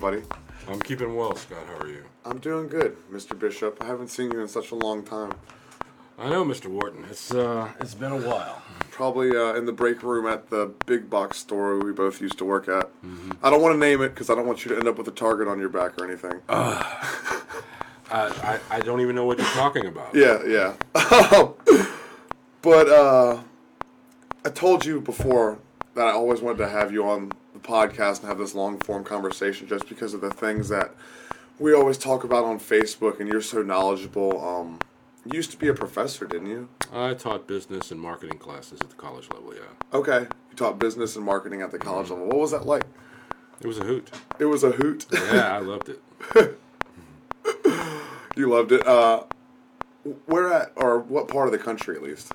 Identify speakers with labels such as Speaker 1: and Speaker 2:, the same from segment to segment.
Speaker 1: buddy?
Speaker 2: I'm keeping well, Scott. How are you?
Speaker 1: I'm doing good, Mr. Bishop. I haven't seen you in such a long time.
Speaker 2: I know, Mr. Wharton. It's uh, it's been a while.
Speaker 1: Probably uh, in the break room at the big box store we both used to work at. I don't want to name it because I don't want you to end up with a target on your back or anything.
Speaker 2: I, I I don't even know what you're talking about.
Speaker 1: Yeah, yeah. but uh, I told you before that I always wanted to have you on the podcast and have this long form conversation just because of the things that we always talk about on Facebook and you're so knowledgeable. Um, you used to be a professor, didn't you?
Speaker 2: I taught business and marketing classes at the college level. Yeah,
Speaker 1: Okay. You taught business and marketing at the college level. What was that like?
Speaker 2: it was a hoot.
Speaker 1: It was a hoot.
Speaker 2: Yeah, I loved it.
Speaker 1: you loved it. Uh, where at, or what part of the country at least?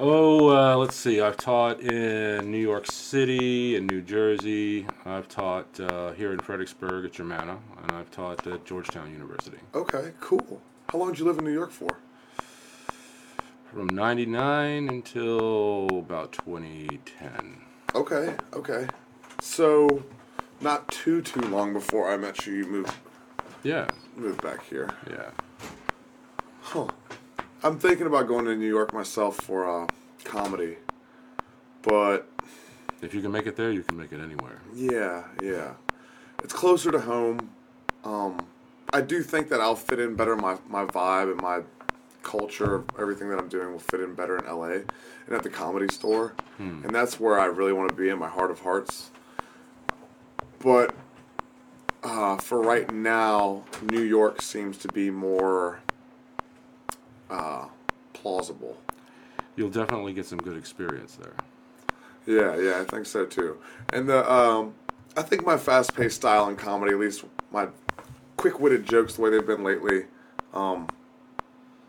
Speaker 2: Oh, uh, let's see. I've taught in New York City and New Jersey. I've taught uh, here in Fredericksburg at Germanna, and I've taught at Georgetown University.
Speaker 1: Okay, cool. How long did you live in New York for?
Speaker 2: From 99 until about 2010.
Speaker 1: Okay, okay. So, not too too long before I met you, you moved
Speaker 2: Yeah,
Speaker 1: moved back here.
Speaker 2: yeah.
Speaker 1: Huh. I'm thinking about going to New York myself for uh, comedy, but
Speaker 2: If you can make it there, you can make it anywhere.
Speaker 1: yeah, yeah, it's closer to home. Um, I do think that I'll fit in better. My my vibe and my culture, everything that I'm doing will fit in better in LA and at the comedy store, and that's where I really want to be in my heart of hearts. But uh, for right now, New York seems to be more uh, plausible.
Speaker 2: You'll definitely get some good experience there.
Speaker 1: Yeah, yeah, I think so too. And the um, I think my fast-paced style in comedy, at least my quick-witted jokes, the way they've been lately, um,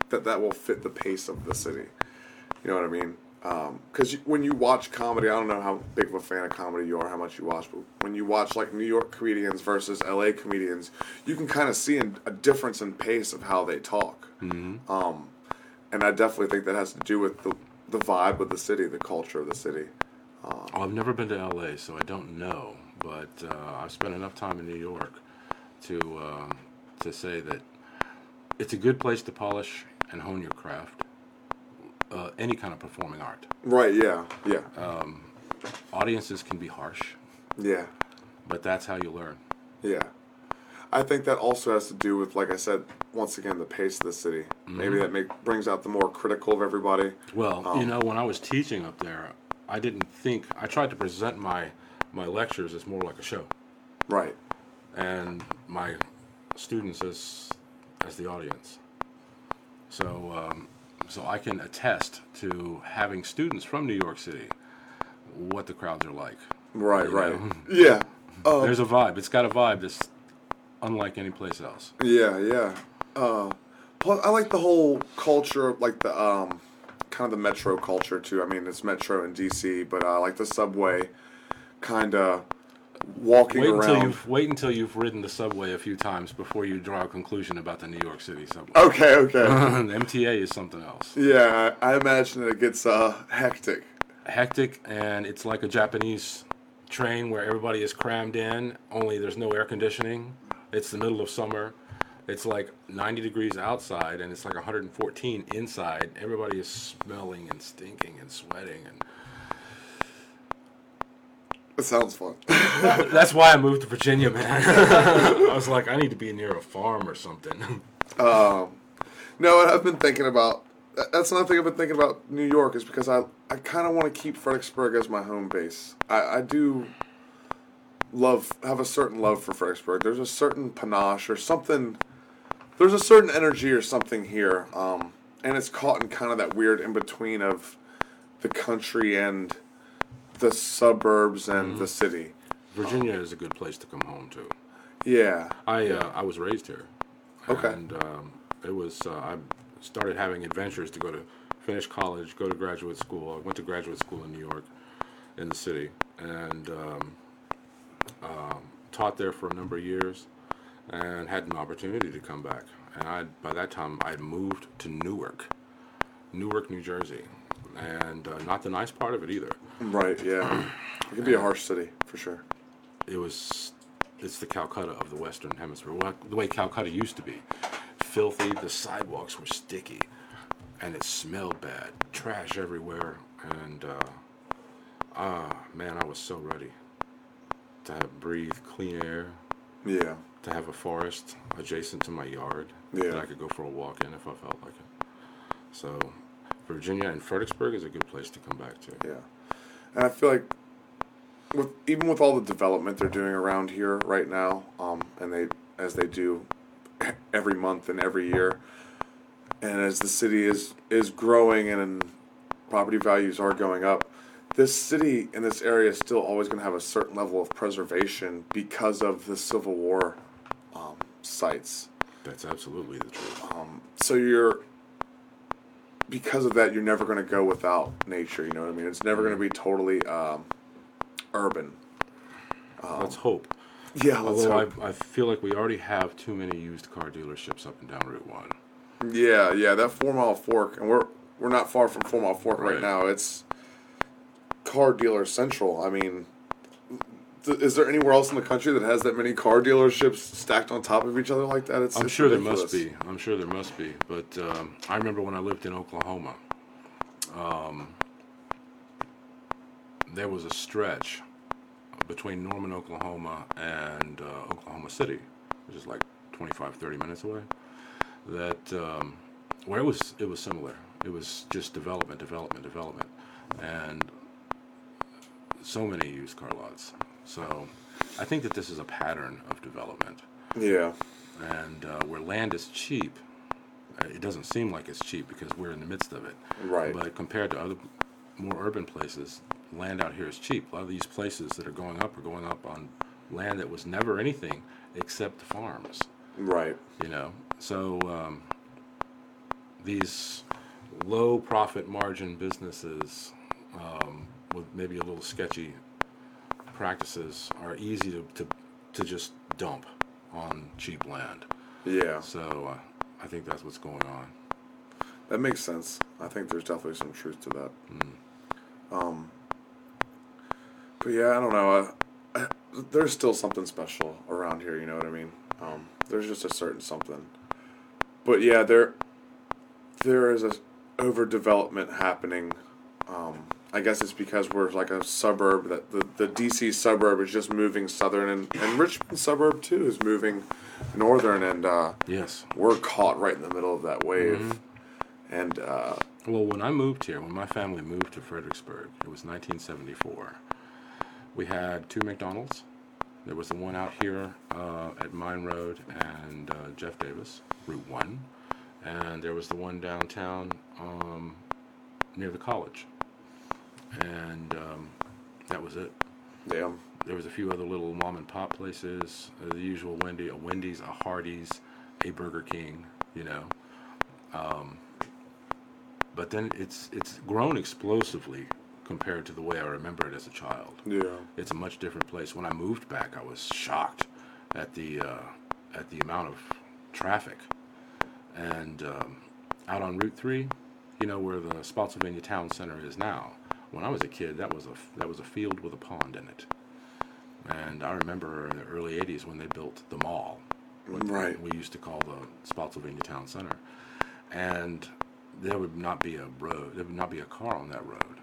Speaker 1: that that will fit the pace of the city. You know what I mean? Because when you watch comedy, I don't know how big of a fan of comedy you are, how much you watch, but when you watch like New York comedians versus LA comedians, you can kind of see a difference in pace of how they talk. Um, and I definitely think that has to do with the the vibe of the city, the culture of the city.
Speaker 2: Oh, I've never been to LA, so I don't know. But uh, I've spent enough time in New York to uh, to say that it's a good place to polish and hone your craft. Uh, any kind of performing art.
Speaker 1: Right? Yeah. Yeah.
Speaker 2: Um, Audiences can be harsh,
Speaker 1: yeah.
Speaker 2: but that's how you learn.
Speaker 1: Yeah. I think that also has to do with, like I said, once again, the pace of the city. Maybe that make, brings out the more critical of everybody.
Speaker 2: Well, you know, when I was teaching up there, I didn't think I tried to present my my lectures as more like a show,
Speaker 1: Right.
Speaker 2: and my students as as the audience. So, um, so I can attest to having students from New York City, what the crowds are like.
Speaker 1: Right. Right.
Speaker 2: know?
Speaker 1: Yeah. Um,
Speaker 2: There's a vibe. It's got a vibe that's unlike any place else.
Speaker 1: Yeah, yeah. Uh, plus, I like the whole culture, like the um, kind of the metro culture too. I mean, it's metro in DC, but I like the subway, kind of walking
Speaker 2: Wait until
Speaker 1: around.
Speaker 2: you've wait until you've ridden the subway a few times before you draw a conclusion about the New York City subway.
Speaker 1: Okay, okay.
Speaker 2: the MTA is something else.
Speaker 1: yeah, I I imagine it gets uh hectic.
Speaker 2: hectic and it's like a Japanese train where everybody is crammed in, only there's no air conditioning. It's the middle of summer. It's like 90 degrees outside and it's like 114 inside. Everybody is smelling and stinking and sweating and
Speaker 1: It sounds fun.
Speaker 2: that's why I moved to Virginia, man. I was like I need to be near a farm or something.
Speaker 1: Um, no, and I've been thinking about. That's another thing I've been thinking about New York is because I I kind of want to keep Fredericksburg as my home base. I I do love have a certain love for Fredericksburg. There's a certain panache or something. There's a certain energy or something here, um, and it's caught in kind of that weird in between of the country and the suburbs and the city.
Speaker 2: Virginia is a good place to come home to.
Speaker 1: Yeah.
Speaker 2: I uh, I was raised here.
Speaker 1: Okay.
Speaker 2: And um, it was uh, I started having adventures to go to finish college, go to graduate school. I went to graduate school in New York, in the city, and um, um, taught there for a number of years, and had an opportunity to come back. And I by that time I had moved to Newark, Newark, New Jersey, and uh, not the nice part of it either.
Speaker 1: Right. Yeah. It can be a harsh city for sure.
Speaker 2: it was it's the Calcutta of the Western Hemisphere. Well, the way Calcutta used to be, filthy. The sidewalks were sticky, and it smelled bad. Trash everywhere, and uh, ah man, I was so ready to have breathe clean air,
Speaker 1: Yeah.
Speaker 2: to have a forest adjacent to my yard
Speaker 1: Yeah.
Speaker 2: that I could go for a walk in if I felt like it. So, Virginia and Fredericksburg is a good place to come back to.
Speaker 1: Yeah, and I feel like with even with all the development they're doing around here right now, um, and they as they do every month and every year, and as the city is is growing and property values are going up, this city and this area is still always going to have a certain level of preservation because of the Civil War um, sites.
Speaker 2: That's absolutely the truth.
Speaker 1: So you're because of that, you're never going to go without nature. You know what I mean? It's never going to be totally um, urban.
Speaker 2: Let's hope.
Speaker 1: Yeah, let's
Speaker 2: Although
Speaker 1: hope.
Speaker 2: I, I feel like we already have too many used car dealerships up and down Route One.
Speaker 1: Yeah, yeah, that four mile fork, and we're we're not far from four mile fork right,
Speaker 2: Right.
Speaker 1: now. It's car dealer central. I mean, th- is there anywhere else in the country that has that many car dealerships stacked on top of each other like that? It's
Speaker 2: I'm
Speaker 1: it's
Speaker 2: sure there must be. I'm sure there must be. But um, I remember when I lived in Oklahoma, um, there was a stretch between Norman, Oklahoma, and uh, Oklahoma City, which is like 25, 30 minutes away. That um, where it was, it was similar. It was just development, development, development, and so many used car lots. So I think that this is a pattern of development
Speaker 1: Yeah,
Speaker 2: and uh, where land is cheap, uh, it doesn't seem like it's cheap because we're in the midst of it.
Speaker 1: Right.
Speaker 2: But compared to other more urban places, land out here is cheap. A lot of these places that are going up are going up on land that was never anything except farms.
Speaker 1: right.
Speaker 2: You know, so um, these low profit margin businesses um, with maybe a little sketchy practices are easy to, to, to just dump on cheap land.
Speaker 1: Yeah,
Speaker 2: So uh, I think that's what's going on.
Speaker 1: that makes sense. I think there's definitely some truth to that. Um, but yeah, I don't know. Uh, I, there's still something special around here. You know what I mean? Um, there's just a certain something. But yeah, there there is a overdevelopment happening. Um, I guess it's because we're like a suburb that the, the DC suburb is just moving southern, and, and Richmond suburb too is moving northern, and uh,
Speaker 2: Yes.
Speaker 1: we're caught right in the middle of that wave. And uh,
Speaker 2: Well, when I moved here, when my family moved to Fredericksburg, it was 1974. We had two McDonald's. There was the one out here uh, at Mine Road and uh, Jeff Davis, Route 1. And there was the one downtown um, near the college. And um, that was it.
Speaker 1: yeah,
Speaker 2: There was a few other little mom and pop places, the usual Wendy, a Wendy's, a Hardee's, a Burger King, you know. Um, but then it's it's grown explosively compared to the way I remember it as a child.
Speaker 1: yeah,
Speaker 2: It's a much different place. When I moved back, I was shocked at the uh, at the amount of traffic. And um, out on Route Three, you know where the Spotsylvania Town Center is now. When I was a kid, that was a that was a field with a pond in it. And I remember in the early '80s when they built the mall,
Speaker 1: Right.
Speaker 2: we used to call the Spotsylvania Town Center, and there would not be a road, there would not be a car on that road.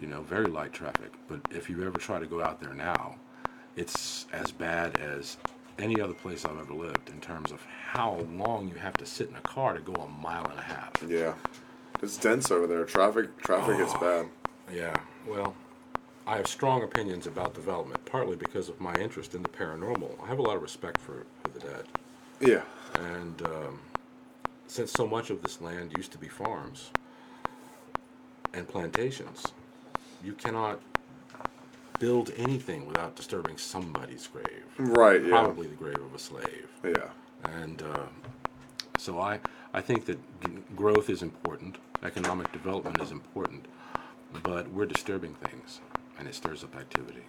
Speaker 2: You know, very light traffic. But if you ever try to go out there now, it's as bad as any other place I've ever lived in terms of how long you have to sit in a car to go a mile and a half.
Speaker 1: yeah. It's dense over there. Traffic, traffic is oh. bad.
Speaker 2: Yeah, well, I have strong opinions about development, partly because of my interest in the paranormal. I have a lot of respect for, for the dead.
Speaker 1: Yeah,
Speaker 2: And um, since so much of this land used to be farms and plantations, you cannot build anything without disturbing somebody's grave.
Speaker 1: right. Yeah,
Speaker 2: Probably the grave of a slave.
Speaker 1: yeah,
Speaker 2: And uh, so I, I think that g- growth is important, economic development is important, but we're disturbing things, and it stirs up activity.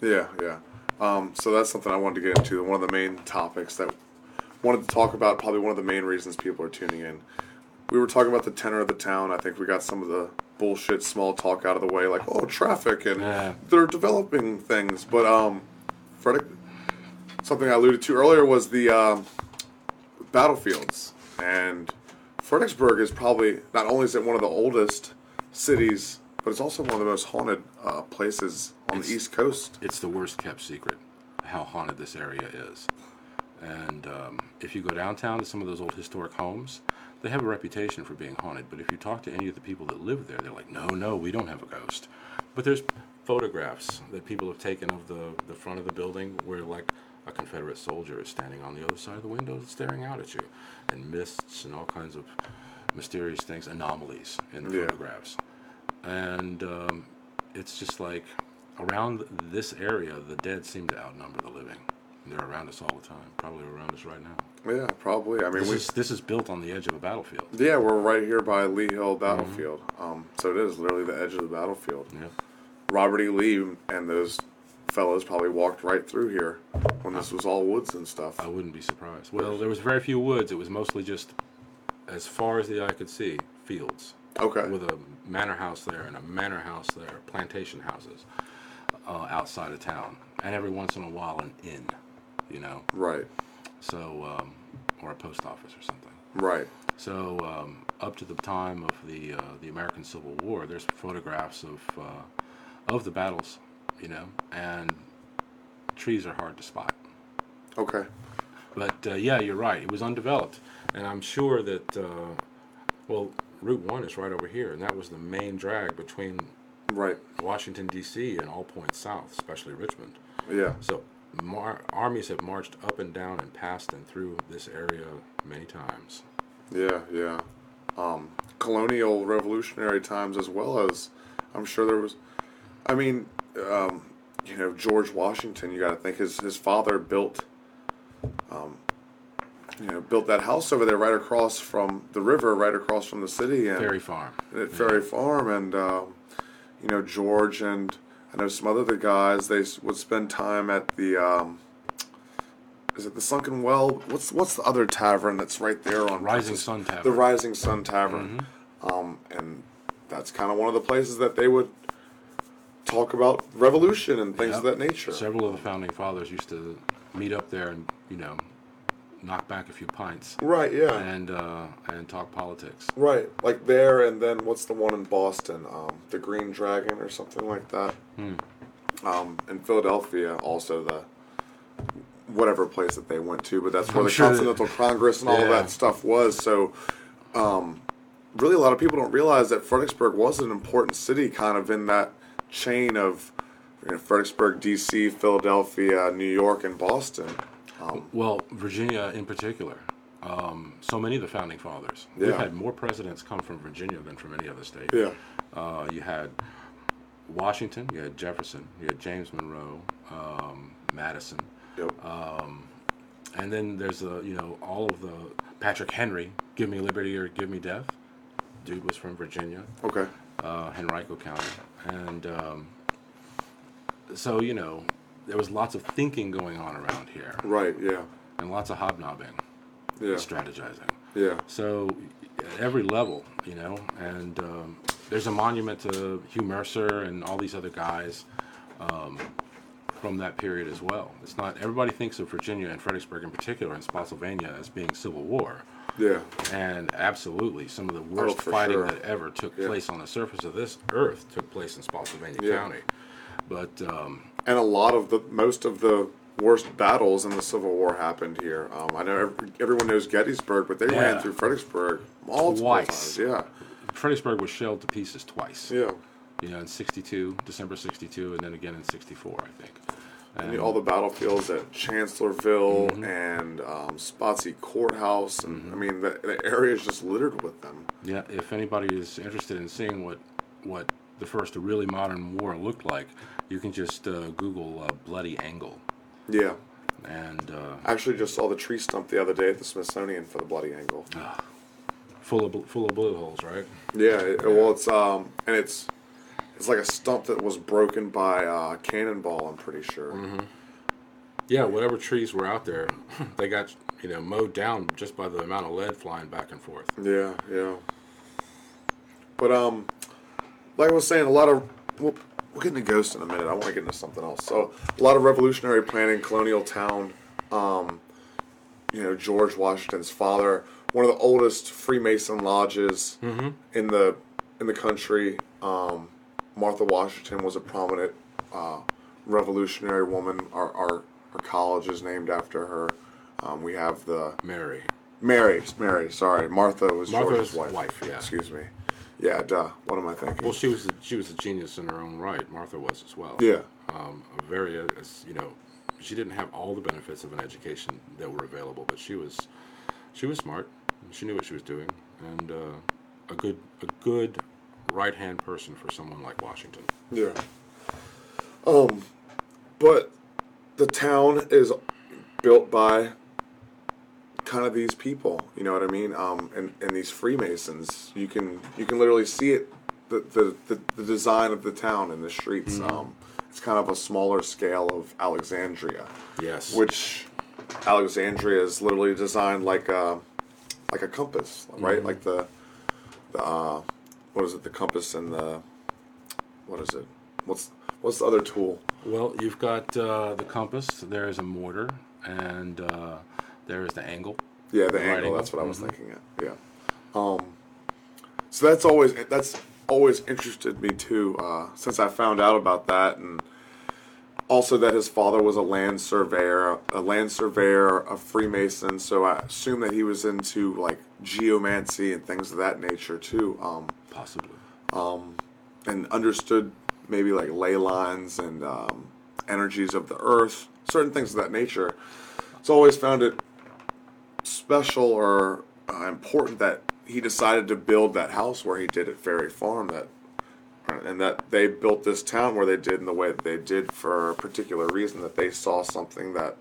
Speaker 1: yeah, yeah. Um, so that's something I wanted to get into. One of the main topics that wanted to talk about. Probably one of the main reasons people are tuning in. We were talking about the tenor of the town. I think we got some of the bullshit small talk out of the way, like oh traffic and
Speaker 2: Yeah.
Speaker 1: they're developing things. But um, Frederick, something I alluded to earlier was the um, battlefields, and Fredericksburg is probably not only is it one of the oldest cities, but it's also one of the most haunted uh, places on
Speaker 2: It's-
Speaker 1: the East Coast.
Speaker 2: It's the worst kept secret how haunted this area is. And um, if you go downtown to some of those old historic homes, they have a reputation for being haunted. But if you talk to any of the people that live there, they're like, no, no, we don't have a ghost. But there's photographs that people have taken of the, the front of the building where, like, a Confederate soldier is standing on the other side of the window staring out at you, and mists and all kinds of mysterious things, anomalies in the
Speaker 1: Yeah.
Speaker 2: photographs. And um, it's just like around this area, the dead seem to outnumber the living. And they're around us all the time, probably around us right now.
Speaker 1: Yeah, probably. I mean,
Speaker 2: This
Speaker 1: we
Speaker 2: is, this is built on the edge of a battlefield.
Speaker 1: yeah, we're right here by Lee Hill
Speaker 2: Mm-hmm.
Speaker 1: Battlefield. Um, so it is literally the edge of the battlefield.
Speaker 2: Yeah.
Speaker 1: Robert E. Lee and those fellows probably walked right through here when this was all woods and stuff.
Speaker 2: I wouldn't be surprised. Well, there was very few woods. It was mostly just, as far as the eye could see, fields.
Speaker 1: Okay.
Speaker 2: With a manor house there and a manor house there, plantation houses uh, outside of town. And every once in a while, an inn, you know?
Speaker 1: Right.
Speaker 2: So, um, or a post office or something.
Speaker 1: Right.
Speaker 2: So um, up to the time of the uh, the American Civil War, there's photographs of uh, of the battles, you know, and trees are hard to spot.
Speaker 1: Okay.
Speaker 2: But uh, yeah, you're right. It was undeveloped, and I'm sure that uh, well, Route One is right over here, and that was the main drag between
Speaker 1: Right.
Speaker 2: Washington D.C. and all points south, especially Richmond.
Speaker 1: Yeah.
Speaker 2: So mar- armies have marched up and down and past and through this area many times.
Speaker 1: Yeah. Yeah. Um, colonial revolutionary times as well as I'm sure there was. I mean, um, you know, George Washington. You got to think his his father built. Um, you know, built that house over there right across from the river, right across from the city, and
Speaker 2: Ferry Farm.
Speaker 1: at Ferry Farm, and um, you know George and I know some other the guys. They would spend time at the um, is it the Sunken Well? What's what's the other tavern that's right there on
Speaker 2: Rising
Speaker 1: Princess-
Speaker 2: Sun Tavern.
Speaker 1: The Rising Sun Tavern, um, and that's kind of one of the places that they would talk about revolution and things of that nature.
Speaker 2: Several of the founding fathers used to meet up there and you know knock back a few pints
Speaker 1: Right. Yeah.
Speaker 2: and uh, and talk politics.
Speaker 1: Right, like there, and then what's the one in Boston? Um, the Green Dragon or something like that. Um, in Philadelphia, also the whatever place that they went to, but that's where
Speaker 2: I'm
Speaker 1: the
Speaker 2: sure that-
Speaker 1: Continental Congress and all of that stuff was. So, um, really, a lot of people don't realize that Fredericksburg was an important city, kind of in that chain of you know, Fredericksburg, D.C., Philadelphia, New York, and Boston. Um,
Speaker 2: Well, Virginia in particular. Um, so many of the founding fathers.
Speaker 1: Yeah.
Speaker 2: We've had more presidents come from Virginia than from any other state.
Speaker 1: yeah,
Speaker 2: Uh, you had Washington, you had Jefferson, you had James Monroe, um, Madison,
Speaker 1: yep,
Speaker 2: and then there's the you know all of the Patrick Henry, "Give Me Liberty or Give Me Death." Dude was from Virginia.
Speaker 1: okay,
Speaker 2: uh, Henrico County, and um, so you know there was lots of thinking going on around here,
Speaker 1: right, yeah,
Speaker 2: and lots of hobnobbing,
Speaker 1: yeah,
Speaker 2: strategizing.
Speaker 1: yeah,
Speaker 2: So at every level, you know, and um, there's a monument to Hugh Mercer and all these other guys um, from that period as well. It's not everybody thinks of Virginia and Fredericksburg in particular and Spotsylvania as being Civil War.
Speaker 1: yeah,
Speaker 2: And absolutely, some of the worst
Speaker 1: Oh,
Speaker 2: fighting
Speaker 1: sure.
Speaker 2: that ever took
Speaker 1: Yeah.
Speaker 2: place on the surface of this earth took place in Spotsylvania
Speaker 1: Yeah.
Speaker 2: County. But um,
Speaker 1: and a lot of the most of the worst battles in the Civil War happened here. Um, I know every, everyone knows Gettysburg, but they ran through Fredericksburg multiple
Speaker 2: Twice.
Speaker 1: times. Yeah,
Speaker 2: Fredericksburg was shelled to pieces twice.
Speaker 1: yeah.
Speaker 2: You know, in '62, December '62, and then again in '64, I think.
Speaker 1: And all the battlefields at Chancellorsville
Speaker 2: Mm-hmm.
Speaker 1: and um, Spotsy Courthouse, and I mean the, the area is just littered with them.
Speaker 2: Yeah, if anybody is interested in seeing what what the first really modern war looked like, you can just uh, Google uh, "bloody angle,"
Speaker 1: Yeah,
Speaker 2: and uh,
Speaker 1: I actually just saw the tree stump the other day at the Smithsonian for the Bloody Angle.
Speaker 2: full of bl- full of bullet holes, right?
Speaker 1: Yeah, it, well, it's um, and it's it's like a stump that was broken by uh, cannonball. I'm pretty sure.
Speaker 2: Mm-hmm. Yeah, whatever trees were out there, they got you know mowed down just by the amount of lead flying back and forth.
Speaker 1: Yeah, yeah. But um, like I was saying, a lot of well, get into ghosts in a minute. I want to get into something else. So a lot of revolutionary planning, colonial town. Um, you know, George Washington's father, one of the oldest Freemason lodges in the in the country. Um, Martha Washington was a prominent uh, revolutionary woman. Our, our our college is named after her. Um, we have the
Speaker 2: Mary.
Speaker 1: Mary, Mary. Sorry, Martha was
Speaker 2: Martha
Speaker 1: George's wife.
Speaker 2: wife, yeah.
Speaker 1: Excuse me. Yeah, duh. What am I thinking?
Speaker 2: Well, she was a, she was a genius in her own right. Martha was as well.
Speaker 1: yeah,
Speaker 2: Um, a very, uh, you know, she didn't have all the benefits of an education that were available, but she was she was smart. She knew what she was doing, and uh, a good a good right hand person for someone like Washington.
Speaker 1: yeah. Um, but the town is built by kind of these people. You know what I mean? Um, and and these Freemasons. You can you can literally see it. The, the, the, the design of the town and the streets. Um, it's kind of a smaller scale of Alexandria.
Speaker 2: Yes.
Speaker 1: which Alexandria is literally designed like a like a compass, right? Like the the uh, what is it? The compass and the what is it? What's what's the other tool?
Speaker 2: Well, you've got uh, the compass. There is a mortar, and uh, there is the angle.
Speaker 1: Yeah, the
Speaker 2: Right
Speaker 1: angle.
Speaker 2: angle.
Speaker 1: That's what I was
Speaker 2: Mhm.
Speaker 1: thinking. Of. Yeah. Um. So that's always that's always interested me too. Uh, since I found out about that, and also that his father was a land surveyor, a land surveyor, a Freemason. So I assume that he was into like geomancy and things of that nature too. Um,
Speaker 2: Possibly.
Speaker 1: and understood maybe like ley lines and um, energies of the earth, certain things of that nature. It's always found it special or uh, important that he decided to build that house where he did at Ferry Farm. That and that they built this town where they did in the way that they did for a particular reason that they saw something that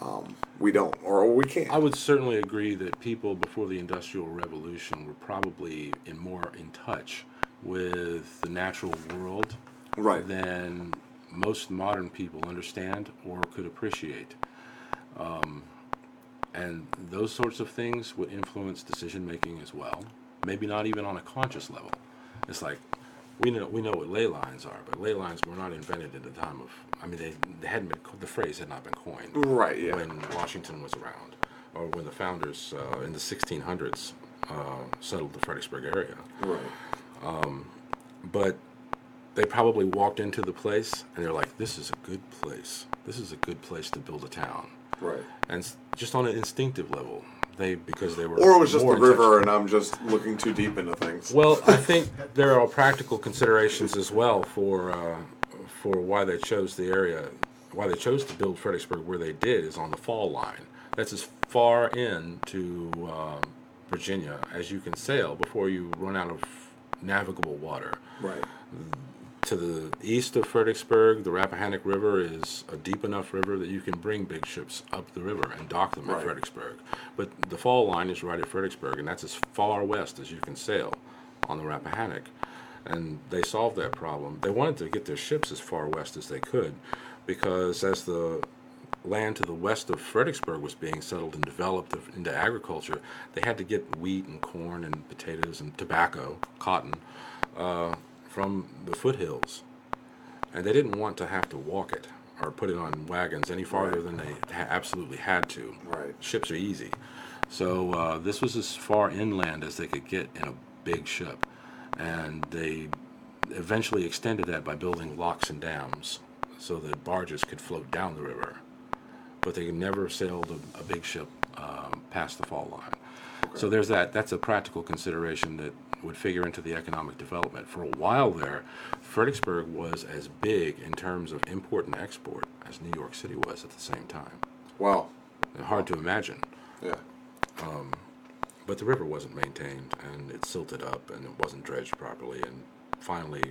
Speaker 1: um, we don't or we can't.
Speaker 2: I would certainly agree that people before the Industrial Revolution were probably in more in touch with the natural world
Speaker 1: Right.
Speaker 2: than most modern people understand or could appreciate. Um, and those sorts of things would influence decision making as well. Maybe not even on a conscious level. It's like we know we know what ley lines are, but ley lines were not invented at the time of. I mean, they, they hadn't been the phrase had not been coined
Speaker 1: Right. Yeah.
Speaker 2: when Washington was around, or when the founders uh, in the 1600s uh, settled the Fredericksburg area.
Speaker 1: right.
Speaker 2: But they probably walked into the place and they're like, "This is a good place. This is a good place to build a town."
Speaker 1: Right.
Speaker 2: And just on an instinctive level, they because they were
Speaker 1: Or it was just the
Speaker 2: more
Speaker 1: river, and I'm just looking too deep into things.
Speaker 2: Well, I think there are practical considerations as well for uh, for why they chose the area, why they chose to build Fredericksburg where they did is on the fall line. That's as far in to um, Virginia as you can sail before you run out of navigable water.
Speaker 1: Right.
Speaker 2: To the east of Fredericksburg, the Rappahannock River is a deep enough river that you can bring big ships up the river and dock them
Speaker 1: Right.
Speaker 2: at Fredericksburg. But the fall line is right at Fredericksburg, and that's as far west as you can sail on the Rappahannock. And they solved that problem. They wanted to get their ships as far west as they could because as the land to the west of Fredericksburg was being settled and developed into agriculture, they had to get wheat and corn and potatoes and tobacco, cotton, uh, from the foothills. And they didn't want to have to walk it or put it on wagons any farther
Speaker 1: Right.
Speaker 2: than they ha- absolutely had to.
Speaker 1: Right.
Speaker 2: Ships are easy. So uh, this was as far inland as they could get in a big ship. And they eventually extended that by building locks and dams so that barges could float down the river. But they never sailed a, a big ship um, past the fall line. So there's that. That's a practical consideration that would figure into the economic development. For a while there, Fredericksburg was as big in terms of import and export as New York City was at the same time.
Speaker 1: Wow.
Speaker 2: Hard to imagine.
Speaker 1: Yeah.
Speaker 2: Um, But the river wasn't maintained, and it silted up, and it wasn't dredged properly. And finally,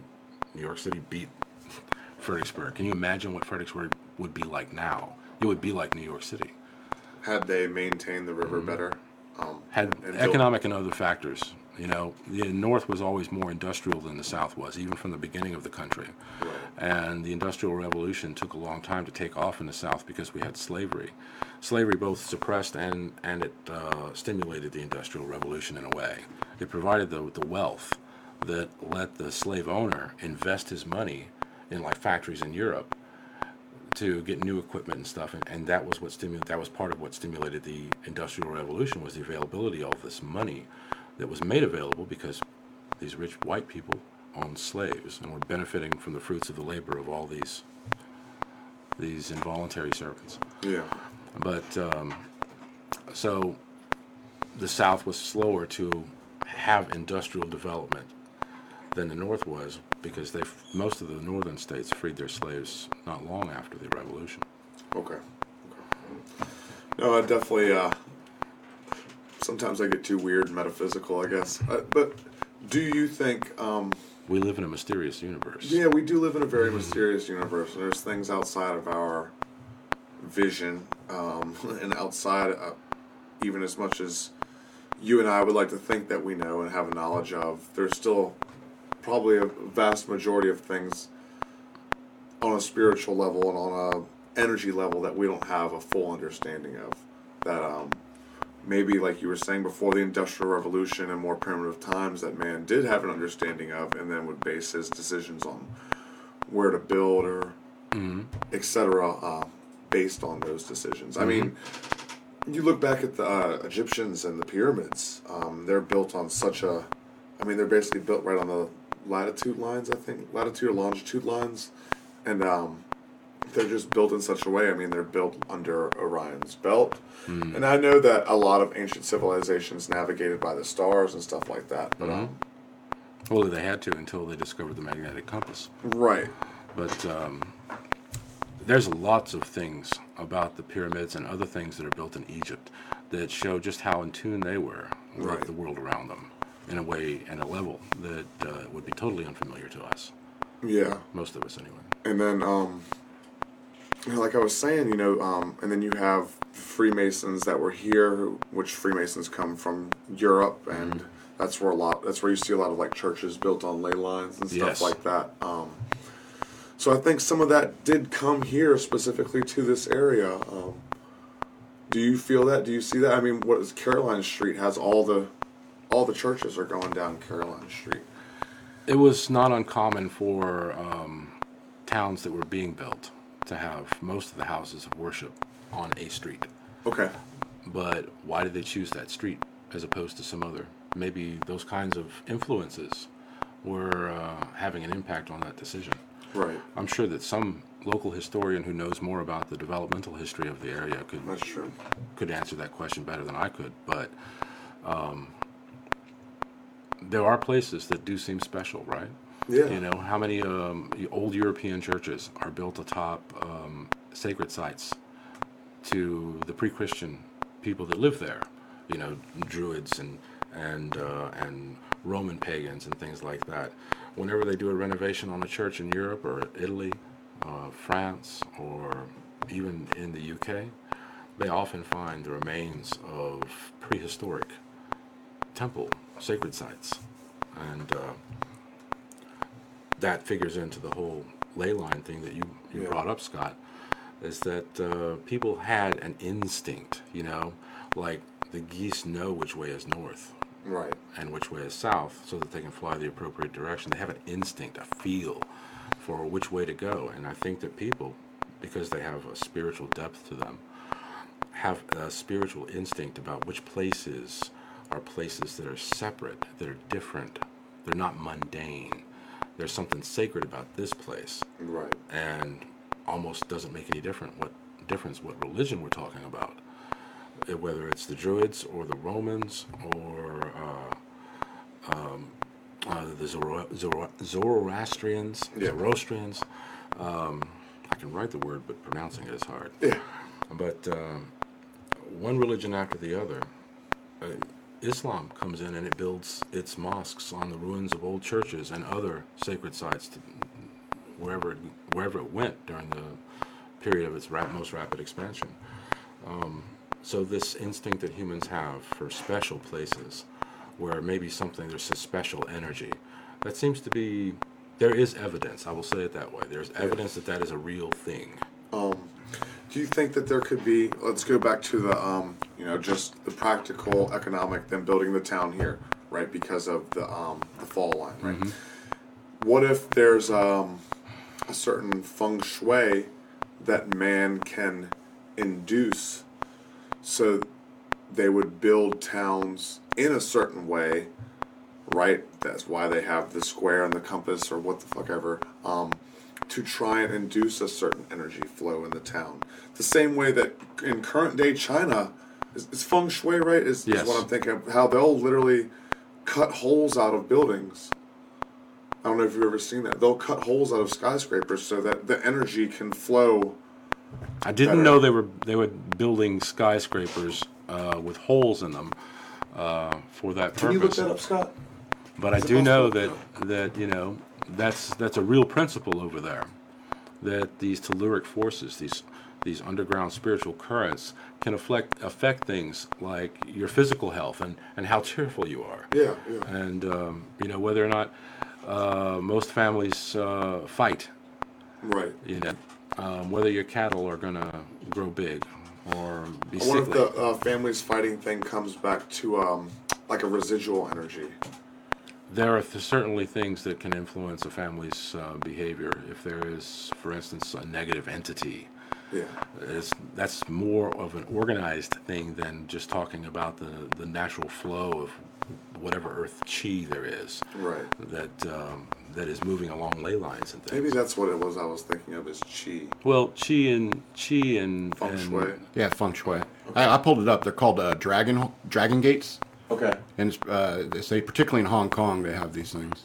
Speaker 2: New York City beat Fredericksburg. Can you imagine what Fredericksburg would be like now? It would be like New York City.
Speaker 1: Had they maintained the
Speaker 2: Mm-hmm.
Speaker 1: river better, um,
Speaker 2: Had
Speaker 1: and built-
Speaker 2: economic and other factors. You know, the North was always more industrial than the South was, even from the beginning of the country.
Speaker 1: Right.
Speaker 2: And the Industrial Revolution took a long time to take off in the South because we had slavery. Slavery both suppressed and, and it uh, stimulated the Industrial Revolution in a way. It provided the, the wealth that let the slave owner invest his money in like factories in Europe to get new equipment and stuff, and, and that was what stimulated. That was part of what stimulated the Industrial Revolution was the availability of this money that was made available because these rich white people owned slaves and were benefiting from the fruits of the labor of all these these involuntary servants.
Speaker 1: Yeah.
Speaker 2: But um, so the South was slower to have industrial development than the North was because they most of the northern states freed their slaves not long after the Revolution.
Speaker 1: Okay. okay. No, I definitely. Uh, sometimes I get too weird and metaphysical, I guess. Uh, but do you think? Um,
Speaker 2: we live in a mysterious universe.
Speaker 1: Yeah, we do live in a very mysterious universe. There's things outside of our vision, um, and outside, uh, even as much as you and I would like to think that we know and have a knowledge of, there's still probably a vast majority of things on a spiritual level and on a energy level that we don't have a full understanding of. That um, maybe, like you were saying before the Industrial Revolution and more primitive times, that man did have an understanding of, and then would base his decisions on where to build or
Speaker 2: Mm-hmm.
Speaker 1: etc. Uh, based on those decisions. I mean, you look back at the uh, Egyptians and the pyramids. Um, they're built on such a, I mean, they're basically built right on the latitude lines. I think latitude or longitude lines, and um, they're just built in such a way. I mean, they're built under Orion's belt, and I know that a lot of ancient civilizations navigated by the stars and stuff like that. But um,
Speaker 2: Well, they had to until they discovered the magnetic compass.
Speaker 1: right,
Speaker 2: But um, there's lots of things about the pyramids and other things that are built in Egypt that show just how in tune they were with
Speaker 1: Right.
Speaker 2: the world around them in a way and a level that uh, would be totally unfamiliar to us,
Speaker 1: yeah.
Speaker 2: most of us anyway.
Speaker 1: And then, um, like I was saying, you know, um, and then you have Freemasons that were here, which Freemasons come from Europe, and that's where a lot. That's where you see a lot of like churches built on ley lines and stuff
Speaker 2: Yes.
Speaker 1: like that. Um, so I think some of that did come here specifically to this area. Um, do you feel that? Do you see that? I mean, what is Caroline Street has all the all the churches are going down Caroline Street.
Speaker 2: It was not uncommon for um, towns that were being built to have most of the houses of worship on a street.
Speaker 1: Okay.
Speaker 2: But why did they choose that street as opposed to some other? Maybe those kinds of influences were uh, having an impact on that decision.
Speaker 1: Right.
Speaker 2: I'm sure that some local historian who knows more about the developmental history of the area could could answer that question better than I could. But um, there are places that do seem special, right?
Speaker 1: Yeah.
Speaker 2: You know, how many um, old European churches are built atop um, sacred sites to the pre-Christian people that live there? You know, Druids and and uh, and Roman pagans and things like that. Whenever they do a renovation on a church in Europe or Italy, uh, France, or even in the UK, they often find the remains of prehistoric temple sacred sites, and uh, that figures into the whole ley line thing that you, you
Speaker 1: Yeah.
Speaker 2: brought up, Scott. Is that uh, people had an instinct, you know, like the geese know which way is north
Speaker 1: Right.
Speaker 2: and which way is south, so that they can fly the appropriate direction. They have an instinct, a feel for which way to go, and I think that people, because they have a spiritual depth to them, have a spiritual instinct about which places are places that are separate, that are different, they're not mundane. There's something sacred about this place,
Speaker 1: Right.
Speaker 2: and almost doesn't make any different what difference what religion we're talking about, whether it's the Druids or the Romans or uh, um, uh, the Zoro- Zoro- Zoroastrians,
Speaker 1: Yeah.
Speaker 2: Zoroastrians. Um, I can write the word, but pronouncing it is hard.
Speaker 1: Yeah.
Speaker 2: But um, one religion after the other, uh, Islam comes in and it builds its mosques on the ruins of old churches and other sacred sites wherever it, wherever it went during the period of its rap, most rapid expansion. Um, so this instinct that humans have for special places, where maybe something there's a special energy, that seems to be there is evidence. I will say it that way. There's evidence that that is a real thing.
Speaker 1: Um, do you think that there could be? Let's go back to the, um, you know, just the practical, economic, them building the town here, right? Because of the um, the fall line, right? What if there's um, a certain feng shui that man can induce so they would build towns in a certain way right that's why they have the square and the compass or what the fuck ever um, to try and induce a certain energy flow in the town the same way that in current day china is, is feng shui right is,
Speaker 2: Yes.
Speaker 1: is what i'm thinking of how they'll literally cut holes out of buildings I don't know if you've ever seen that. They'll cut holes out of skyscrapers so that the energy can flow.
Speaker 2: I didn't
Speaker 1: better.
Speaker 2: know they were they were building skyscrapers uh, with holes in them uh, for that purpose.
Speaker 1: Can you look that up, Scott?
Speaker 2: But I
Speaker 1: Is it
Speaker 2: do know
Speaker 1: possible?
Speaker 2: that that you know that's that's a real principle over there. That these telluric forces, these these underground spiritual currents, can affect affect things like your physical health and and how cheerful you are.
Speaker 1: Yeah, yeah.
Speaker 2: And um, you know whether or not uh, most families uh, fight.
Speaker 1: Right.
Speaker 2: You know um, whether your cattle are gonna grow big or be
Speaker 1: I wonder if the uh, families fighting thing comes back to um, like a residual energy.
Speaker 2: There are th- certainly things that can influence a family's uh, behavior. If there is, for instance, a negative entity,
Speaker 1: Yeah.
Speaker 2: it's, that's more of an organized thing than just talking about the, the natural flow of whatever earth chi there is
Speaker 1: Right.
Speaker 2: that um, that is moving along ley lines and things.
Speaker 1: Maybe that's what it was I was thinking of as chi.
Speaker 2: well, chi and chi and,
Speaker 1: Feng
Speaker 2: and
Speaker 1: shui.
Speaker 3: Yeah, feng shui. I, I pulled it up. They're called uh, dragon dragon gates,
Speaker 1: Okay.
Speaker 3: and it's, uh, they say particularly in Hong Kong they have these things.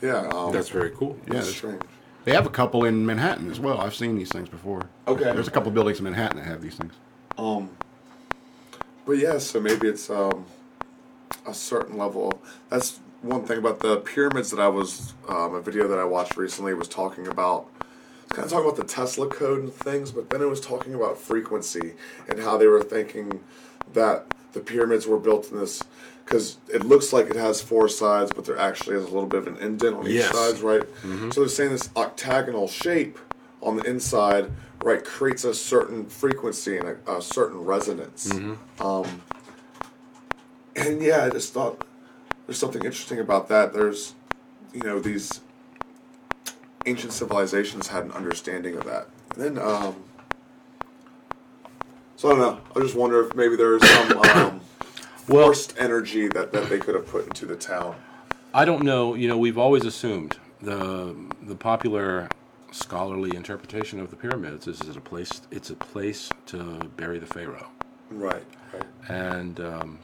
Speaker 1: Yeah. Um,
Speaker 2: that's very cool.
Speaker 3: Yeah,
Speaker 1: that's
Speaker 3: that's-
Speaker 1: strange.
Speaker 3: They have a couple in Manhattan as well. I've seen these things before.
Speaker 1: Okay.
Speaker 3: There's a couple buildings in Manhattan that have these things.
Speaker 1: Um, but yeah, so maybe it's um, a certain level. That's one thing about the pyramids that I was um, a video that I watched recently was talking about. It's kind of talking about the Tesla code and things, but then it was talking about frequency and how they were thinking that the pyramids were built in this because it looks like it has four sides, but there actually is a little bit of an indent on each
Speaker 2: Yes.
Speaker 1: side, right? So they're saying this octagonal shape on the inside, right, creates a certain frequency and a, a certain resonance. Um, and yeah, I just thought there's something interesting about that. There's, you know, these ancient civilizations had an understanding of that. And then, um, so I don't know. I just wonder if maybe there's some um,
Speaker 2: Well-
Speaker 1: forced energy that, that they could have put into the town.
Speaker 2: I don't know. You know, we've always assumed the the popular scholarly interpretation of the pyramids is that a place. It's a place to bury the pharaoh,
Speaker 1: Right. Right.
Speaker 2: and um,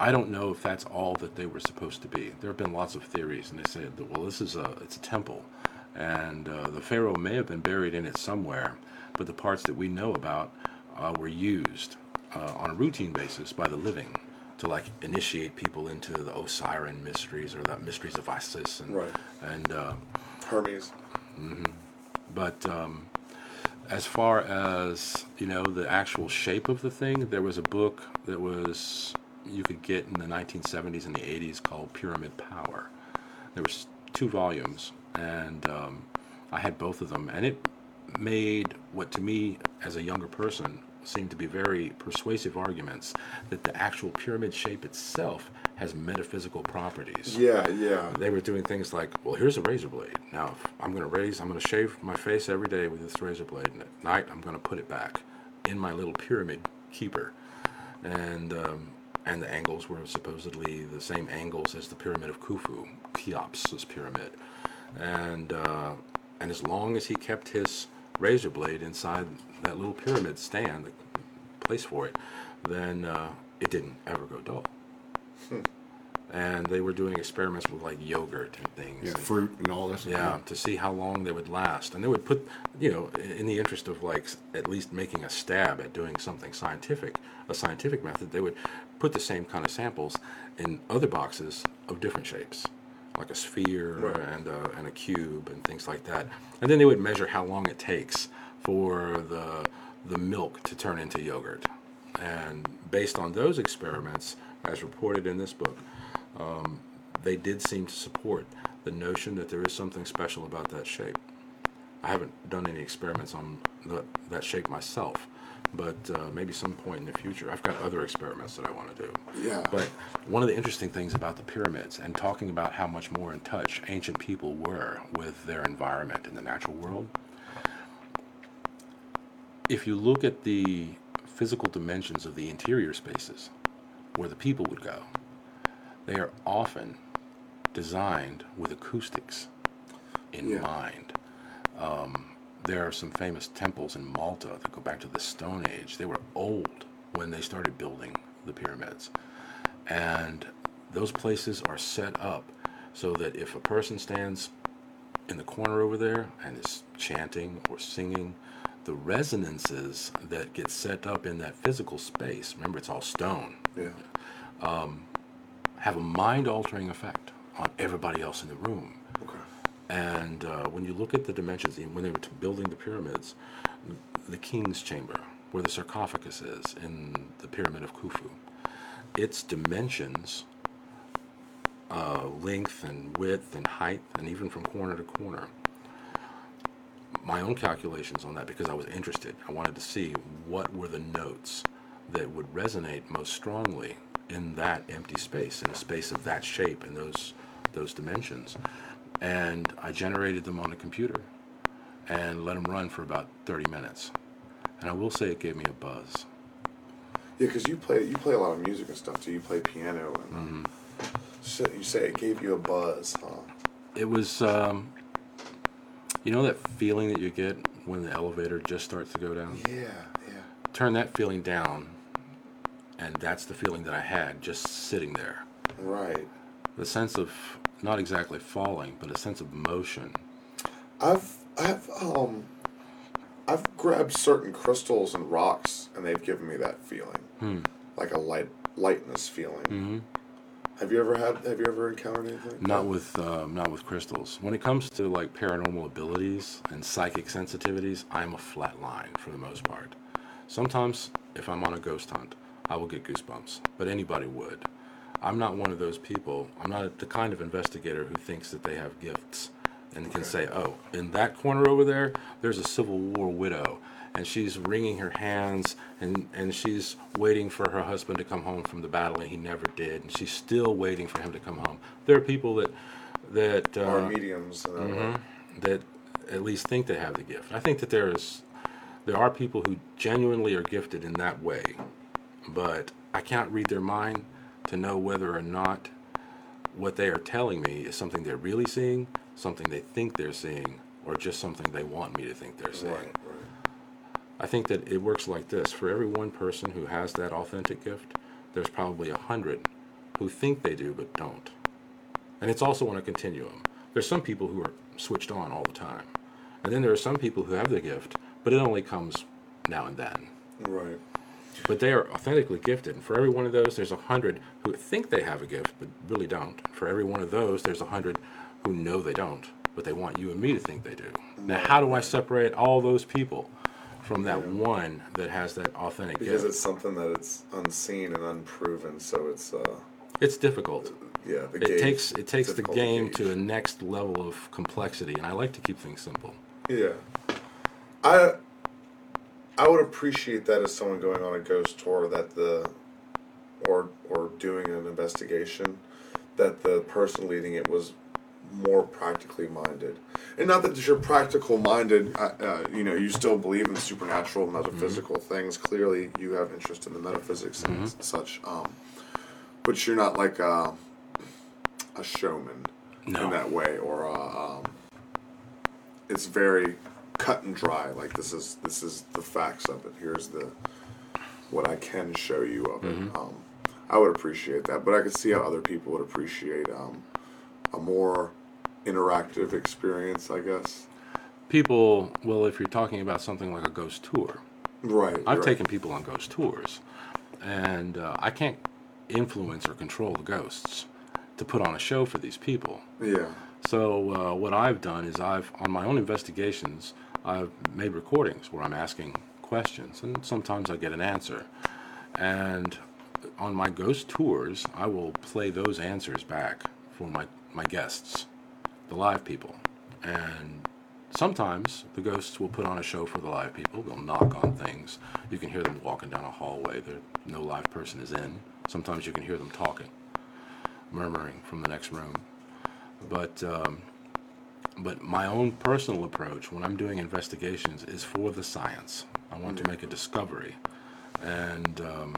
Speaker 2: I don't know if that's all that they were supposed to be. There have been lots of theories, and they said that well, this is a it's a temple, and uh, the pharaoh may have been buried in it somewhere, but the parts that we know about uh, were used uh, on a routine basis by the living to like initiate people into the Osiris mysteries or the mysteries of Isis and
Speaker 1: Right.
Speaker 2: and uh,
Speaker 1: Hermes.
Speaker 2: but um, as far as you know the actual shape of the thing, there was a book that was you could get in the 1970s and the 80s called Pyramid Power. There was two volumes, and um, I had both of them, and it made what to me as a younger person seemed to be very persuasive arguments that the actual pyramid shape itself has metaphysical properties
Speaker 1: Yeah. Yeah.
Speaker 2: they were doing things like, well, here's a razor blade. Now, if I'm going to raise, I'm going to shave my face every day with this razor blade, and at night I'm going to put it back in my little pyramid keeper, and um, and the angles were supposedly the same angles as the pyramid of Khufu, Cheops's pyramid, and uh, and as long as he kept his razor blade inside that little pyramid stand, the place for it, then uh, it didn't ever go dull and they were doing experiments with like yogurt and things.
Speaker 3: Yeah,
Speaker 2: and-
Speaker 3: fruit and all this.
Speaker 2: yeah, to see how long they would last, and they would put, you know, in the interest of like at least making a stab at doing something scientific, a scientific method, they would put the same kind of samples in other boxes of different shapes, like a sphere
Speaker 1: Right.
Speaker 2: and a, and a cube and things like that, and then they would measure how long it takes for the the milk to turn into yogurt, and based on those experiments, as reported in this book um, they did seem to support the notion that there is something special about that shape. I haven't done any experiments on the, that shape myself, but uh, maybe some point in the future. I've got other experiments that I want to do.
Speaker 1: Yeah.
Speaker 2: But one of the interesting things about the pyramids and talking about how much more in touch ancient people were with their environment in the natural world, if you look at the physical dimensions of the interior spaces where the people would go, they are often designed with acoustics in
Speaker 1: Yeah.
Speaker 2: mind. Um, there are some famous temples in Malta that go back to the Stone Age. They were old when they started building the pyramids. And those places are set up so that if a person stands in the corner over there and is chanting or singing, the resonances that get set up in that physical space, remember it's all stone,
Speaker 1: Yeah.
Speaker 2: Um, have a mind altering effect on everybody else in the room. And uh, when you look at the dimensions, when they were building the pyramids, the king's chamber, where the sarcophagus is in the pyramid of Khufu, its dimensions, uh, length and width and height, and even from corner to corner. My own calculations on that, because I was interested, I wanted to see what were the notes that would resonate most strongly in that empty space, in a space of that shape and those those dimensions and I generated them on a computer and let them run for about 30 minutes. And I will say it gave me a buzz.
Speaker 1: Yeah, because you play you play a lot of music and stuff too. You play piano and so you say it gave you a buzz, huh?
Speaker 2: It was, um, you know, that feeling that you get when the elevator just starts to go down?
Speaker 1: Yeah, yeah.
Speaker 2: Turn that feeling down, and that's the feeling that I had just sitting there.
Speaker 1: Right.
Speaker 2: The sense of not exactly falling, but a sense of motion.
Speaker 1: I've I've um I've grabbed certain crystals and rocks and they've given me that feeling. Like a light lightness feeling.
Speaker 2: hmm
Speaker 1: Have you ever had have you ever encountered anything?
Speaker 2: Not with um, not with crystals. When it comes to like paranormal abilities and psychic sensitivities, I'm a flat line for the most part. Sometimes, if I'm on a ghost hunt, I will get goosebumps, but anybody would. I'm not one of those people. I'm not the kind of investigator who thinks that they have gifts and can
Speaker 1: Okay.
Speaker 2: say, "Oh, in that corner over there, there's a Civil War widow." And she's wringing her hands, and, and she's waiting for her husband to come home from the battle, and he never did. And she's still waiting for him to come home. There are people that that uh,
Speaker 1: mediums and uh,
Speaker 2: mhm, that at least think they have the gift. I think that there is there are people who genuinely are gifted in that way, but I can't read their mind to know whether or not what they are telling me is something they're really seeing, something they think they're seeing, or just something they want me to think they're seeing.
Speaker 1: right, right.
Speaker 2: I think that it works like this. For every one person who has that authentic gift, there's probably a hundred who think they do but don't. And it's also on a continuum. There's some people who are switched on all the time. And then there are some people who have the gift, but it only comes now and then.
Speaker 1: Right.
Speaker 2: But they are authentically gifted. And for every one of those, there's a hundred who think they have a gift but really don't. For every one of those, there's a hundred who know they don't, but they want you and me to think they do. Now, how do I separate all those people from that one that has that authentic gift?
Speaker 1: Because
Speaker 2: gift?
Speaker 1: it's something that it's unseen and unproven, so it's uh
Speaker 2: It's difficult.
Speaker 1: yeah,
Speaker 2: It
Speaker 1: gauge-
Speaker 2: takes it takes the game
Speaker 1: gauge.
Speaker 2: to a next level of complexity, and I like to keep things simple.
Speaker 1: Yeah. I I would appreciate that as someone going on a ghost tour that the or or doing an investigation that the person leading it was more practically minded. And not that you're practical minded, uh, uh, you know, you still believe in supernatural metaphysical things. Clearly, you have interest in the metaphysics and such. Um, but you're not like a, a showman
Speaker 2: No.
Speaker 1: in that way, or a, um, it's very cut and dry. Like this is this is the facts of it. Here's the what I can show you of it. Um, I would appreciate that, but I could see how other people would appreciate um, a more interactive experience. I guess.
Speaker 2: People, well, if you're talking about something like a ghost tour,
Speaker 1: Right.
Speaker 2: I've
Speaker 1: right.
Speaker 2: taken people on ghost tours, and uh, I can't influence or control the ghosts to put on a show for these people.
Speaker 1: Yeah.
Speaker 2: So uh, what I've done is I've on my own investigations I've made recordings where I'm asking questions and sometimes I get an answer. And on my ghost tours, I will play those answers back for my my guests, the live people. And sometimes the ghosts will put on a show for the live people. They'll knock on things. You can hear them walking down a hallway. There, no live person is in. Sometimes you can hear them talking, murmuring from the next room. But um, but my own personal approach when I'm doing investigations is for the science. I want to make a discovery, and um,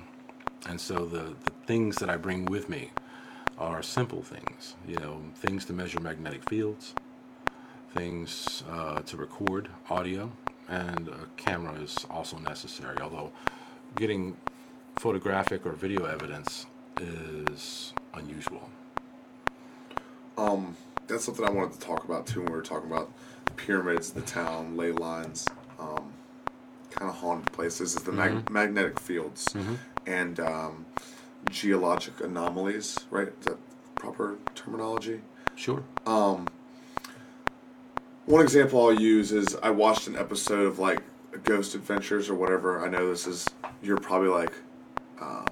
Speaker 2: and so the, the things that I bring with me are simple things. You know, things to measure magnetic fields, things uh, to record audio, and a camera is also necessary. Although getting photographic or video evidence is unusual.
Speaker 1: Um, that's something I wanted to talk about too when we were talking about pyramids, the town, ley lines, um, kind of haunted places. Is the mag- magnetic fields and um, geologic anomalies, right? Is that proper terminology?
Speaker 2: Sure.
Speaker 1: One example I'll use is I watched an episode of like Ghost Adventures or whatever. I know this is you're probably like uh,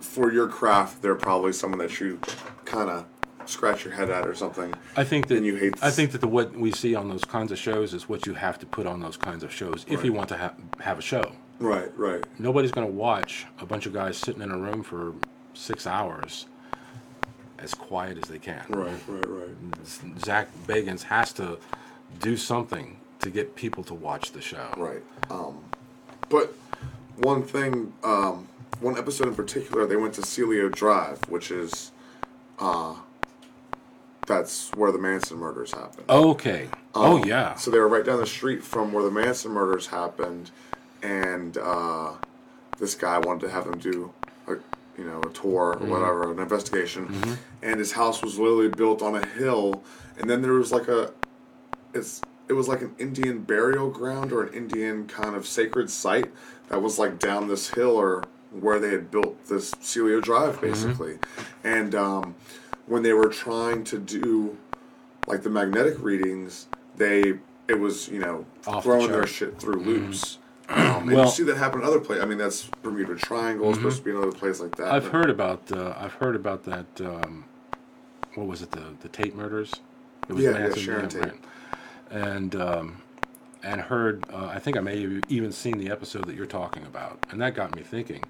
Speaker 1: for your craft. They're probably someone that you kind of scratch your head at or something.
Speaker 2: I think that
Speaker 1: you hate
Speaker 2: I think that the what we see on those kinds of shows is what you have to put on those kinds of shows if you want to ha- have a show.
Speaker 1: Right, right,
Speaker 2: Nobody's going to watch a bunch of guys sitting in a room for six hours as quiet as they can.
Speaker 1: right, right, right,
Speaker 2: Zak Bagans has to do something to get people to watch the show.
Speaker 1: right. Um, but one thing, um, one episode in particular, they went to Cielo Drive, which is, uh, that's where the Manson murders happened.
Speaker 2: Okay. oh
Speaker 1: Um,
Speaker 2: yeah.
Speaker 1: So they were right down the street from where the Manson murders happened, and uh, this guy wanted to have them do, a, you know, a tour
Speaker 2: Mm-hmm.
Speaker 1: or whatever, an investigation. And his house was literally built on a hill, and then there was like a, it's it was like an Indian burial ground or an Indian kind of sacred site that was like down this hill or where they had built this Cielo Drive
Speaker 2: Mm-hmm.
Speaker 1: basically, and um, when they were trying to do like the magnetic readings, they it was you know
Speaker 2: Off the
Speaker 1: throwing their shit through loops. Um, and
Speaker 2: Well-
Speaker 1: you see that happen in other places. I mean, that's Bermuda Triangle. It's supposed to be another place like that.
Speaker 2: I've heard about uh, I've heard about that. Um, what was it? The the Tate murders. It
Speaker 1: Yeah, yeah, Sharon Tate.
Speaker 2: right. And um, and heard. Uh, I think I may have even seen the episode that you're talking about, and that got me thinking.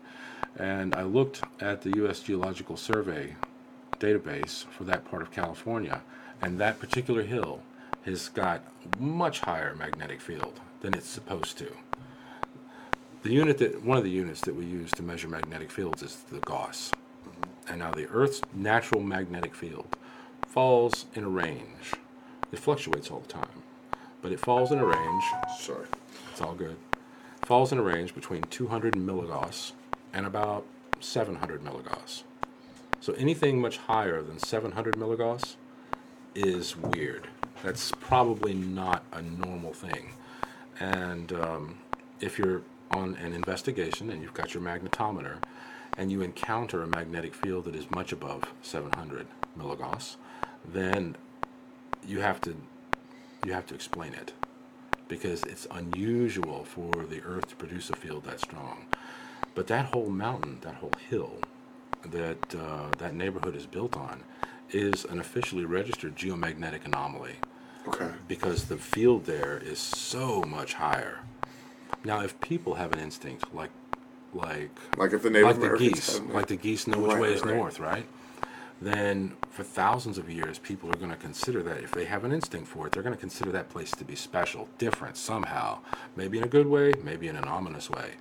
Speaker 2: And I looked at the U.S. Geological Survey database for that part of California, and that particular hill has got much higher magnetic field than it's supposed to. The unit that one of the units that we use to measure magnetic fields is the Gauss. And now the Earth's natural magnetic field falls in a range. It fluctuates all the time, but it falls in a range.
Speaker 1: Sorry.
Speaker 2: It's all good. Falls in a range between 200 milligauss and about 700 milligauss. So anything much higher than 700 milligauss is weird. That's probably not a normal thing. And um, if you're on an investigation and you've got your magnetometer and you encounter a magnetic field that is much above 700 milligauss, then you have to you have to explain it because it's unusual for the Earth to produce a field that strong. But that whole mountain, that whole hill that uh, that neighborhood is built on, is an officially registered geomagnetic anomaly
Speaker 1: Okay.
Speaker 2: because the field there is so much higher. Now, if people have an instinct like like
Speaker 1: Like if the Native
Speaker 2: like the geese, like the geese know which
Speaker 1: Right,
Speaker 2: way is
Speaker 1: right.
Speaker 2: north, right? Then for thousands of years, people are going to consider that if they have an instinct for it, they're going to consider that place to be special, different somehow, maybe in a good way, maybe in an ominous way,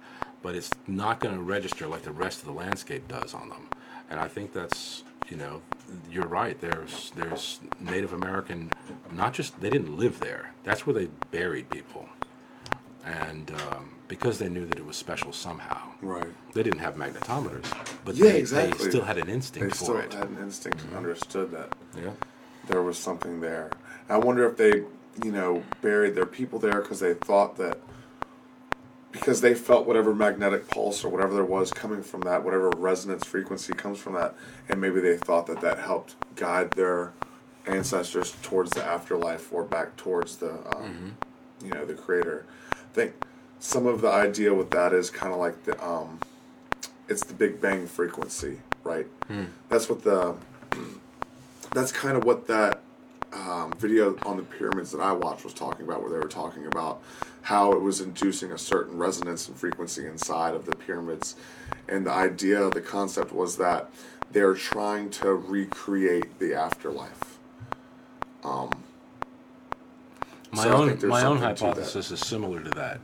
Speaker 2: but it's not going to register like the rest of the landscape does on them. And I think that's you know you're right. There's there's Native American, not just they didn't live there. That's where they buried people, and um, because they knew that it was special somehow.
Speaker 1: Right.
Speaker 2: They didn't have magnetometers, but
Speaker 1: Yeah,
Speaker 2: they,
Speaker 1: exactly.
Speaker 2: they still had an
Speaker 1: They
Speaker 2: instinct
Speaker 1: still
Speaker 2: for it.
Speaker 1: had an instinct and understood that
Speaker 2: Yeah.
Speaker 1: there was something there. I wonder if they, you know, buried their people there because they thought that because they felt whatever magnetic pulse or whatever there was coming from that, whatever resonance frequency comes from that, and maybe they thought that that helped guide their ancestors towards the afterlife or back towards the, um, you know, the creator. I think some of the idea with that is kind of like the, um, it's the Big Bang frequency, right? That's what the, that's kind of what that um, video on the pyramids that I watched was talking about, where they were talking about how it was inducing a certain resonance and frequency inside of the pyramids, and the idea, the concept was that they're trying to recreate the afterlife.
Speaker 2: My
Speaker 1: So
Speaker 2: own my own
Speaker 1: something to that.
Speaker 2: hypothesis is similar to that.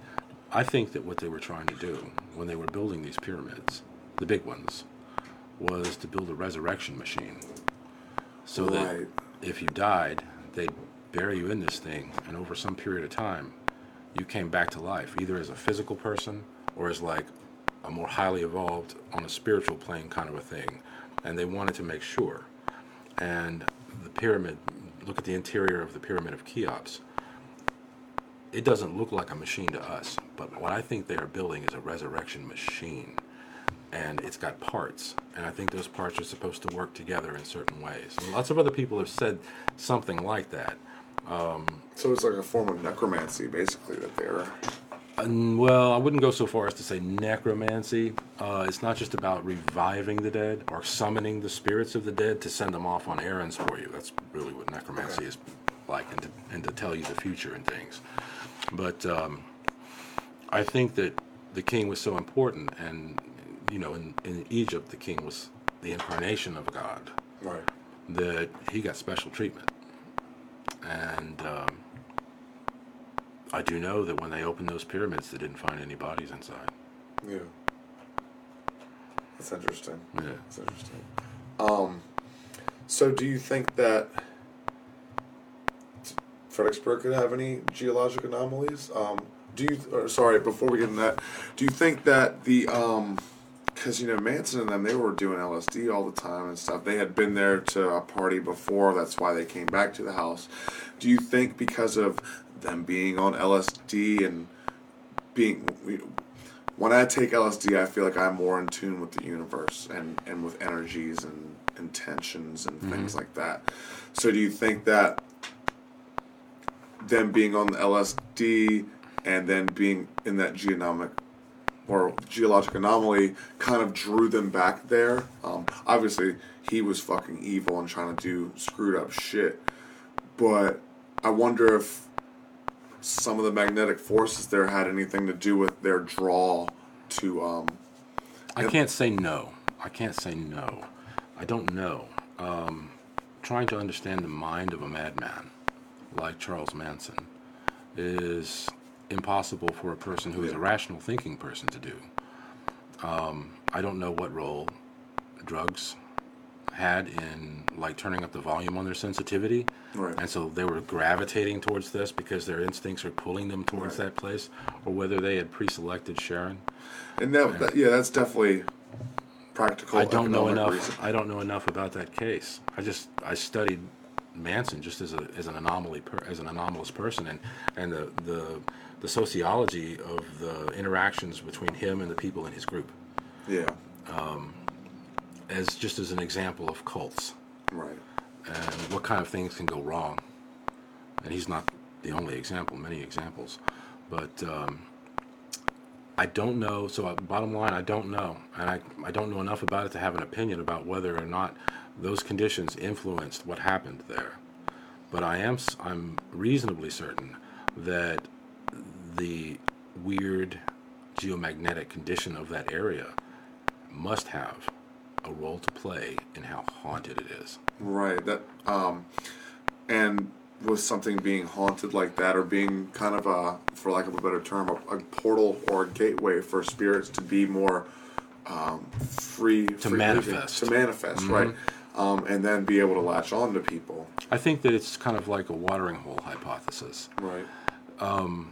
Speaker 2: I think that what they were trying to do when they were building these pyramids, the big ones, was to build a resurrection machine. So
Speaker 1: Right.
Speaker 2: that if you died, they'd bury you in this thing, and over some period of time, you came back to life, either as a physical person or as like a more highly evolved on a spiritual plane kind of a thing. And they wanted to make sure. And the pyramid, look at the interior of the pyramid of Cheops it doesn't look like a machine to us, but what I think they are building is a resurrection machine. And it's got parts, and I think those parts are supposed to work together in certain ways. And lots of other people have said something like that.
Speaker 1: So it's like a form of necromancy, basically, that they're.
Speaker 2: And, well, I wouldn't go so far as to say necromancy. Uh, it's not just about reviving the dead or summoning the spirits of the dead to send them off on errands for you. That's really what necromancy is like, and to, and to tell you the future and things. But um, I think that the king was so important, and you know, in, in Egypt, the king was the incarnation of God,
Speaker 1: Right.
Speaker 2: that he got special treatment. And um, I do know that when they opened those pyramids, they didn't find any bodies inside.
Speaker 1: Yeah. That's interesting.
Speaker 2: Yeah.
Speaker 1: That's interesting. Um, so do you think that Fredericksburg could have any geologic anomalies? Um, do you? Or, sorry, before we get into that, do you think that the um, because you know Manson and them they were doing LSD all the time and stuff. They had been there to a party before. That's why they came back to the house. Do you think because of them being on LSD and being when I take LSD, I feel like I'm more in tune with the universe and, and with energies and intentions and mm-hmm. things like that. So, do you think that them being on the LSD and then being in that geonomic or geologic anomaly kind of drew them back there? Um, obviously, he was fucking evil and trying to do screwed up shit, but I wonder if some of the magnetic forces there had anything to do with their draw to um
Speaker 2: I can't say no. I can't say no. I don't know. Um, trying to understand the mind of a madman like Charles Manson is impossible for a person who is a rational thinking person to do. Um, I don't know what role drugs had in like turning up the volume on their sensitivity.
Speaker 1: Right.
Speaker 2: And so they were gravitating towards this because their instincts are pulling them towards that place, or whether they had pre-selected Sharon.
Speaker 1: and that, that yeah that's definitely practical
Speaker 2: I don't know enough.
Speaker 1: reason.
Speaker 2: I don't know enough about that case. I just I studied Manson just as a as an anomaly per, as an anomalous person and and the the the sociology of the interactions between him and the people in his group
Speaker 1: yeah
Speaker 2: as just as an example of cults
Speaker 1: right
Speaker 2: and what kind of things can go wrong. And he's not the only example, many examples. But um, I don't know. So, uh, bottom line, I don't know. And I, I don't know enough about it to have an opinion about whether or not those conditions influenced what happened there. But I am I'm reasonably certain that the weird geomagnetic condition of that area must have a role to play in how haunted it is.
Speaker 1: right that um and with something being haunted like that or being kind of a for lack of a better term a, a portal or a gateway for spirits to be more um, free to
Speaker 2: manifest.
Speaker 1: to manifest right um, and then be able to latch on to people
Speaker 2: I think that it's kind of like a watering hole hypothesis.
Speaker 1: Right. Um,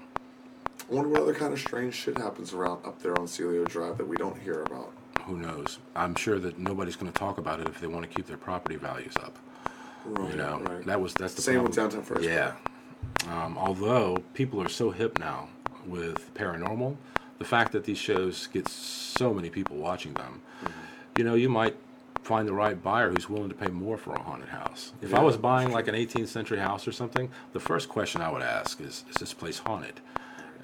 Speaker 1: I wonder what other kind of strange shit happens around up there on Cielo Drive that we don't hear about.
Speaker 2: Who knows? I'm sure that nobody's going to talk about it if they want to keep their property values up.
Speaker 1: Right.
Speaker 2: You know,
Speaker 1: right.
Speaker 2: that was that's the
Speaker 1: Same with
Speaker 2: problem.
Speaker 1: downtown Fredericksburg.
Speaker 2: Yeah. Um, although people are so hip now with paranormal, the fact that these shows get so many people watching them, you know, you might find the right buyer who's willing to pay more for a haunted house. If I was buying like an 18th century house or something, the first question I would ask is, is this place haunted?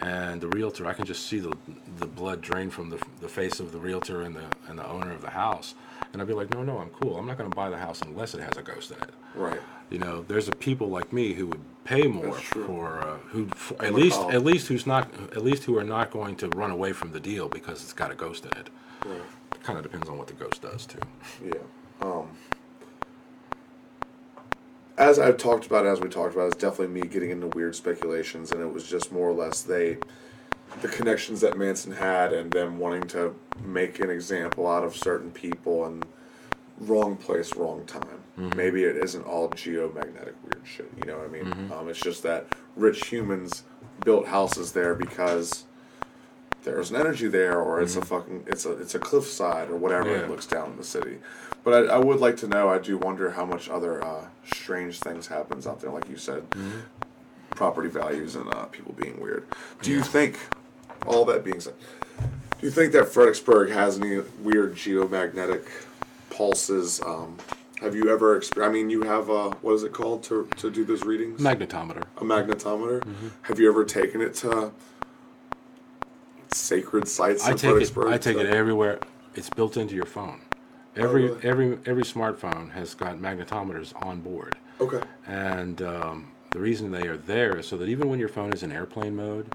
Speaker 2: And the realtor, I can just see the the blood drain from the, the face of the realtor and the and the owner of the house, and I'd be like, no, no, I'm cool. I'm not going to buy the house unless it has a ghost in it
Speaker 1: Right.
Speaker 2: You know, there's a people like me who would pay more for uh, who for, at least at least who's not at least who are not going to run away from the deal because it's got a ghost in it.
Speaker 1: Right.
Speaker 2: It kind of depends on what the ghost does too.
Speaker 1: Yeah. Um, as I've talked about, as we talked about, it's definitely me getting into weird speculations, and it was just more or less they, the connections that Manson had, and them wanting to make an example out of certain people, and wrong place, wrong time. Mm-hmm. Maybe it isn't all geomagnetic weird shit. You know what I mean? Mm-hmm. Um, it's just that rich humans built houses there because there's an energy there, or it's a mm-hmm. fucking it's a it's a cliffside or whatever.
Speaker 2: Yeah.
Speaker 1: It looks down in the city. But I, I would like to know. I do wonder how much other uh, strange things happens out there, like you said, property values and uh, people being weird. Do you think, all that being said, do you think that Fredericksburg has any weird geomagnetic pulses? Um, have you ever? experienced? I mean, you have uh, what is it called to to do those readings?
Speaker 2: Magnetometer.
Speaker 1: a magnetometer.
Speaker 2: Mm-hmm.
Speaker 1: Have you ever taken it to sacred sites
Speaker 2: I take it. I take
Speaker 1: to-
Speaker 2: it everywhere. It's built into your phone. Every
Speaker 1: really?
Speaker 2: every every smartphone has got magnetometers on board,
Speaker 1: Okay.
Speaker 2: and um, the reason they are there is so that even when your phone is in airplane mode,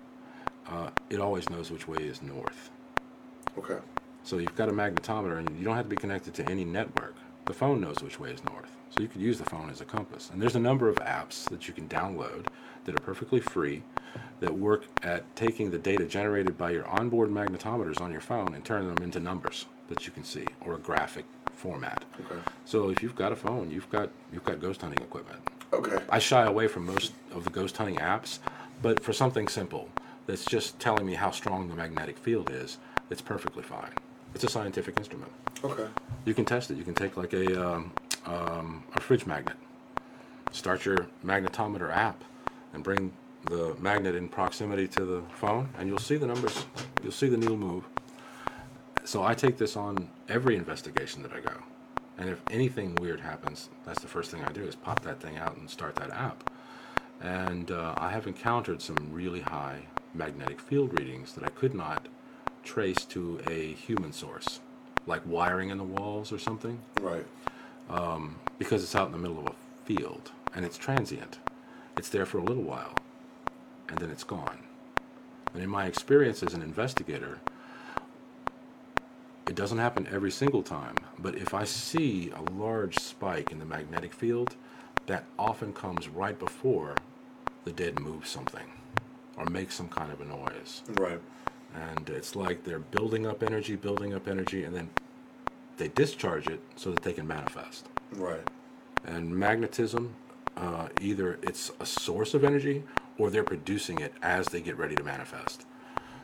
Speaker 2: uh, it always knows which way is north.
Speaker 1: Okay.
Speaker 2: So you've got a magnetometer, and you don't have to be connected to any network. The phone knows which way is north. So you could use the phone as a compass. And there's a number of apps that you can download that are perfectly free that work at taking the data generated by your onboard magnetometers on your phone and turning them into numbers that you can see or a graphic format.
Speaker 1: Okay.
Speaker 2: So if you've got a phone, you've got you've got ghost hunting equipment.
Speaker 1: Okay.
Speaker 2: I shy away from most of the ghost hunting apps, but for something simple that's just telling me how strong the magnetic field is, it's perfectly fine. It's a scientific instrument.
Speaker 1: Okay.
Speaker 2: You can test it. You can take like a um, um, a fridge magnet, start your magnetometer app, and bring the magnet in proximity to the phone, and you'll see the numbers. You'll see the needle move. So I take this on every investigation that I go, and if anything weird happens, that's the first thing I do is pop that thing out and start that app. And uh, I have encountered some really high magnetic field readings that I could not trace to a human source, like wiring in the walls or something,
Speaker 1: Right.
Speaker 2: because it's out in the middle of a field and it's transient. It's there for a little while and then it's gone. And in my experience as an investigator, it doesn't happen every single time, but if I see a large spike in the magnetic field, that often comes right before the dead move something or make some kind of a noise.
Speaker 1: Right.
Speaker 2: And it's like they're building up energy, building up energy, and then they discharge it so that they can manifest.
Speaker 1: Right.
Speaker 2: And magnetism, uh, either it's a source of energy or they're producing it as they get ready to manifest.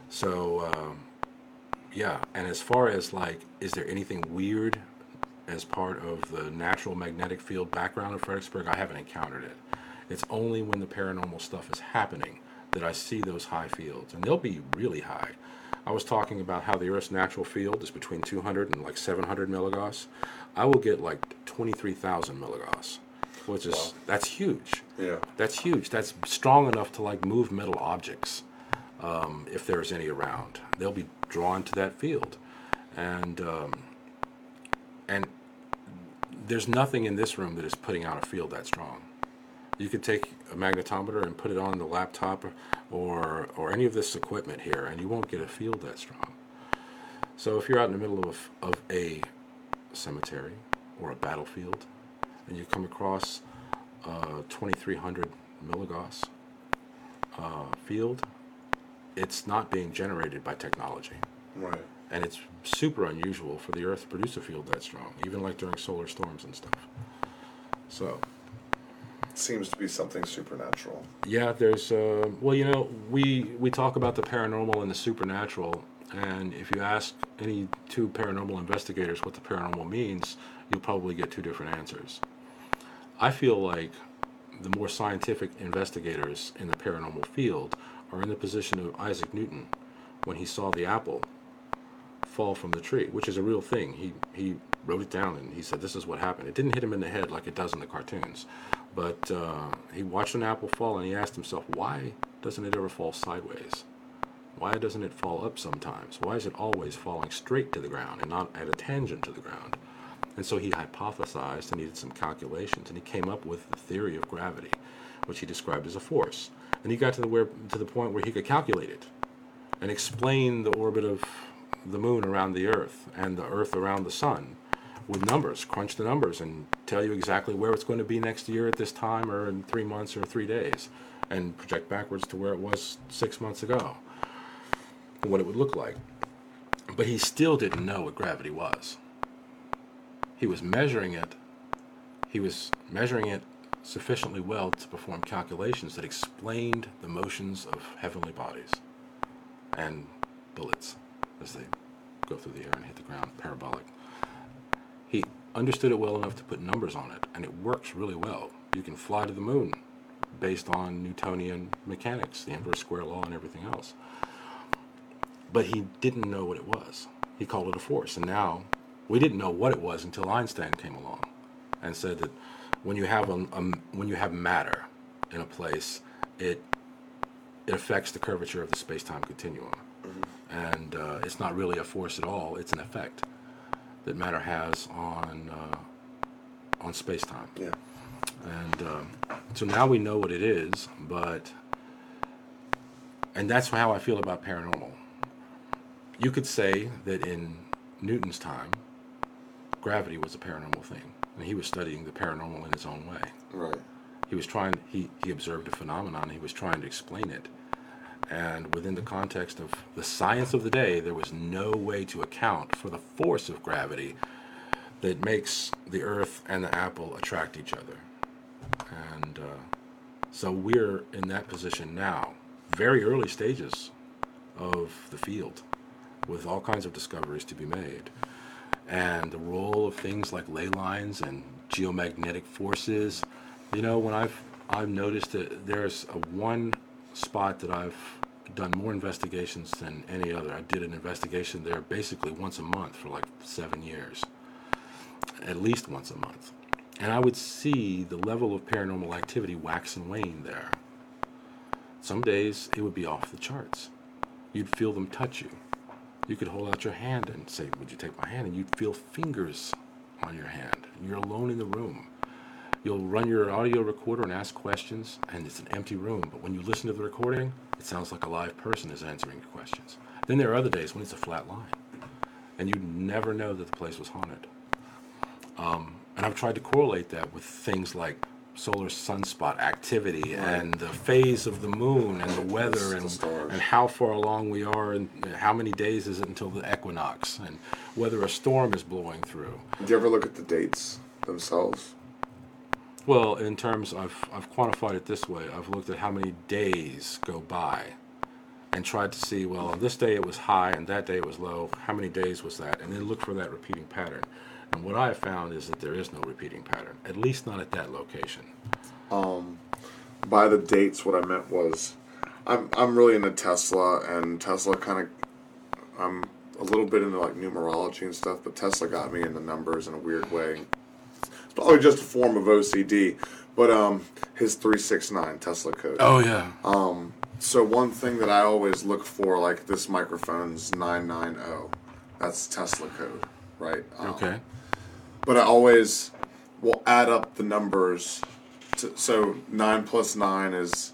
Speaker 2: So, um, yeah. And as far as like, is there anything weird as part of the natural magnetic field background of Fredericksburg? I haven't encountered it. It's only when the paranormal stuff is happening that I see those high fields, and they'll be really high. I was talking about how the Earth's natural field is between 200 and like 700 milligauss. I will get like 23,000 milligauss, which is
Speaker 1: Wow.
Speaker 2: that's huge.
Speaker 1: Yeah.
Speaker 2: That's huge. That's strong enough to like move metal objects. Um, if there's any around, they'll be drawn to that field, and um, and there's nothing in this room that is putting out a field that strong. You could take a magnetometer and put it on the laptop or, or any of this equipment here, and you won't get a field that strong. So if you're out in the middle of of a cemetery or a battlefield, and you come across uh, 2300 milligauss uh, field, it's not being generated by technology.
Speaker 1: Right.
Speaker 2: And it's super unusual for the Earth to produce a field that strong, even like during solar storms and stuff. So,
Speaker 1: Seems to be something supernatural.
Speaker 2: yeah, there's, uh, well, you know, we, we talk about the paranormal and the supernatural, and if you ask any two paranormal investigators what the paranormal means, you'll probably get two different answers. I feel like the more scientific investigators in the paranormal field are in the position of Isaac Newton when he saw the apple fall from the tree, which is a real thing. He he wrote it down and he said this is what happened. It didn't hit him in the head like it does in the cartoons, but uh, he watched an apple fall and he asked himself, why doesn't it ever fall sideways? Why doesn't it fall up sometimes? Why is it always falling straight to the ground and not at a tangent to the ground? And so he hypothesized and he did some calculations and he came up with the theory of gravity, which he described as a force. And he got to the where to the point where he could calculate it and explain the orbit of the moon around the earth and the earth around the sun with numbers, crunch the numbers and tell you exactly where it's going to be next year at this time or in 3 months or 3 days and project backwards to where it was 6 months ago. And what it would look like. But he still didn't know what gravity was. He was measuring it. He was measuring it sufficiently well to perform calculations that explained the motions of heavenly bodies and bullets as they go through the air and hit the ground, parabolic. He understood it well enough to put numbers on it, and it works really well. You can fly to the moon based on Newtonian mechanics, the inverse square law, and everything else. But he didn't know what it was. He called it a force, and now we didn't know what it was until Einstein came along and said that when you have a, a when you have matter in a place, it it affects the curvature of the space-time continuum, and uh, it's not really a force at all. It's an effect that matter has on uh, on space-time.
Speaker 1: Yeah.
Speaker 2: And um, so now we know what it is, but and that's how I feel about paranormal. You could say that in Newton's time, gravity was a paranormal thing, and he was studying the paranormal in his own way.
Speaker 1: Right.
Speaker 2: He was trying. He he observed a phenomenon. He was trying to explain it, and within the context of the science of the day, there was no way to account for the force of gravity that makes the Earth and the apple attract each other. And uh, so we're in that position now, very early stages of the field, with all kinds of discoveries to be made. And the role of things like ley lines and geomagnetic forces. You know, when I've I've noticed that there's a one spot that I've done more investigations than any other. I did an investigation there basically once a month for like seven years, at least once a month. And I would see the level of paranormal activity wax and wane there. Some days it would be off the charts. You'd feel them touch you. You could hold out your hand and say, Would you take my hand? And you'd feel fingers on your hand. You're alone in the room. You'll run your audio recorder and ask questions, and it's an empty room. But when you listen to the recording, it sounds like a live person is answering your questions. Then there are other days when it's a flat line, and you never know that the place was haunted. Um, and I've tried to correlate that with things like solar sunspot activity and the phase of the moon and the weather
Speaker 1: the
Speaker 2: and,
Speaker 1: stars.
Speaker 2: and how far along we are and how many days is it until the equinox and whether a storm is blowing through.
Speaker 1: Do you ever look at the dates themselves?
Speaker 2: Well, in terms, I've I've quantified it this way. I've looked at how many days go by, and tried to see. Well, on this day it was high, and that day it was low. How many days was that? And then look for that repeating pattern. And what I have found is that there is no repeating pattern, at least not at that location.
Speaker 1: By the dates, what I meant was, I'm I'm really into Tesla, and Tesla kind of, I'm a little bit into like numerology and stuff, but Tesla got me into numbers in a weird way. It's probably just a form of OCD, but um, his three six nine Tesla code.
Speaker 2: Oh yeah.
Speaker 1: Um, So one thing that I always look for, like this microphone's nine nine zero, that's Tesla code, right? Um,
Speaker 2: okay.
Speaker 1: But I always will add up the numbers. To, so nine plus nine is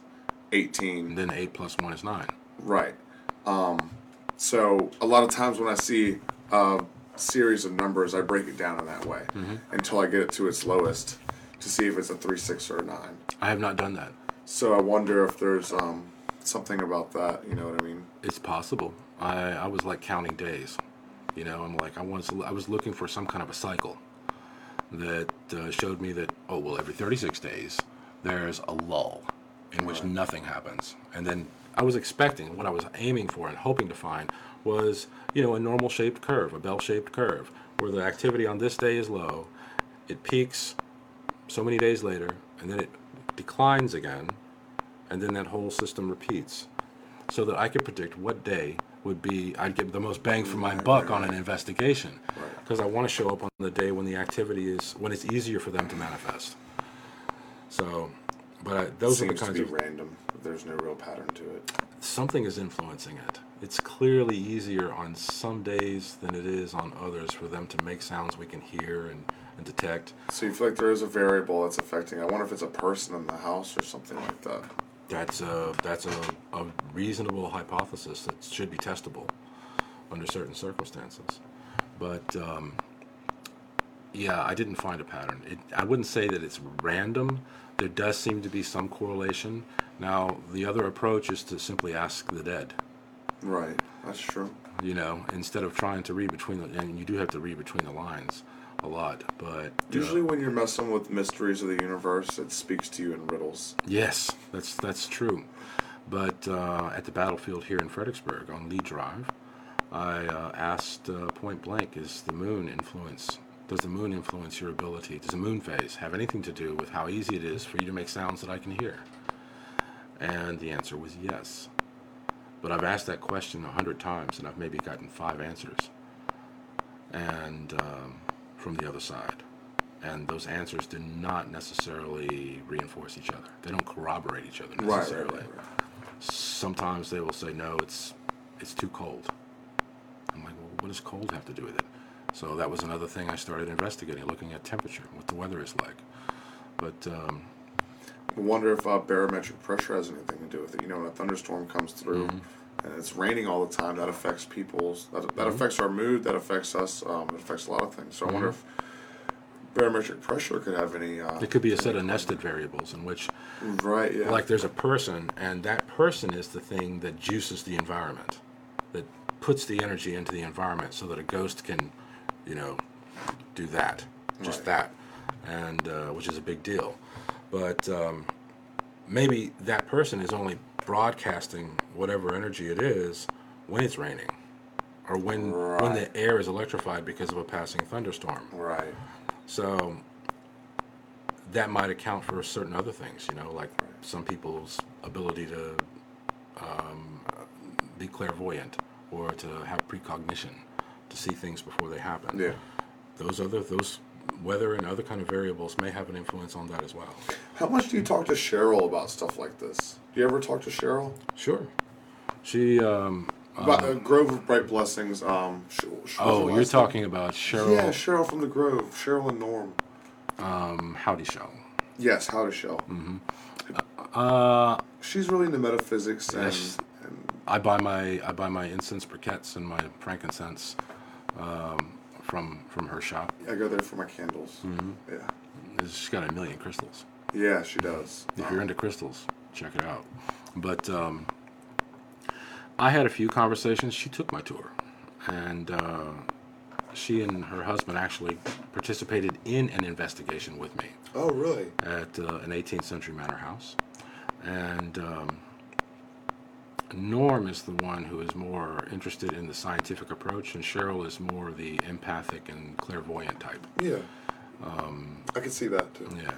Speaker 1: eighteen,
Speaker 2: then eight plus one is nine.
Speaker 1: right? Um, so a lot of times when I see a series of numbers, I break it down in that way until I get it to its lowest to see if it's a three, six, or a nine.
Speaker 2: I have not done that.
Speaker 1: So I wonder if there's um, something about that. You know what I mean?
Speaker 2: It's possible. I, I was like counting days. You know, I'm like I was I was looking for some kind of a cycle that uh, showed me that oh well every 36 days there's a lull in which nothing happens, and then I was expecting what I was aiming for and hoping to find was you know a normal shaped curve, a bell shaped curve, where the activity on this day is low, it peaks so many days later, and then it declines again, and then that whole system repeats so that I could predict what day would be I'd get the most bang for my buck on an investigation because I want to show up on the day when the activity is when it's easier for them to manifest. So, but I, those
Speaker 1: Seems
Speaker 2: are the kinds
Speaker 1: to be
Speaker 2: of
Speaker 1: random. There's no real pattern to it.
Speaker 2: something is influencing it. it's clearly easier on some days than it is on others for them to make sounds we can hear and, and detect.
Speaker 1: So you feel like there is a variable that's affecting. I wonder if it's a person in the house or something like that.
Speaker 2: That's a that's a, a reasonable hypothesis that should be testable under certain circumstances. But um, yeah, I didn't find a pattern. It, I wouldn't say that it's random. There does seem to be some correlation. Now, the other approach is to simply ask the dead.
Speaker 1: Right. That's true.
Speaker 2: You know, instead of trying to read between the, and you do have to read between the lines a lot. But
Speaker 1: Usually, when you're messing with mysteries of the universe, it speaks to you in riddles.
Speaker 2: Yes, that's that's true. But uh, at the battlefield here in Fredericksburg on Lee Drive, I uh, asked uh, point blank: Is the moon influence? Does the moon influence your ability? Does the moon phase have anything to do with how easy it is for you to make sounds that I can hear? And the answer was yes. But I've asked that question a hundred times, and I've maybe gotten five answers. And um, from the other side. And those answers do not necessarily reinforce each other. They don't corroborate each other
Speaker 1: Right, right,
Speaker 2: necessarily.
Speaker 1: right, right.
Speaker 2: Sometimes they will say, no, it's, it's too cold. I'm like, well, what does cold have to do with it? So that was another thing I started investigating, looking at temperature, what the weather is like. But um,
Speaker 1: I wonder if uh, barometric pressure has anything to do with it. You know, when a thunderstorm comes through and it's raining all the time, that affects people's. That, that affects our mood. That affects us. Um, it affects a lot of things. So I wonder if barometric pressure could have any. Uh,
Speaker 2: it could be a set of nested variables in which
Speaker 1: right. Yeah.
Speaker 2: like there's a person and that person is the thing that juices the environment that puts the energy into the environment so that a ghost can you know do that just
Speaker 1: Right.
Speaker 2: that and uh, which is a big deal but um, maybe that person is only broadcasting whatever energy it is when it's raining or when when the air is electrified because of a passing thunderstorm
Speaker 1: right.
Speaker 2: so that might account for certain other things, you know, like some people's ability to um, be clairvoyant or to have precognition, to see things before they happen.
Speaker 1: Yeah.
Speaker 2: Those other those weather and other kind of variables may have an influence on that as well.
Speaker 1: How much do you talk to Cheryl about stuff like this? Do you ever talk to Cheryl
Speaker 2: Sure. She. Um,
Speaker 1: about uh, Grove of Bright Blessings? Um. Sh- sh-
Speaker 2: oh, you're talking about Cheryl
Speaker 1: Yeah, Cheryl from the Grove. Cheryl and Norm.
Speaker 2: um, Howdy Show.
Speaker 1: Yes, how to Cheryl.
Speaker 2: Uh,
Speaker 1: She's really into metaphysics and,
Speaker 2: Yes.
Speaker 1: and
Speaker 2: I buy my I buy my incense briquettes and my frankincense um, from from her shop.
Speaker 1: I go there for my candles.
Speaker 2: Mm-hmm.
Speaker 1: Yeah.
Speaker 2: She's got a million crystals.
Speaker 1: Yeah, she does.
Speaker 2: If
Speaker 1: Um,
Speaker 2: you're into crystals, check it out. But um, I had a few conversations. She took my tour, and uh, she and her husband actually participated in an investigation with me
Speaker 1: oh, really?
Speaker 2: at uh, an 18th century manor house. And um, Norm is the one who is more interested in the scientific approach, and Cheryl is more the empathic and clairvoyant type.
Speaker 1: Yeah. I can see that too.
Speaker 2: Yeah.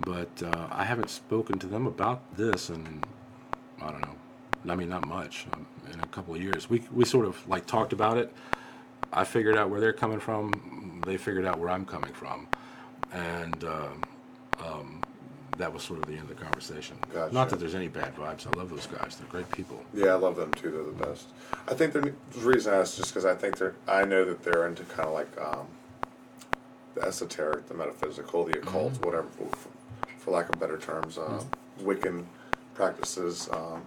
Speaker 2: But uh, I haven't spoken to them about this in, I don't know, I mean, not much, um, in a couple of years. We, we sort of like talked about it. I figured out where they're coming from. They figured out where I'm coming from. And um, um, that was sort of the end of the conversation.
Speaker 1: Gotcha.
Speaker 2: Not that there's any bad vibes. I love those guys. They're great people.
Speaker 1: Yeah, I love them too. They're the best. I think the reason I asked just because I think they're. I know that they're into kind of like um, the esoteric, the metaphysical, the occult,
Speaker 2: Mm-hmm.
Speaker 1: whatever, for, for lack of better terms, uh, Wiccan practices. Um,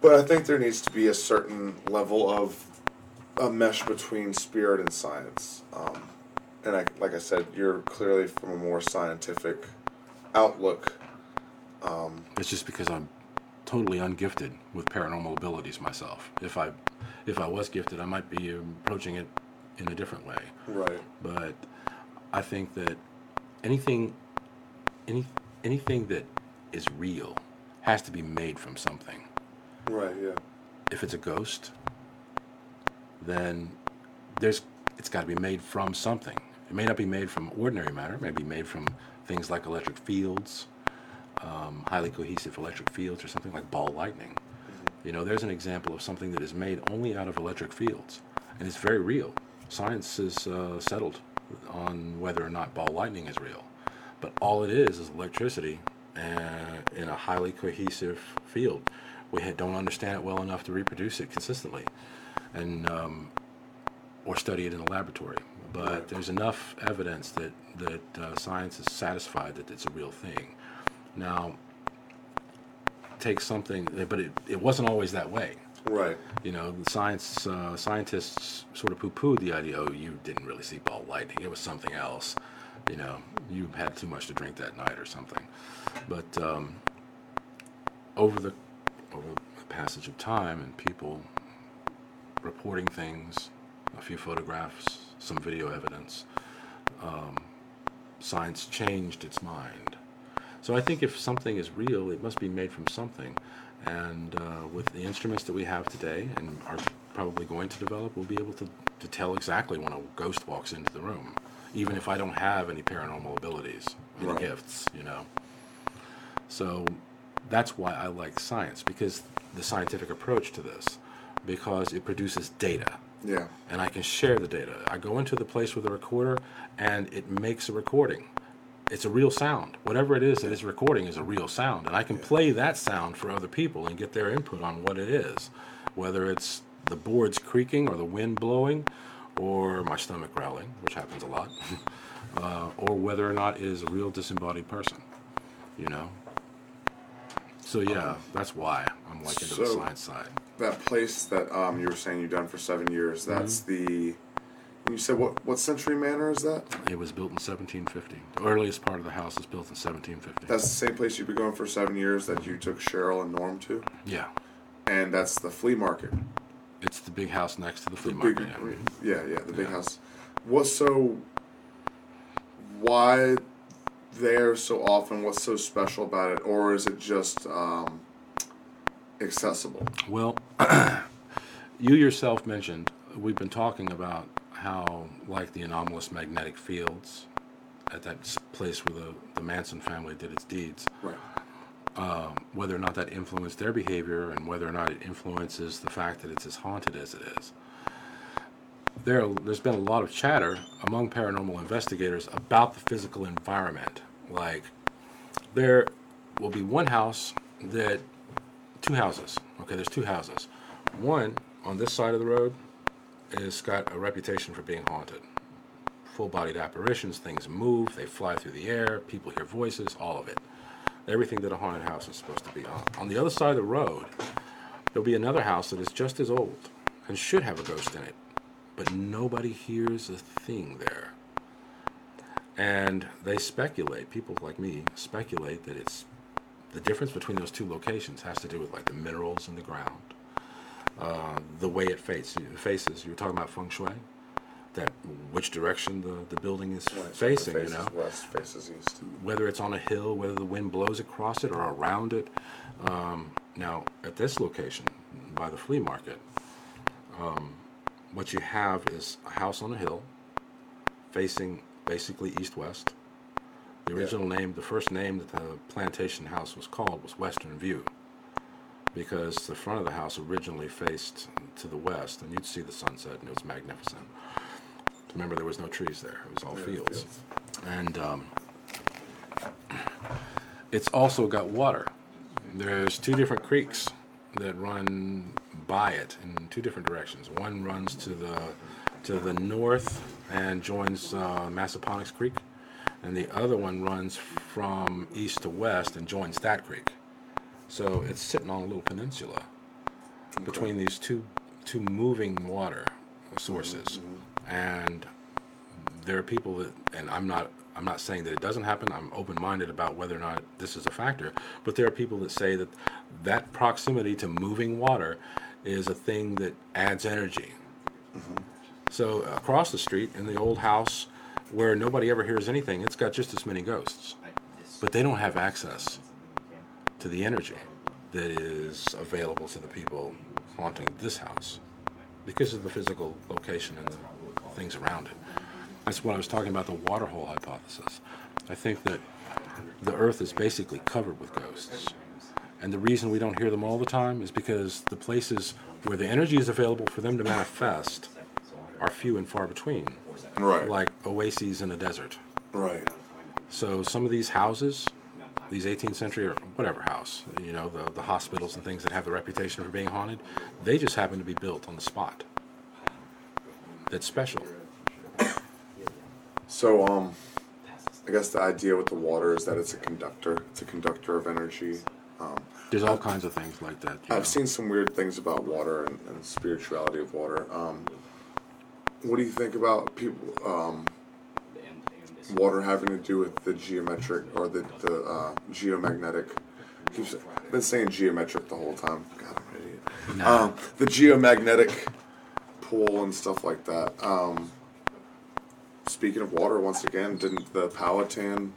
Speaker 1: but I think there needs to be a certain level of a mesh between spirit and science. Um, and I, like I said, you're clearly from a more scientific outlook.
Speaker 2: Um, it's just because I'm totally ungifted with paranormal abilities myself. If I, if I was gifted, I might be approaching it in a different way.
Speaker 1: Right.
Speaker 2: but I think that anything, any anything that is real has to be made from something.
Speaker 1: Right. Yeah.
Speaker 2: If it's a ghost, then there's it's got to be made from something. It may not be made from ordinary matter. It may be made from things like electric fields, um, highly cohesive electric fields, or something like ball lightning. You know, there's an example of something that is made only out of electric fields, and it's very real. Science is uh, settled on whether or not ball lightning is real, but all it is is electricity uh, in a highly cohesive field. We don't understand it well enough to reproduce it consistently, and um, or study it in a laboratory. But there's enough evidence that that uh, science is satisfied that it's a real thing. Now, take something, but it, it wasn't always that way.
Speaker 1: Right.
Speaker 2: You know, the science uh, scientists sort of poo-pooed the idea. Oh, you didn't really see ball lightning; it was something else. You know, you had too much to drink that night or something. But um, over the over the passage of time and people reporting things, a few photographs, some video evidence, um, science changed its mind. So I think if something is real, it must be made from something. And uh, with the instruments that we have today and are probably going to develop, we'll be able to, to tell exactly when a ghost walks into the room, even if I don't have any paranormal abilities,
Speaker 1: Right.
Speaker 2: gifts, you know. So that's why I like science, because the scientific approach to this, because it produces data
Speaker 1: Yeah.
Speaker 2: and I can share the data. I go into the place with a recorder and it makes a recording. It's a real sound. Whatever it is that is recording is a real sound. And I can play that sound for other people and get their input on what it is. Whether it's the boards creaking or the wind blowing or my stomach growling, which happens a lot, uh, or whether or not it is a real disembodied person, you know? So, yeah, that's why I'm like into the science side.
Speaker 1: That place that um, you were saying you've done for seven years. That's
Speaker 2: Mm-hmm.
Speaker 1: the. You said what? What Century Manor is that?
Speaker 2: It was built in 1750. The earliest part of the house was built in 1750.
Speaker 1: That's the same place you've been going for seven years that you took Cheryl and Norm to,
Speaker 2: yeah,
Speaker 1: and that's the flea market.
Speaker 2: it's the big house next to the flea
Speaker 1: Big,
Speaker 2: market. yeah.
Speaker 1: yeah, yeah, the big
Speaker 2: Yeah.
Speaker 1: house. What's so? Why there so often? What's so special about it, or is it just um, accessible?
Speaker 2: Well, you yourself mentioned we've been talking about how, like the anomalous magnetic fields at that place where the, the Manson family did its deeds,
Speaker 1: Right.
Speaker 2: Um, whether or not that influenced their behavior and whether or not it influences the fact that it's as haunted as it is. There, there's been a lot of chatter among paranormal investigators about the physical environment. Like, there will be one house that, two houses. Okay, there's two houses. One on this side of the road has got a reputation for being haunted. Full bodied apparitions, things move, they fly through the air, people hear voices, all of it everything that a haunted house is supposed to be on. On the other side of the road, there'll be another house that is just as old and should have a ghost in it, but nobody hears a thing there. And they speculate, people like me speculate that it's the difference between those two locations has to do with like the minerals in the ground, uh, the way it faces. faces. You were talking about feng shui, that which direction the, the building is facing, you know
Speaker 1: west, faces east.
Speaker 2: whether it's on a hill, whether the wind blows across it or around it. Um, now, at this location, by the flea market, um, what you have is a house on a hill facing basically east west. The original name, the first name that the plantation house was called was Western View because the front of the house originally faced to the west and you'd see the sunset and it was magnificent. Remember, there was no trees there, it was all
Speaker 1: Yeah,
Speaker 2: fields.
Speaker 1: fields.
Speaker 2: And um, it's also got water. There's two different creeks that run by it in two different directions. One runs to the to the north and joins uh, Massaponax Creek, and the other one runs from east to west and joins that creek. So it's sitting on a little peninsula between these two two moving water sources, and there are people that, and I'm not, I'm not saying that it doesn't happen. I'm open-minded about whether or not this is a factor. But there are people that say that that proximity to moving water is a thing that adds energy. Mm-hmm. So across the street in the old house, where nobody ever hears anything, it's got just as many ghosts, but they don't have access to the energy that is available to the people haunting this house because of the physical location and the things around it. That's what I was talking about the water hole hypothesis. I think that the earth is basically covered with ghosts. And the reason we don't hear them all the time is because the places where the energy is available for them to manifest are few and far between,
Speaker 1: Right.
Speaker 2: like oases in a desert.
Speaker 1: right.
Speaker 2: So some of these houses these 18th century or whatever house, you know, the, the hospitals and things that have the reputation for being haunted, they just happen to be built on the spot. That's special.
Speaker 1: So, um, I guess the idea with the water is that it's a conductor. It's a conductor of energy. Um,
Speaker 2: There's all kinds of things like that.
Speaker 1: I've seen some weird things about water and, and spirituality of water. Um, what do you think about people? Um, water having to do with the geometric or the the uh, geomagnetic. Keeps, I've been saying geometric the whole time. God, I'm an idiot. Um, the geomagnetic pool and stuff like that. Um, speaking of water, once again, didn't the Powhatan,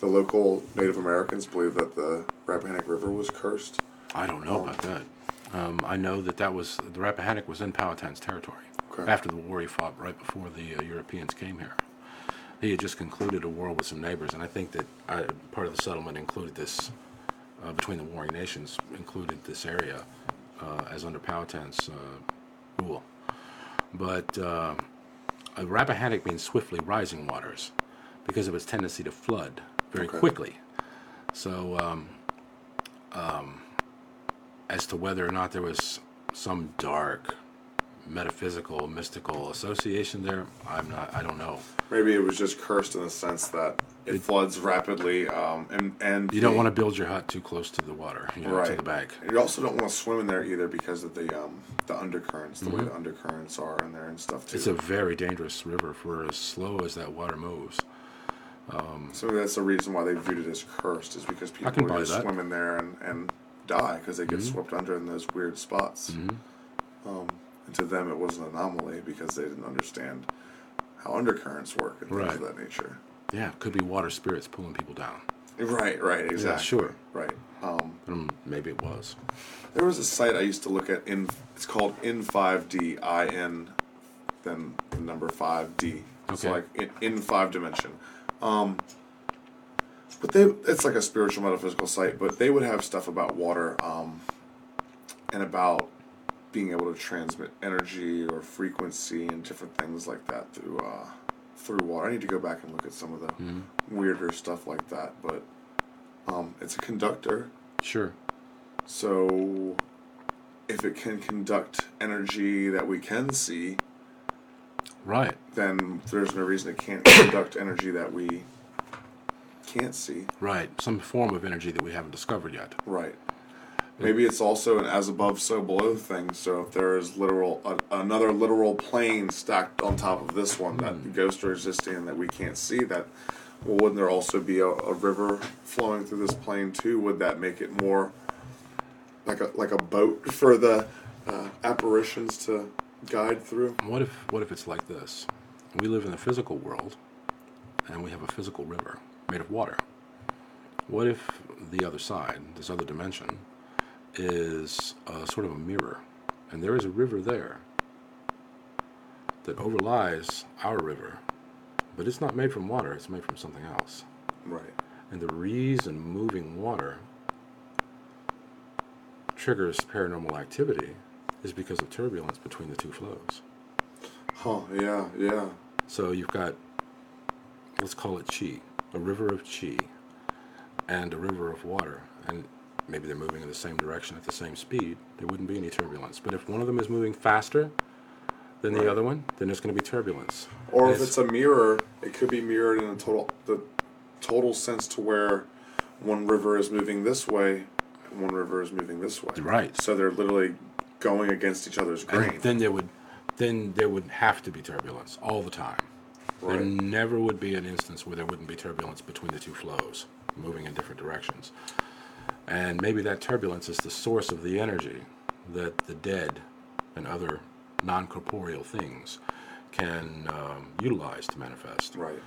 Speaker 1: the local Native Americans, believe that the Rappahannock River was cursed?
Speaker 2: I don't know about that. Um, I know that that was the Rappahannock was in Powhatan's territory
Speaker 1: Okay.
Speaker 2: after the war he fought right before the uh, Europeans came here. He had just concluded a war with some neighbors, and I think that uh, part of the settlement included this uh, between the warring nations included this area uh, as under Powhatan's uh, rule. But uh, a Rappahannock means swiftly rising waters because of its tendency to flood very
Speaker 1: Okay.
Speaker 2: quickly. So um, as to whether or not there was some dark metaphysical mystical association there i'm not i don't know
Speaker 1: Maybe it was just cursed in the sense that it floods rapidly, um, and and
Speaker 2: you don't want to build your hut too close to the water you know
Speaker 1: right
Speaker 2: to the bank
Speaker 1: And you also don't want to swim in there either because of the um, the undercurrents, the way the undercurrents are in there and stuff too.
Speaker 2: Mm-hmm. it's a very dangerous river for as slow as that water moves Um,
Speaker 1: so that's the reason why they viewed it as cursed, is because people
Speaker 2: can
Speaker 1: would swim in there and, and die because they get
Speaker 2: Mm-hmm.
Speaker 1: swept under in those weird spots. Um, and to them, it was an anomaly because they didn't understand how undercurrents work and things of
Speaker 2: Right.
Speaker 1: that nature.
Speaker 2: yeah it could be water spirits pulling people down
Speaker 1: Right, right, exactly.
Speaker 2: sure.
Speaker 1: Right. Um,
Speaker 2: um, maybe it was
Speaker 1: There was a site I used to look at in it's called in5D I N then the number 5D. It's
Speaker 2: Okay.
Speaker 1: like in, in five dimension. Um but they it's like a spiritual metaphysical site, but they would have stuff about water um and about being able to transmit energy or frequency and different things like that through uh through water. I need to go back and look at some of the weirder stuff like that, but um it's a conductor
Speaker 2: sure
Speaker 1: so, if it can conduct energy that we can see,
Speaker 2: right
Speaker 1: then there's no reason it can't conduct energy that we can't see.
Speaker 2: right some form of energy that we haven't discovered yet
Speaker 1: Right. Maybe it's also an as above, so below thing. So if there is literal a, another literal plane stacked on top of this one that the ghosts are existing and that we can't see, that well, wouldn't there also be a, a river flowing through this plane too? Would that make it more like a like a boat for the uh, apparitions to guide through?
Speaker 2: What if what if it's like this? We live in the physical world and we have a physical river made of water. What if the other side, this other dimension, is uh, sort of a mirror and there is a river there that overlies our river, but it's not made from water, it's made from something else.
Speaker 1: Right.
Speaker 2: And the reason moving water triggers paranormal activity is because of turbulence between the two flows.
Speaker 1: Huh. Yeah. Yeah.
Speaker 2: So you've got, let's call it chi, a river of chi, and a river of water, and maybe they're moving in the same direction at the same speed. There wouldn't be any turbulence. But if one of them is moving faster than
Speaker 1: Right.
Speaker 2: the other one, then there's going to be turbulence.
Speaker 1: Or
Speaker 2: And
Speaker 1: if it's a mirror, it could be mirrored in a total the total sense to where one river is moving this way, and one river is moving this way.
Speaker 2: Right.
Speaker 1: So they're literally going against each other's grain.
Speaker 2: and then there would, then there would have to be turbulence all the time. There never would be an instance where there wouldn't be turbulence between the two flows, moving in different directions. And maybe that turbulence is the source of the energy that the dead and other non corporeal things can um, utilize to manifest.
Speaker 1: right.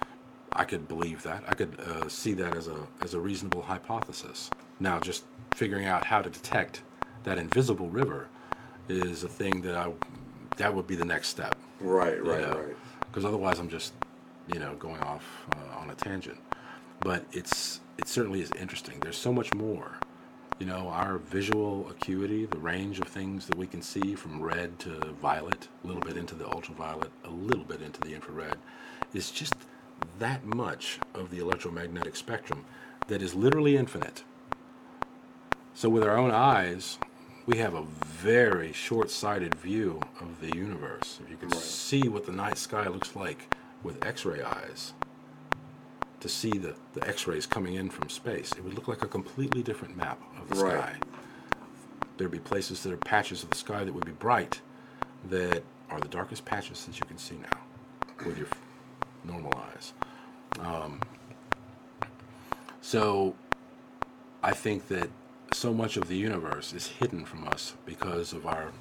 Speaker 2: I could believe that. I could uh, see that as a as a reasonable hypothesis. Now, just figuring out how to detect that invisible river is a thing that I that would be the next step.
Speaker 1: Right. Right. Right.
Speaker 2: Because otherwise, I'm just you know going off uh, on a tangent. But it's it certainly is interesting. There's so much more. You know, our visual acuity, the range of things that we can see from red to violet, a little bit into the ultraviolet, a little bit into the infrared, is just that much of the electromagnetic spectrum that is literally infinite. So, with our own eyes, we have a very short sighted view of the universe. If you could
Speaker 1: Right.
Speaker 2: see what the night sky looks like with X ray eyes, to see the, the X rays coming in from space, it would look like a completely different map of the
Speaker 1: Right.
Speaker 2: sky. There'd be places that are patches of the sky that would be bright that are the darkest patches that you can see now with your normal eyes. Um, so I think that so much of the universe is hidden from us because of our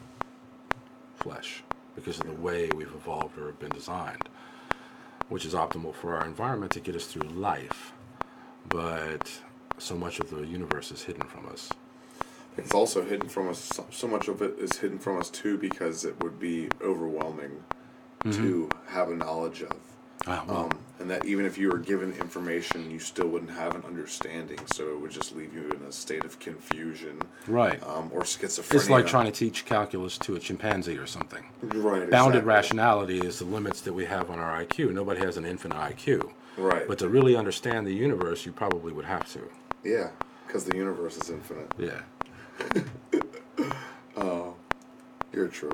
Speaker 2: flesh, because of the way we've evolved or been designed, which is optimal for our environment to get us through life. But so much of the universe is hidden from us.
Speaker 1: It's also hidden from us. So, much of it is hidden from us too because it would be overwhelming mm-hmm. to have a knowledge of.
Speaker 2: Well,
Speaker 1: Um, and that even if you were given information, you still wouldn't have an understanding. So it would just leave you in a state of confusion
Speaker 2: right.
Speaker 1: um, or schizophrenia.
Speaker 2: It's like trying to teach calculus to a chimpanzee or something.
Speaker 1: right,
Speaker 2: Bounded
Speaker 1: exactly.
Speaker 2: rationality is the limits that we have on our IQ. Nobody has an infinite IQ.
Speaker 1: Right.
Speaker 2: But to really understand the universe, you probably would have to.
Speaker 1: yeah, because the universe is infinite.
Speaker 2: Yeah.
Speaker 1: Oh, uh, You're true.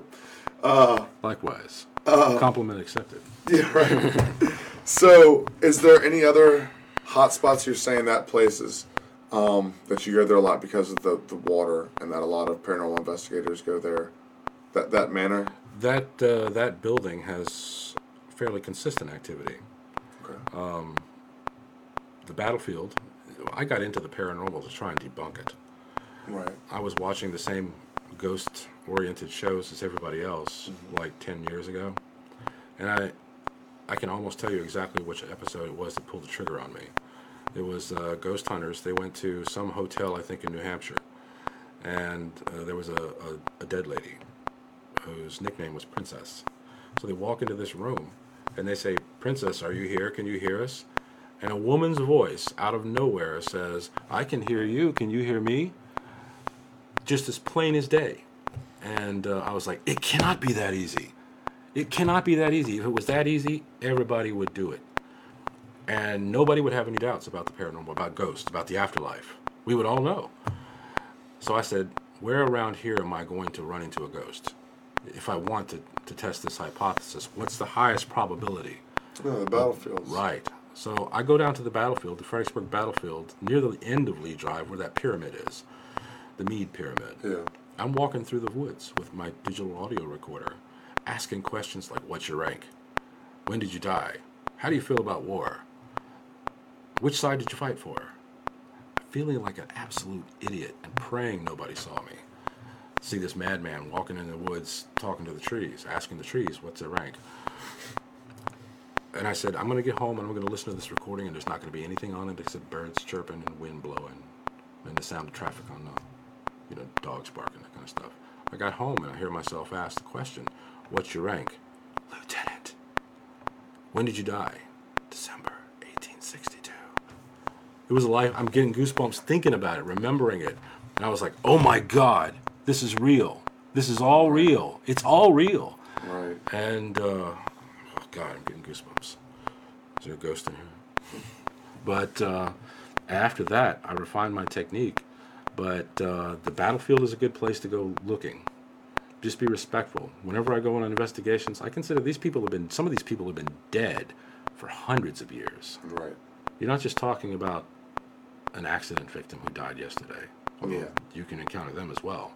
Speaker 2: Likewise.
Speaker 1: Uh,
Speaker 2: Compliment accepted.
Speaker 1: Yeah, right. so, is there any other hot spots you're saying that places um, that you go there a lot because of the, the water and that a lot of paranormal investigators go there? That that manor.
Speaker 2: That uh, that building has fairly consistent activity.
Speaker 1: Okay.
Speaker 2: The battlefield. I got into the paranormal to try and debunk it.
Speaker 1: right.
Speaker 2: I was watching the same ghost-oriented shows as everybody else, like ten years ago, and I, I can almost tell you exactly which episode it was that pulled the trigger on me. It was uh, Ghost Hunters. They went to some hotel, I think, in New Hampshire, and uh, there was a, a, a dead lady whose nickname was Princess. So they walk into this room, and they say, "Princess, are you here? Can you hear us?" And a woman's voice out of nowhere says, "I can hear you. Can you hear me?" Just as plain as day. And uh, I was like, it cannot be that easy. It cannot be that easy. If it was that easy, everybody would do it. And nobody would have any doubts about the paranormal, about ghosts, about the afterlife. We would all know. So I said, where around here am I going to run into a ghost? If I want to, to test this hypothesis, what's the highest probability?
Speaker 1: No, the battlefields.
Speaker 2: Right. So I go down to the battlefield, the Fredericksburg battlefield, near the end of Lee Drive, where that pyramid is, the Meade Pyramid.
Speaker 1: Yeah.
Speaker 2: I'm walking through the woods with my digital audio recorder, asking questions like, "What's your rank? When did you die? How do you feel about war? Which side did you fight for?" Feeling like an absolute idiot and praying nobody saw me. See this madman walking in the woods, talking to the trees, asking the trees, "What's their rank?" And I said, I'm going to get home and I'm going to listen to this recording, and there's not going to be anything on it except birds chirping and wind blowing and the sound of traffic on the, you know, dogs barking, that kind of stuff. I got home and I hear myself ask the question, What's your rank? Lieutenant. When did you die? December 1862. It was a life, I'm getting goosebumps thinking about it, remembering it. And I was like, Oh my God, this is real. This is all real. It's all real.
Speaker 1: Right.
Speaker 2: And, uh, oh God, I'm getting goosebumps. Is there a ghost in here? But uh, after that, I refined my technique. But uh, the battlefield is a good place to go looking. Just be respectful. Whenever I go on investigations, I consider these people have been, some of these people have been dead for hundreds of years.
Speaker 1: Right.
Speaker 2: You're not just talking about an accident victim who died yesterday. although
Speaker 1: Yeah.
Speaker 2: You can encounter them as well.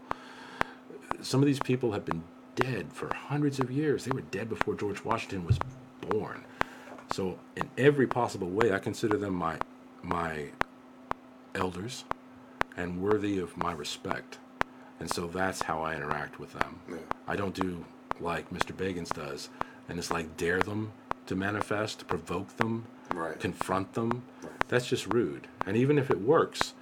Speaker 2: Some of these people have been dead for hundreds of years. They were dead before George Washington was born. So in every possible way, I consider them my my elders and worthy of my respect. And so that's how I interact with them.
Speaker 1: Yeah.
Speaker 2: I don't do like Mr. Bagans does, and it's like dare them to manifest, provoke them,
Speaker 1: Right.
Speaker 2: confront them. That's just rude. And even if it works,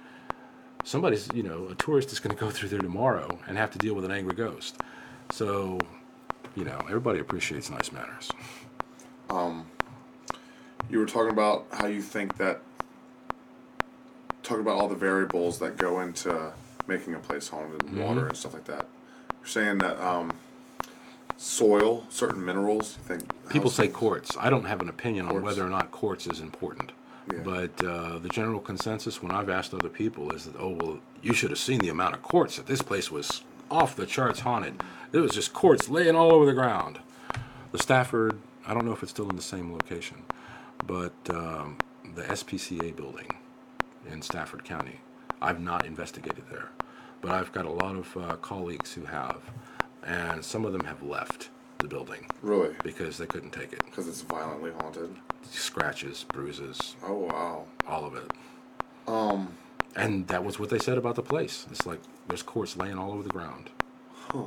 Speaker 2: somebody's, you know, a tourist is going to go through there tomorrow and have to deal with an angry ghost. So, you know, everybody appreciates nice manners.
Speaker 1: Um, you were talking about how you think that. Talking about all the variables that go into making a place haunted, and water and stuff like that. You're saying that um, soil, certain minerals. You think
Speaker 2: People say quartz. I don't have an opinion on whether or not quartz is important.
Speaker 1: Yeah.
Speaker 2: But uh, the general consensus when I've asked other people is that, oh, well, you should have seen the amount of quartz that this place was off the charts haunted. It was just quartz laying all over the ground. The Stafford, I don't know if it's still in the same location, but um, the SPCA building in Stafford County, I've not investigated there. But I've got a lot of uh, colleagues who have, and some of them have left the building
Speaker 1: Really?
Speaker 2: because they couldn't take it.
Speaker 1: Because it's violently haunted.
Speaker 2: Scratches, bruises,
Speaker 1: Oh wow.
Speaker 2: all of it.
Speaker 1: Um.
Speaker 2: And that was what they said about the place. It's like there's quartz laying all over the ground.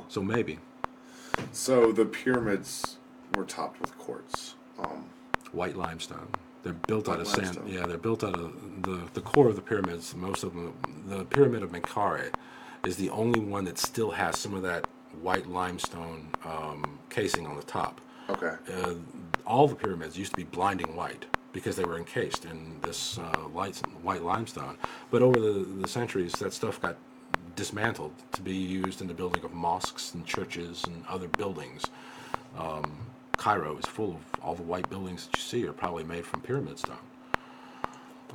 Speaker 2: So maybe
Speaker 1: So the pyramids were topped with quartz. Um.
Speaker 2: white limestone. They're built out of sand.
Speaker 1: limestone.
Speaker 2: Yeah, they're built out of the the core of the pyramids. Most of them, the pyramid of Menkaure, is the only one that still has some of that white limestone um, casing on the top.
Speaker 1: Okay.
Speaker 2: uh, all the pyramids used to be blinding white because they were encased in this uh, light, white limestone. But over the, the centuries, that stuff got dismantled to be used in the building of mosques and churches and other buildings. Um, Cairo is full of all the white buildings that you see are probably made from pyramid stone.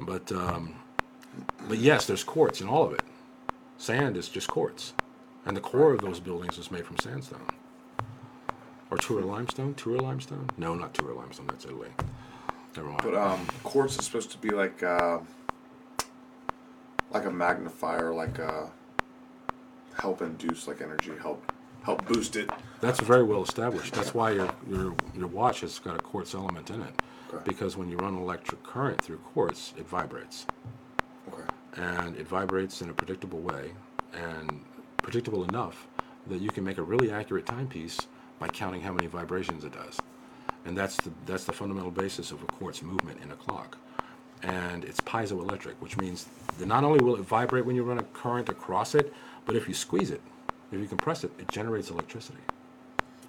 Speaker 2: But um, but yes, there's quartz in all of it. Sand is just quartz, and the core of those buildings is made from sandstone. Or Tour limestone? Tour limestone? No, not Tour limestone. That's Italy. Never mind.
Speaker 1: But um, quartz is supposed to be like uh, like a magnifier, like a help induce like energy, help help boost it.
Speaker 2: That's very well established. That's why your your your watch has got a quartz element in it,
Speaker 1: Okay.
Speaker 2: because when you run electric current through quartz, it vibrates,
Speaker 1: Okay.
Speaker 2: and it vibrates in a predictable way, and predictable enough that you can make a really accurate timepiece by counting how many vibrations it does, and that's the that's the fundamental basis of a quartz movement in a clock. And it's piezoelectric, which means that not only will it vibrate when you run a current across it, but if you squeeze it, if you compress it, it generates electricity.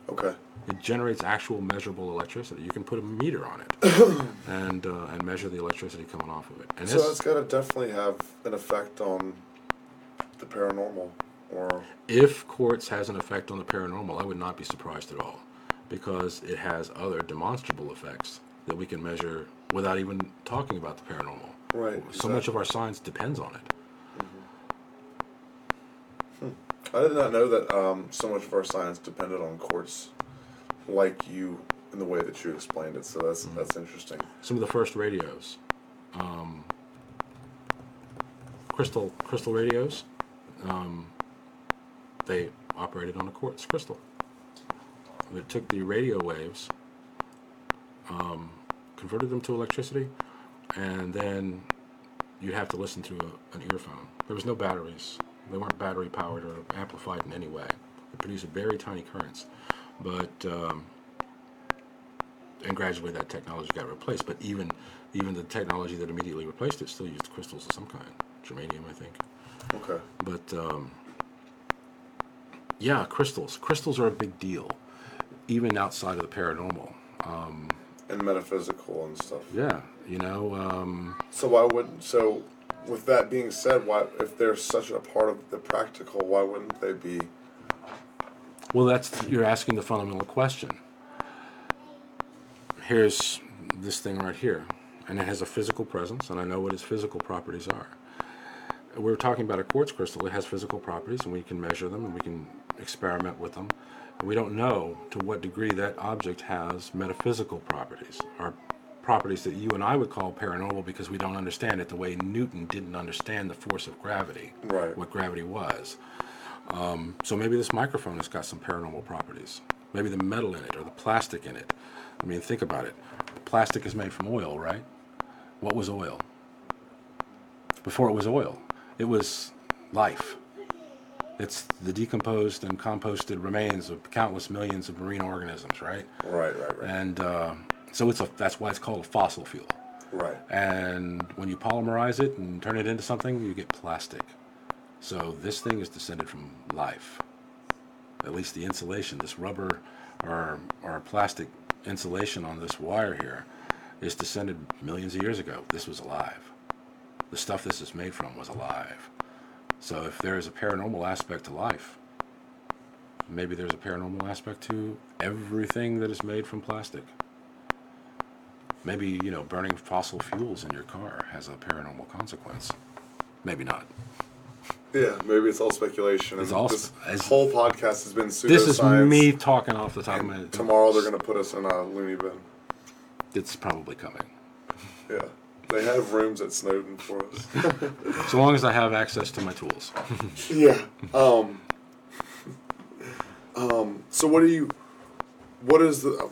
Speaker 1: Okay.
Speaker 2: It generates actual measurable electricity. You can put a meter on it and uh, and measure the electricity coming off of it. And
Speaker 1: So that's got to definitely have an effect on the paranormal, or
Speaker 2: if quartz has an effect on the paranormal, I would not be surprised at all, because it has other demonstrable effects that we can measure without even talking about the paranormal.
Speaker 1: right.
Speaker 2: So much of our science depends on it.
Speaker 1: I did not know that um, so much of our science depended on quartz, like you in the way that you explained it. So that's that's interesting.
Speaker 2: Some of the first radios, um, crystal crystal radios, um, they operated on a quartz crystal. It took the radio waves, um, converted them to electricity, and then you'd have to listen through a, an earphone. There was no batteries. They weren't battery powered or amplified in any way. They produced very tiny currents, but um, and gradually that technology got replaced. But even even the technology that immediately replaced it still used crystals of some kind, germanium, I think.
Speaker 1: Okay.
Speaker 2: But um, yeah, crystals. Crystals are a big deal, even outside of the paranormal. Um,
Speaker 1: And metaphysical and stuff.
Speaker 2: yeah, you know, um,
Speaker 1: So why wouldn't so? With that being said, why if they're such a part of the practical, why wouldn't they be?
Speaker 2: Well, that's you're asking the fundamental question. Here's this thing right here, and it has a physical presence, and I know what its physical properties are. We're talking about a quartz crystal. It has physical properties, and we can measure them, and we can experiment with them. We don't know to what degree that object has metaphysical properties, or properties that you and I would call paranormal because we don't understand it the way Newton didn't understand the force of gravity,
Speaker 1: Right.
Speaker 2: what gravity was. So maybe this microphone has got some paranormal properties. Maybe the metal in it or the plastic in it. I mean, think about it. Plastic is made from oil, right? What was oil? Before it was oil, it was life. It's the decomposed and composted remains of countless millions of marine organisms, right?
Speaker 1: Right, right, right,
Speaker 2: And uh, so it's a that's why it's called a fossil fuel.
Speaker 1: right.
Speaker 2: And when you polymerize it and turn it into something, you get plastic. So this thing is descended from life. At least the insulation, this rubber or, or plastic insulation on this wire here, is descended millions of years ago. This was alive. The stuff this is made from was alive. So if there is a paranormal aspect to life, maybe there's a paranormal aspect to everything that is made from plastic. Maybe you know burning fossil fuels in your car has a paranormal consequence. Maybe not.
Speaker 1: Yeah, maybe it's all speculation.
Speaker 2: It's all
Speaker 1: this whole podcast has been pseudoscience.
Speaker 2: This is me talking off the top of my head.
Speaker 1: tomorrow they're gonna put us in a loony bin.
Speaker 2: It's probably coming.
Speaker 1: Yeah, they have rooms at Snowden for us.
Speaker 2: So long as I have access to my tools.
Speaker 1: yeah. Um. Um. So what do you? What is the?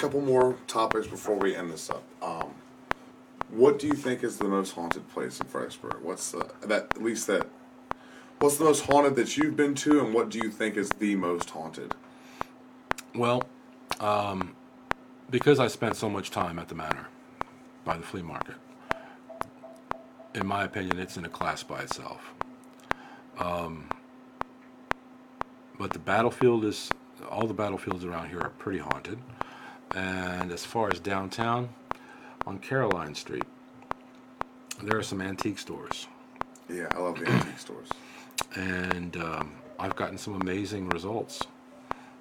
Speaker 1: Couple more topics before we end this up. Um. What do you think is the most haunted place in Fredericksburg? What's the that at least that? What's the most haunted that you've been to, and what do you think is the most haunted?
Speaker 2: Well, um, because I spent so much time at the manor by the flea market, in my opinion, it's in a class by itself. Um, but the battlefield is, all the battlefields around here are pretty haunted. And as far as downtown, on Caroline Street, there are some antique stores.
Speaker 1: Yeah, I love the antique stores.
Speaker 2: and um, I've gotten some amazing results.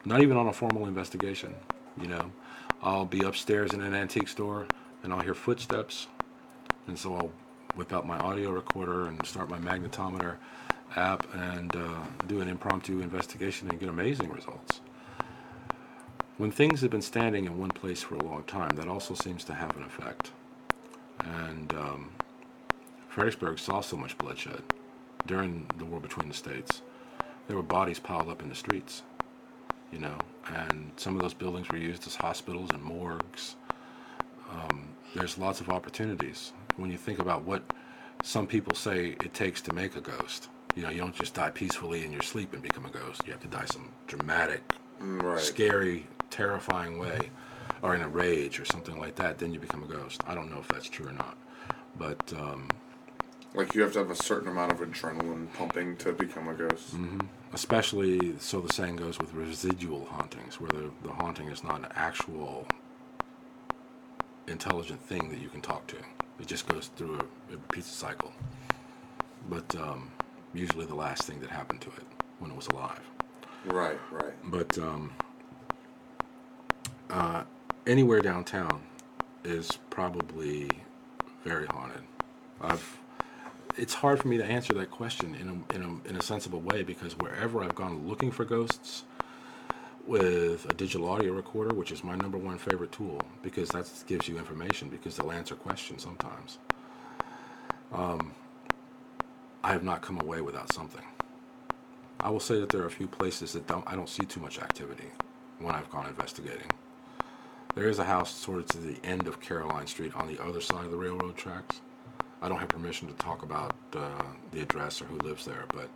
Speaker 2: Not even on a formal investigation, you know. I'll be upstairs in an antique store and I'll hear footsteps, and so I'll whip out my audio recorder and start my magnetometer app and uh, do an impromptu investigation and get amazing results. When things have been standing in one place for a long time, that also seems to have an effect. And um, Fredericksburg saw so much bloodshed during the war between the states. There were bodies piled up in the streets, you know, and some of those buildings were used as hospitals and morgues. Um, there's lots of opportunities. When you think about what some people say it takes to make a ghost, you know, you don't just die peacefully in your sleep and become a ghost. You have to die some dramatic,
Speaker 1: Mm, Right.
Speaker 2: scary, terrifying way, or in a rage or something like that. Then you become a ghost. I don't know if that's true or not, but um,
Speaker 1: Like you have to have a certain amount of adrenaline pumping to become a ghost.
Speaker 2: especially so the saying goes with residual hauntings where the, the haunting is not an actual intelligent thing that you can talk to it just goes through a, it repeats a cycle but um, usually the last thing that happened to it when it was alive
Speaker 1: Right, right.
Speaker 2: but um, uh, anywhere downtown is probably very haunted. I've it's hard for me to answer that question in a, in a, in a sensible way because wherever I've gone looking for ghosts with a digital audio recorder, which is my number one favorite tool because that gives you information because they'll answer questions sometimes. Um, I have not come away without something. I will say that there are a few places that don't I don't see too much activity when I've gone investigating. There is a house sort of to the end of Caroline Street on the other side of the railroad tracks. I don't have permission to talk about uh, the address or who lives there, but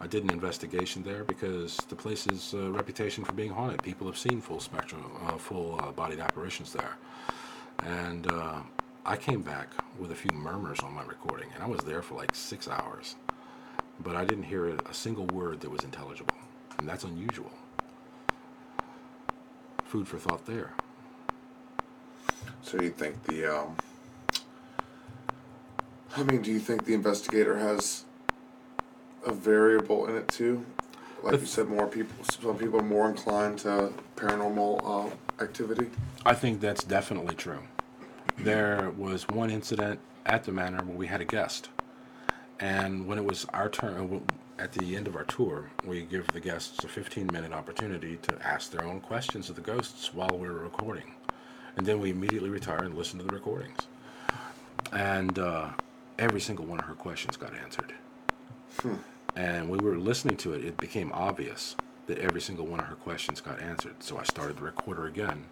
Speaker 2: I did an investigation there because the place's uh, reputation for being haunted. People have seen full spectrum, uh, full uh, apparitions there. And uh, I came back with a few murmurs on my recording, and I was there for like six hours. But I didn't hear a, a single word that was intelligible, and that's unusual. Food for thought there.
Speaker 1: So do you think the um I mean, do you think the investigator has a variable in it too? Like you said, more people. Some people are more inclined to paranormal uh, activity.
Speaker 2: I think that's definitely true. There was one incident at the manor where we had a guest, and when it was our turn uh, at the end of our tour, we give the guests a 15-minute opportunity to ask their own questions of the ghosts while we were recording, and then we immediately retire and listen to the recordings. And uh, every single one of her questions got answered. And we were listening to it, it became obvious that every single one of her questions got answered. So I started the recorder again,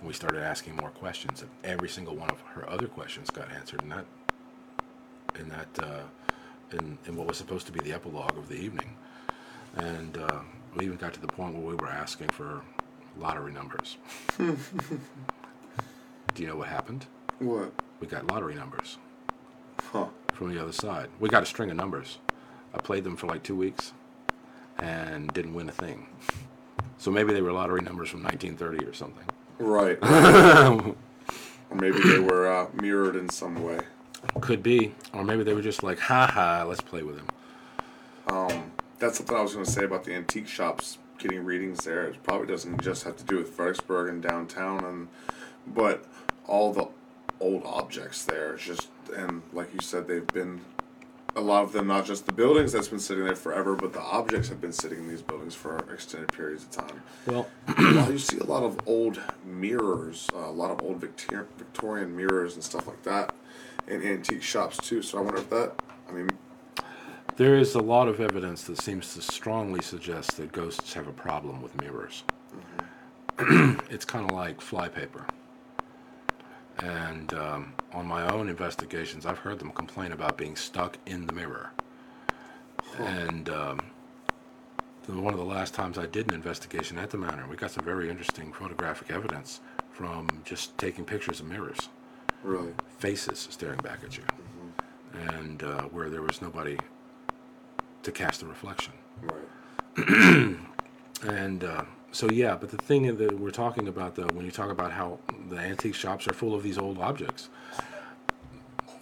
Speaker 2: and we started asking more questions, and every single one of her other questions got answered. And that, in that, uh, in, in what was supposed to be the epilogue of the evening, and uh, we even got to the point where we were asking for lottery numbers. Do you know what happened?
Speaker 1: What?
Speaker 2: We got lottery numbers
Speaker 1: Huh?
Speaker 2: from the other side. We got a string of numbers. I played them for like two weeks and didn't win a thing. So maybe they were lottery numbers from 1930 or something.
Speaker 1: Right. or maybe they were uh, mirrored in some way.
Speaker 2: Could be. Or maybe they were just like, ha ha, let's play with him.
Speaker 1: Um, that's something I was going to say about the antique shops getting readings there. It probably doesn't just have to do with Fredericksburg and downtown, and but all the old objects there. Just and like you said, they've been a lot of them, not just the buildings that's been sitting there forever, but the objects have been sitting in these buildings for extended periods of time.
Speaker 2: Well,
Speaker 1: Well, you see a lot of old mirrors, uh, a lot of old Victor- Victorian mirrors and stuff like that in antique shops too. So I wonder if that, I mean,
Speaker 2: there is a lot of evidence that seems to strongly suggest that ghosts have a problem with mirrors. it's kind of like flypaper. And um, on my own investigations, I've heard them complain about being stuck in the mirror. And um, the, one of the last times I did an investigation at the manor, we got some very interesting photographic evidence from just taking pictures of mirrors,
Speaker 1: really,
Speaker 2: faces staring back at you, and uh, where there was nobody to cast a reflection.
Speaker 1: right?
Speaker 2: And uh, so, yeah, but the thing that we're talking about, though, when you talk about how the antique shops are full of these old objects,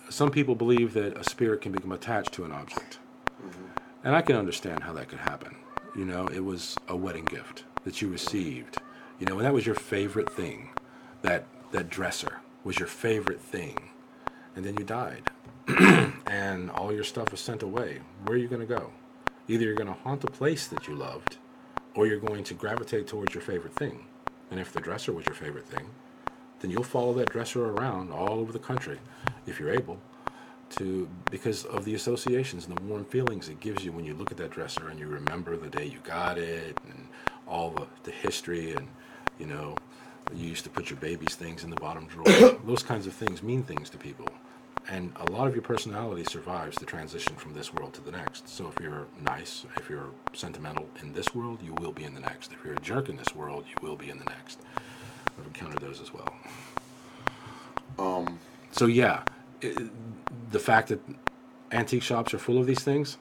Speaker 2: some people believe that a spirit can become attached to an object. Mm-hmm. And I can understand how that could happen. You know, it was a wedding gift that you received, you know, and that was your favorite thing. That, that dresser was your favorite thing. And then you died. and all your stuff was sent away. Where are you going to go? Either you're going to haunt a place that you loved, or you're going to gravitate towards your favorite thing. And if the dresser was your favorite thing, then you'll follow that dresser around all over the country, if you're able, to because of the associations and the warm feelings it gives you when you look at that dresser and you remember the day you got it and all the, the history and you know you used to put your baby's things in the bottom drawer. Those kinds of things mean things to people. And a lot of your personality survives the transition from this world to the next. So if you're nice, if you're sentimental in this world, you will be in the next. If you're a jerk in this world, you will be in the next. I've encountered those as well.
Speaker 1: Um,
Speaker 2: So yeah, i the fact that antique shops are full of these things,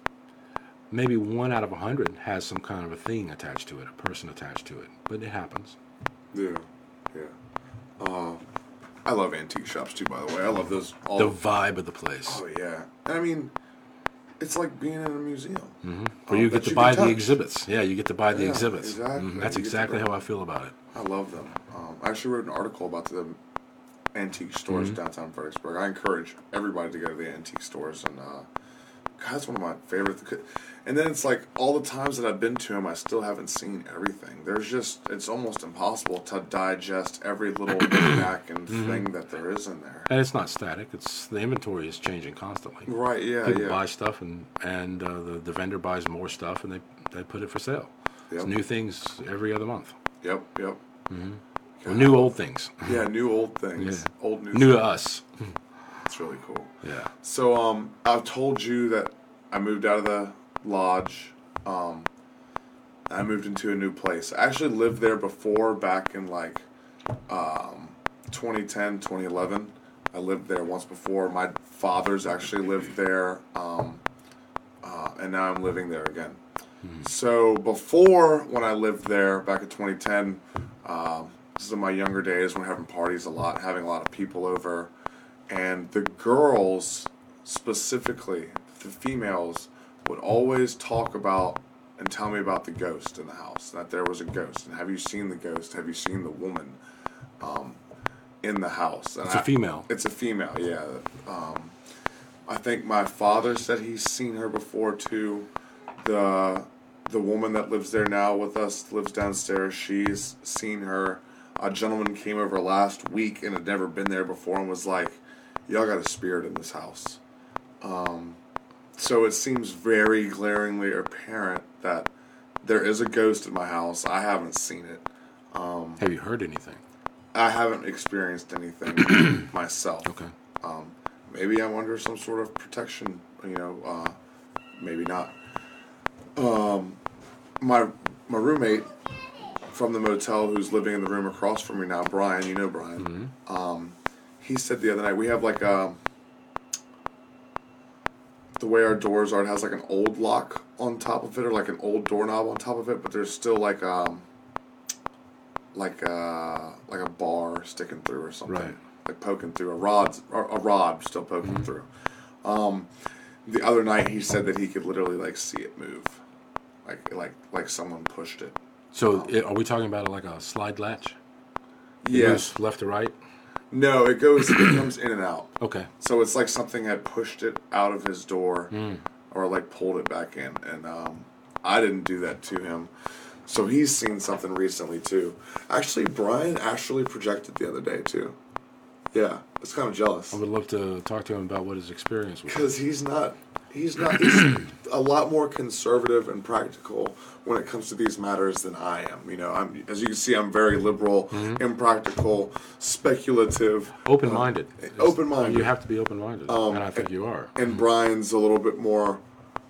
Speaker 2: maybe one out of a hundred has some kind of a thing attached to it, a person attached to it. But it happens.
Speaker 1: yeah, yeah. Uh, I love antique shops too. By the way, I love those. All
Speaker 2: The vibe of the place.
Speaker 1: oh yeah, I mean, it's like being in a museum.
Speaker 2: Where
Speaker 1: um,
Speaker 2: you get to
Speaker 1: you
Speaker 2: buy the exhibits. Yeah, you get to buy the
Speaker 1: Yeah,
Speaker 2: exhibits.
Speaker 1: exactly.
Speaker 2: Mhm, That's
Speaker 1: You get to
Speaker 2: exactly how I feel about it.
Speaker 1: I love them. Um, I actually wrote an article about the antique stores
Speaker 2: Mm-hmm.
Speaker 1: downtown Fredericksburg. I encourage everybody to go to the antique stores, and uh, God, that's one of my favorite. And then it's like all the times that I've been to him, I still haven't seen everything. There's just it's almost impossible to digest every little back and
Speaker 2: Mm-hmm.
Speaker 1: thing that there is in there.
Speaker 2: And it's not static. It's the inventory is changing constantly.
Speaker 1: Right? Yeah.
Speaker 2: People
Speaker 1: yeah.
Speaker 2: buy stuff, and and uh, the the vendor buys more stuff, and they they put it for sale. It's new things every other month.
Speaker 1: Yep. Yep.
Speaker 2: Or new old things.
Speaker 1: Yeah. New old things.
Speaker 2: Yeah.
Speaker 1: Old new.
Speaker 2: New to
Speaker 1: things.
Speaker 2: us.
Speaker 1: It's really cool.
Speaker 2: Yeah.
Speaker 1: So um, I've told you that I moved out of the lodge. Um, I moved into a new place. I actually lived there before, back in like um, 2010, 2011. I lived there once before. My father's actually lived there, um, uh, and now I'm living there again. So before, when I lived there back in 2010, um, this is in my younger days when having parties a lot, having a lot of people over, and the girls specifically, the females, would always talk about and tell me about the ghost in the house. That there was a ghost, and have you seen the ghost? Have you seen the woman um, in the house? And
Speaker 2: It's a female.
Speaker 1: It's a female, yeah. Um, I think my father said he's seen her before too. The the woman that lives there now with us lives downstairs. She's seen her. A gentleman came over last week and had never been there before and was like, "Y'all got a spirit in this house." Um, so it seems very glaringly apparent that there is a ghost in my house. I haven't seen it.
Speaker 2: Have you heard anything?
Speaker 1: I haven't experienced anything myself.
Speaker 2: Okay.
Speaker 1: Um, maybe I'm under some sort of protection, you know, uh, maybe not. Um, my my roommate from the motel who's living in the room across from me now, Brian, you know Brian. Um, he said the other night we have like a the way our doors are, it has like an old lock on top of it, or like an old doorknob on top of it, but there's still like um like a like a bar sticking through or something,
Speaker 2: Right.
Speaker 1: like poking through a rod, a rod still poking through. Um, the other night he said that he could literally like see it move, like like like someone pushed it.
Speaker 2: So i are we talking about like a slide latch?
Speaker 1: Yes,
Speaker 2: moves left to right.
Speaker 1: No, it goes. it comes in and out.
Speaker 2: Okay.
Speaker 1: So it's like something had pushed it out of his door,
Speaker 2: Hmm.
Speaker 1: or like pulled it back in, and um, I didn't do that to him. So he's seen something recently too. Actually, Brian actually projected the other day too. Yeah, it's kind of jealous
Speaker 2: I would love to talk to him about what his experience was.
Speaker 1: because he's not. He's not. He's a lot more conservative and practical when it comes to these matters than I am. You know, I'm as you can see, I'm very liberal,
Speaker 2: Mm-hmm.
Speaker 1: impractical, speculative.
Speaker 2: Open-minded.
Speaker 1: Uh, open-minded.
Speaker 2: You have to be open-minded,
Speaker 1: Um,
Speaker 2: and I think you are.
Speaker 1: and Brian's a little bit more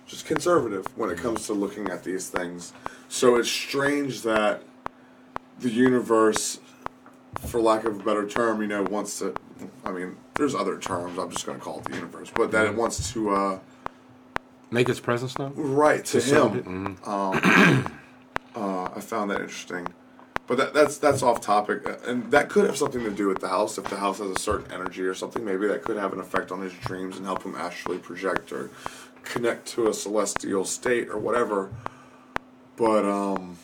Speaker 1: just conservative when it comes to looking at these things. So it's strange that the universe, for lack of a better term, you know, wants to. I mean, there's other terms. I'm just going to call it the universe, but that it wants to uh,
Speaker 2: Make its presence known.
Speaker 1: right to
Speaker 2: some
Speaker 1: him.
Speaker 2: pe-
Speaker 1: Um, uh, I found that interesting. But that, that's that's off topic, Uh, and that could have something to do with the house. If the house has a certain energy or something, maybe that could have an effect on his dreams and help him actually project or connect to a celestial state or whatever. But um,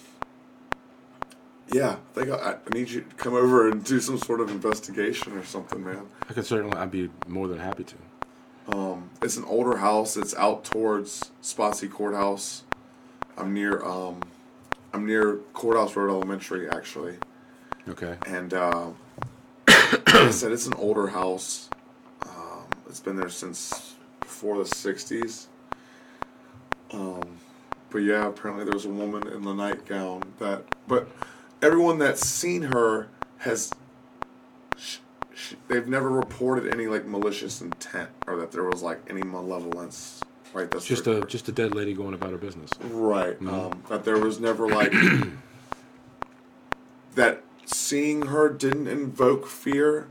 Speaker 1: yeah, I think I, I need you to come over and do some sort of investigation or something, man.
Speaker 2: I could certainly. I'd be more than happy to.
Speaker 1: Um, it's an older house. It's out towards Spotsy Courthouse. I'm near um, I'm near Courthouse Road Elementary actually,
Speaker 2: Okay.
Speaker 1: and uh, like I said it's an older house. Um, it's been there since before the '60s. Um, but yeah, apparently there was a woman in the nightgown that. But everyone that's seen her has. Sh sh they've never reported any like malicious intent or that there was like any malevolence. Right. That's
Speaker 2: Just a just a dead lady going about her business.
Speaker 1: Right. Um, that there was never like that seeing her didn't invoke fear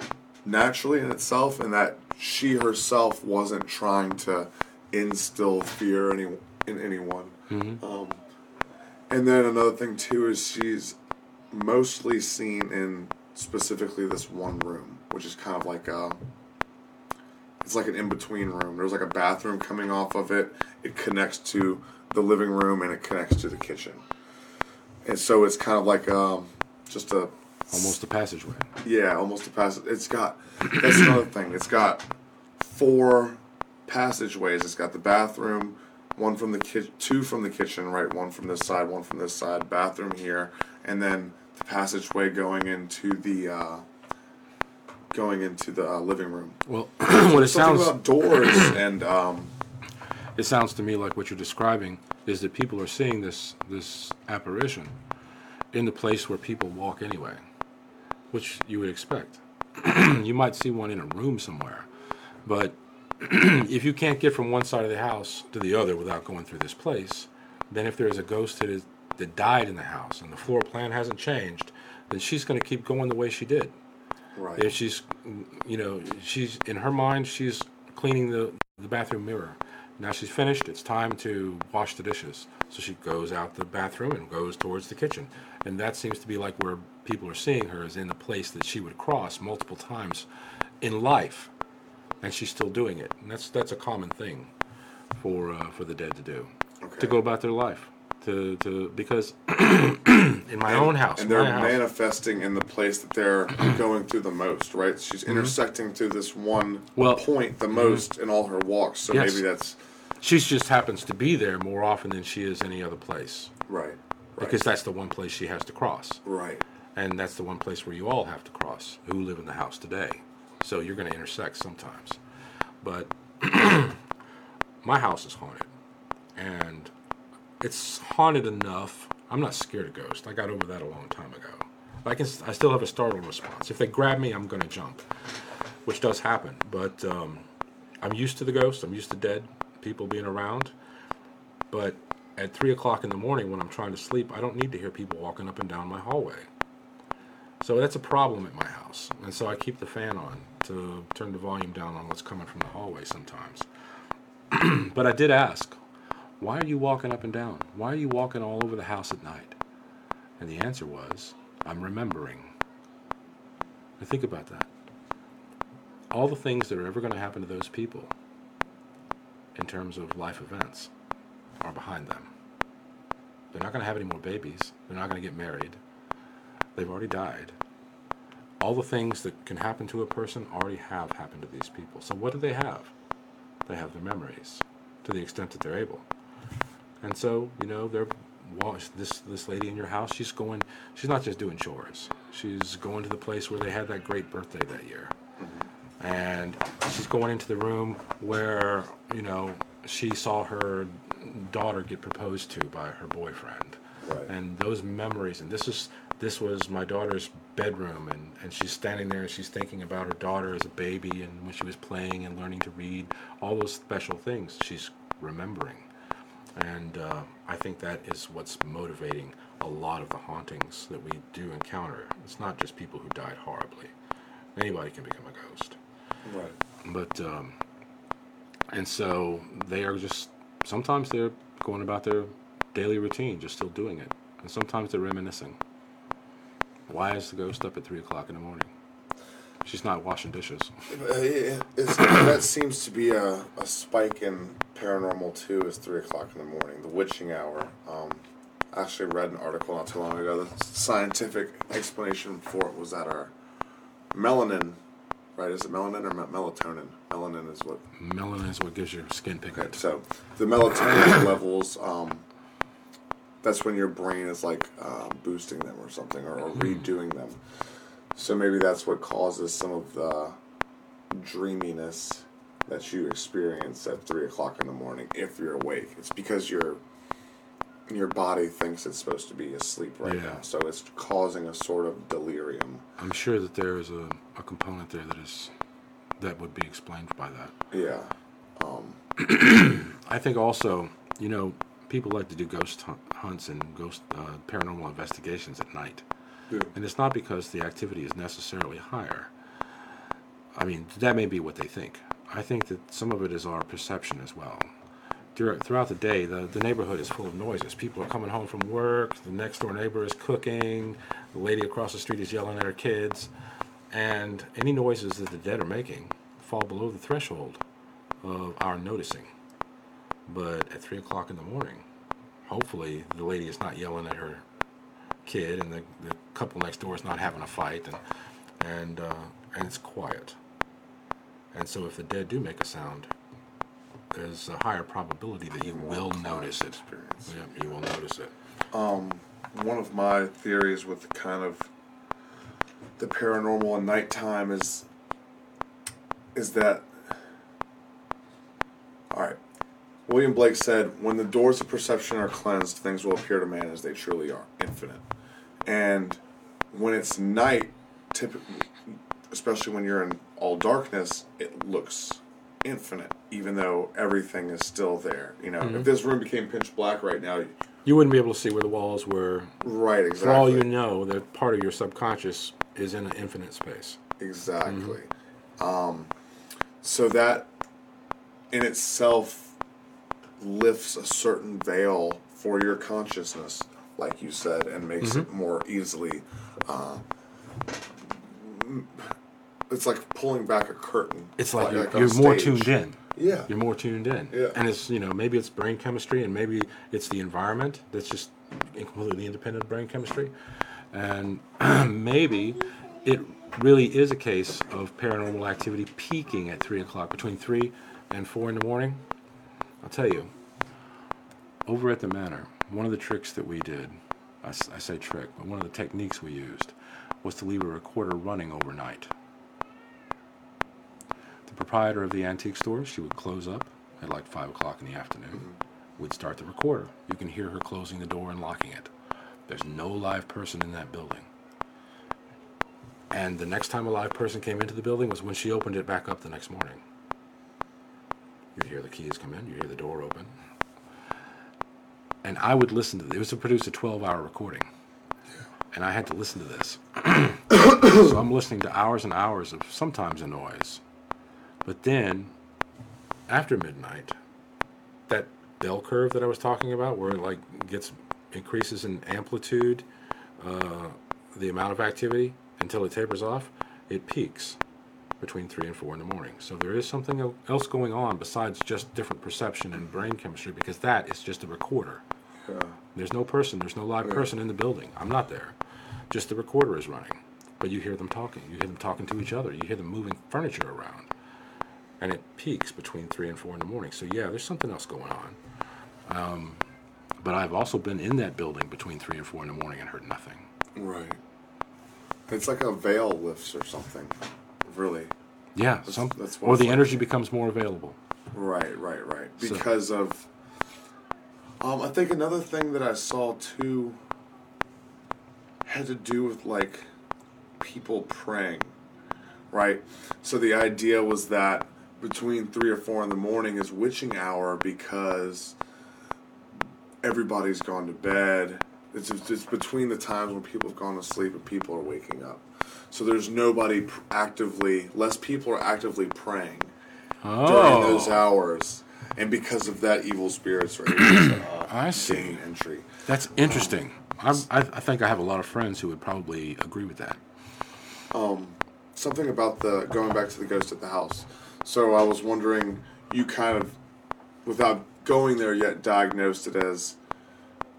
Speaker 1: naturally in itself, and that she herself wasn't trying to instill fear any in anyone. Um, and then another thing too is she's mostly seen in specifically this one room, which is kind of like a it's like an in between room. There's like a bathroom coming off of it. It connects to the living room and it connects to the kitchen. And so it's kind of like um, just a
Speaker 2: Almost a passageway.
Speaker 1: yeah, almost a passage. It's got that's another thing. It's got four passageways. It's got the bathroom, one from the kitchen, two from the kitchen, right? One from this side, one from this side. Bathroom here, and then the passageway going into the uh, going into the uh, living room.
Speaker 2: Well, what it sounds
Speaker 1: about doors and um,
Speaker 2: it sounds to me like what you're describing is that people are seeing this this apparition in the place where people walk anyway, which you would expect. you might see one in a room somewhere, but if you can't get from one side of the house to the other without going through this place, then if there is a ghost that is that died in the house and the floor plan hasn't changed, then she's going to keep going the way she did.
Speaker 1: Right.
Speaker 2: If she's, you know, she's in her mind, she's cleaning the, the bathroom mirror. Now she's finished. It's time to wash the dishes. So she goes out the bathroom and goes towards the kitchen. And that seems to be like where people are seeing her is in the place that she would cross multiple times in life, and she's still doing it. And that's that's a common thing for uh, for the dead to do,
Speaker 1: Okay.
Speaker 2: to go about their life, to to because in my own house,
Speaker 1: and they're manifesting in the place that they're going through the most, right? She's intersecting through this one
Speaker 2: Mm-hmm. Well- mm-hmm.
Speaker 1: point the most in all her walks. So
Speaker 2: Yes.
Speaker 1: maybe that's
Speaker 2: she just happens to be there more often than she is any other place.
Speaker 1: right. Right.
Speaker 2: because that's the one place she has to cross
Speaker 1: right.
Speaker 2: and that's the one place where you all have to cross who live in the house today so you're going to intersect sometimes but my house is haunted and it's haunted enough i'm not scared of ghosts i got over that a long time ago i can i still have a startled response if they grab me i'm to jump which does happen but um, i'm used to the ghosts i'm used to dead people being around but at three o'clock in the morning when I'm trying to sleep, I don't need to hear people walking up and down my hallway. So that's a problem at my house. And so I keep the fan on to turn the volume down on what's coming from the hallway sometimes. but I did ask, why are you walking up and down? Why are you walking all over the house at night? And the answer was, I'm remembering. Now think about that. All the things that are ever going to happen to those people in terms of life events are behind them. They're not going to have any more babies. They're not going to get married. They've already died. all the things that can happen to a person already have happened to these people. So what do they have? They have their memories, to the extent that they're able. And so, you know, they're this this lady in your house. She's going. She's not just doing chores. She's going to the place where they had that great birthday that year, and she's going into the room where you know she saw her daughter get proposed to by her boyfriend,
Speaker 1: Right.
Speaker 2: and those memories. And this is this was my daughter's bedroom, and and she's standing there and she's thinking about her daughter as a baby and when she was playing and learning to read. All those special things she's remembering. And uh, I think that is what's motivating a lot of the hauntings that we do encounter. It's not just people who died horribly. Anybody can become a ghost.
Speaker 1: Right.
Speaker 2: But, um, and so they are just, sometimes they're going about their daily routine, just still doing it. And sometimes they're reminiscing. Why is the ghost up at 3 o'clock in the morning? She's not washing dishes.
Speaker 1: Uh, it- that seems to be a, a spike in paranormal too. Is three o'clock in the morning, the witching hour. Um, I actually read an article not too long ago. The scientific explanation for it was that our melanin, right? Is it melanin or melatonin? Melanin is what
Speaker 2: Melanin is what gives your skin
Speaker 1: Okay,
Speaker 2: pigment.
Speaker 1: so the melatonin levels, um, that's when your brain is like uh, boosting them or something, or, or redoing them. So maybe that's what causes some of the dreaminess that you experience at three o'clock in the morning if you're awake. It's because your your body thinks it's supposed to be asleep right
Speaker 2: Yeah.
Speaker 1: now, so it's causing a sort of delirium.
Speaker 2: I'm sure that there is a, a component there that is that would be explained by that.
Speaker 1: Yeah.
Speaker 2: I think also, you know, people like to do ghost hunts and ghost uh, paranormal investigations at night,
Speaker 1: Yeah.
Speaker 2: and it's not because the activity is necessarily higher. I mean, that may be what they think. I think that some of it is our perception as well. Throughout the day, the, the neighborhood is full of noises. People are coming home from work. The next door neighbor is cooking. The lady across the street is yelling at her kids. And any noises that the dead are making fall below the threshold of our noticing. But at three o'clock in the morning, hopefully the lady is not yelling at her kid, and the, the couple next door is not having a fight, and and uh, and it's quiet. And so, if the dead do make a sound, there's a higher probability that you will notice it.
Speaker 1: Experience.
Speaker 2: Yeah, you will notice it.
Speaker 1: one of my theories with kind of the paranormal and nighttime is is that all right william blake said when the doors of perception are cleansed things will appear to man as they truly are infinite and when it's night typically especially when you're in all darkness it looks infinite even though everything is still there you know if this room became pitch black right now
Speaker 2: You wouldn't be able to see where the walls were.
Speaker 1: right exactly
Speaker 2: For all you know, that part of your subconscious is in an infinite space.
Speaker 1: Exactly. Um, so that in itself lifts a certain veil for your consciousness, like you said, and makes it more easily. Uh, it's like pulling back a curtain.
Speaker 2: It's like, you're,
Speaker 1: on
Speaker 2: you're more tuned in.
Speaker 1: Yeah.
Speaker 2: You're more tuned in.
Speaker 1: Yeah.
Speaker 2: And it's, you know, maybe it's brain chemistry and maybe it's the environment that's just completely independent of brain chemistry. And maybe it really is a case of paranormal activity peaking at 3 o'clock, between 3 and 4 in the morning. I'll tell you, over at the manor, one of the tricks that we did—I say trick, but one of the techniques we used was to leave a recorder running overnight. The proprietor of the antique store, she would close up at like 5 o'clock in the afternoon. Mm-hmm. We'd start the recorder. You can hear her closing the door and locking it. There's no live person in that building. And the next time a live person came into the building was when she opened it back up the next morning. You'd hear the keys come in, you'd hear the door open. And I would listen to this. It was to produce a 12 hour recording. And I had to listen to this. so I'm listening to hours and hours of sometimes a noise. But then, after midnight, that bell curve that I was talking about, where it like gets increases in amplitude, uh, the amount of activity until it tapers off, it peaks between three and four in the morning. So there is something else going on besides just different perception and brain chemistry, because that is just a recorder.
Speaker 1: Yeah.
Speaker 2: There's no person, there's no live person in the building. I'm not there. Just the recorder is running. but you hear them talking. You hear them talking to each other. You hear them moving furniture around, and it peaks between three and four in the morning. So yeah, there's something else going on. Um, but I've also been in that building between three and four in the morning and heard nothing.
Speaker 1: Right. It's like a veil lifts or something. Really.
Speaker 2: Yeah, some,
Speaker 1: that's
Speaker 2: or the
Speaker 1: like.
Speaker 2: energy becomes more available.
Speaker 1: Right, right, right.
Speaker 2: So-
Speaker 1: Because of um I think another thing that I saw too had to do with like people praying. Right? So the idea was that between three or four in the morning is witching hour because everybody's gone to bed. It's, it's it's between the times when people have gone to sleep and people are waking up. So there's nobody actively, less people are actively praying
Speaker 2: Oh,
Speaker 1: during those hours, and because of that, evil spirits are able to uh,
Speaker 2: I see.
Speaker 1: gain entry.
Speaker 2: That's interesting. I'm, I, I think I have a lot of friends who would probably agree with that.
Speaker 1: Um, Something about the going back to the ghost at the house. So I was wondering, you kind of, without going there yet, diagnosed it as,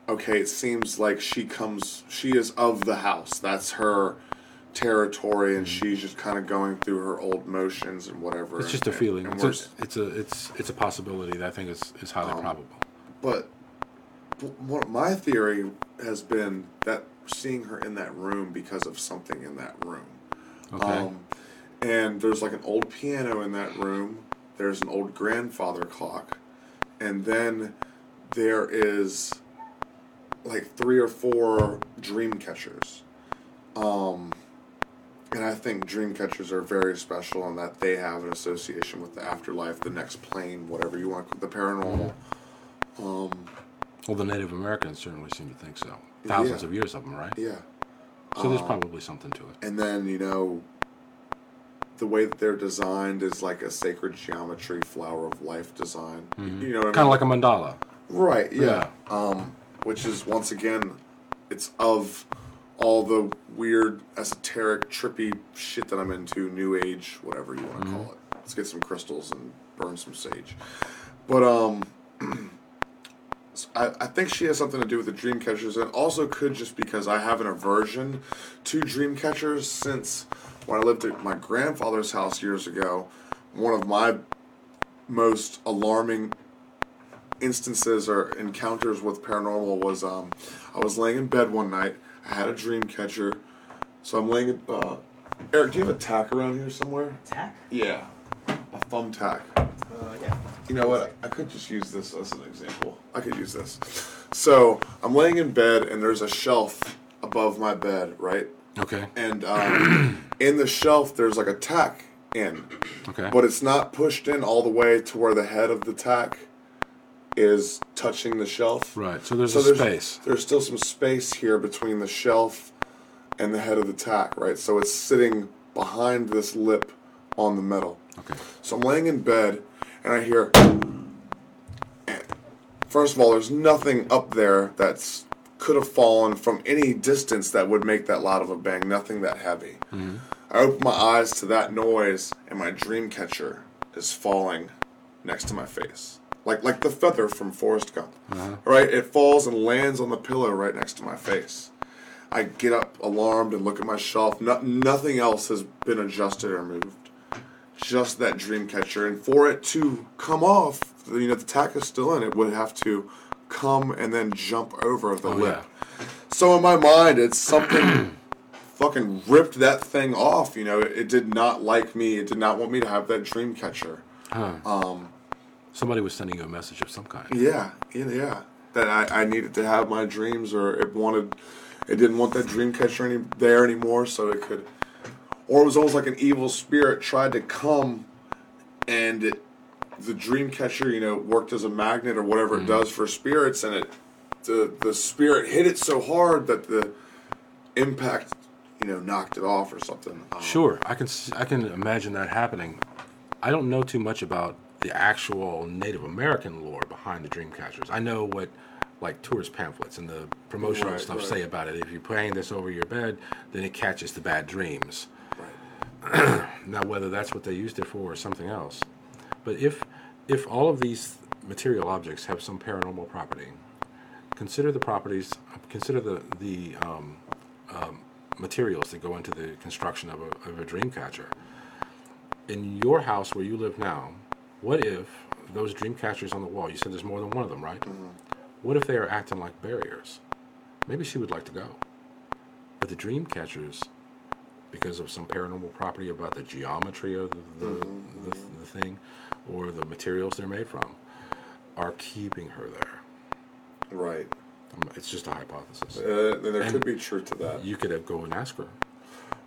Speaker 1: okay. It seems like she comes, she is of the house. That's her territory, and she's just kind of going through her old motions and whatever.
Speaker 2: It's just a
Speaker 1: and-
Speaker 2: feeling.
Speaker 1: and
Speaker 2: It's a, it's a it's it's a possibility that I think is, is highly
Speaker 1: Um,
Speaker 2: probable.
Speaker 1: But what my theory has been that seeing her in that room because of something in that room.
Speaker 2: Okay.
Speaker 1: Um, and there's like an old piano in that room. There's an old grandfather clock, and then there is like three or four dream catchers. Um, and I think dream catchers are very special in that they have an association with the afterlife, the next plane, whatever you want, the paranormal. Um,
Speaker 2: well, the Native Americans certainly seem to think so. Thousands
Speaker 1: Yeah.
Speaker 2: of years of them, right?
Speaker 1: yeah.
Speaker 2: So there's
Speaker 1: Um,
Speaker 2: probably something to it.
Speaker 1: And then, you know, the way that they're designed is like a sacred geometry, flower of life design. You know what I mean?
Speaker 2: Kind of like a mandala.
Speaker 1: Right, yeah. Um, which is, once again, it's of all the weird, esoteric, trippy shit that I'm into, new age, whatever you want to call it. Let's get some crystals and burn some sage. But, um,. I, I think she has something to do with the dream catchers, and also could just because I have an aversion to dream catchers since when I lived at my grandfather's house years ago. One of my most alarming instances or encounters with paranormal was um, I was laying in bed one night. I had a dream catcher, so I'm laying. in- Uh, Eric, do you have a tack around here somewhere?
Speaker 4: Tack?
Speaker 1: Yeah, a thumbtack.
Speaker 4: Uh, yeah.
Speaker 1: You know what? I could just use this as an example. I could use this. So I'm laying in bed, and there's a shelf above my bed, right?
Speaker 2: Okay.
Speaker 1: And um, in the shelf, there's like a tack in,
Speaker 2: Okay.
Speaker 1: but it's not pushed in all the way to where the head of the tack is touching the shelf.
Speaker 2: Right. So there's
Speaker 1: So
Speaker 2: a
Speaker 1: there's
Speaker 2: space.
Speaker 1: There's still some space here between the shelf and the head of the tack, right? So it's sitting behind this lip on the metal.
Speaker 2: Okay.
Speaker 1: So I'm laying in bed and I hear. First of all, there's nothing up there that's could have fallen from any distance that would make that loud of a bang. Nothing that heavy. Mm-hmm. I open my eyes to that noise, and my dream catcher is falling next to my face, like like the feather from Forrest Gump. Uh-huh. Right? It falls and lands on the pillow right next to my face. I get up alarmed and look at my shelf. No, nothing else has been adjusted or moved just that dream catcher and for it to come off you know the tack is still in it would have to come and then jump over the
Speaker 2: Oh,
Speaker 1: lip so in my mind it's something fucking ripped that thing off you know it, it did not like me it did not want me to have that dream catcher um,
Speaker 2: Somebody was sending you a message of some kind.
Speaker 1: yeah yeah yeah that I, I needed to have my dreams or it wanted it didn't want that dream catcher any there anymore so it could or it was almost like an evil spirit tried to come and it, the dream catcher you know worked as a magnet or whatever it does for spirits and it the the spirit hit it so hard that the impact you know knocked it off or something Um,
Speaker 2: Sure, I can I can imagine that happening. I don't know too much about the actual Native American lore behind the dream catchers. I know what like tourist pamphlets and the promotional
Speaker 1: Right,
Speaker 2: stuff
Speaker 1: right.
Speaker 2: say about it. If you're playing this over your bed, then it catches the bad dreams.
Speaker 1: right.
Speaker 2: Now, whether that's what they used it for or something else, but if if all of these material objects have some paranormal property, consider the properties. Consider the the um, um, materials that go into the construction of a, of a dream catcher. In your house where you live now, what if those dream catchers on the wall? You said there's more than one of them, right? What if they are acting like barriers? Maybe she would like to go, but the dream catchers, because of some paranormal property about the geometry of the the, the, the thing, or the materials they're made from, are keeping her there.
Speaker 1: Right.
Speaker 2: Um, It's just a hypothesis.
Speaker 1: Uh, then there
Speaker 2: And-
Speaker 1: could be truth to that.
Speaker 2: You could have go and ask her.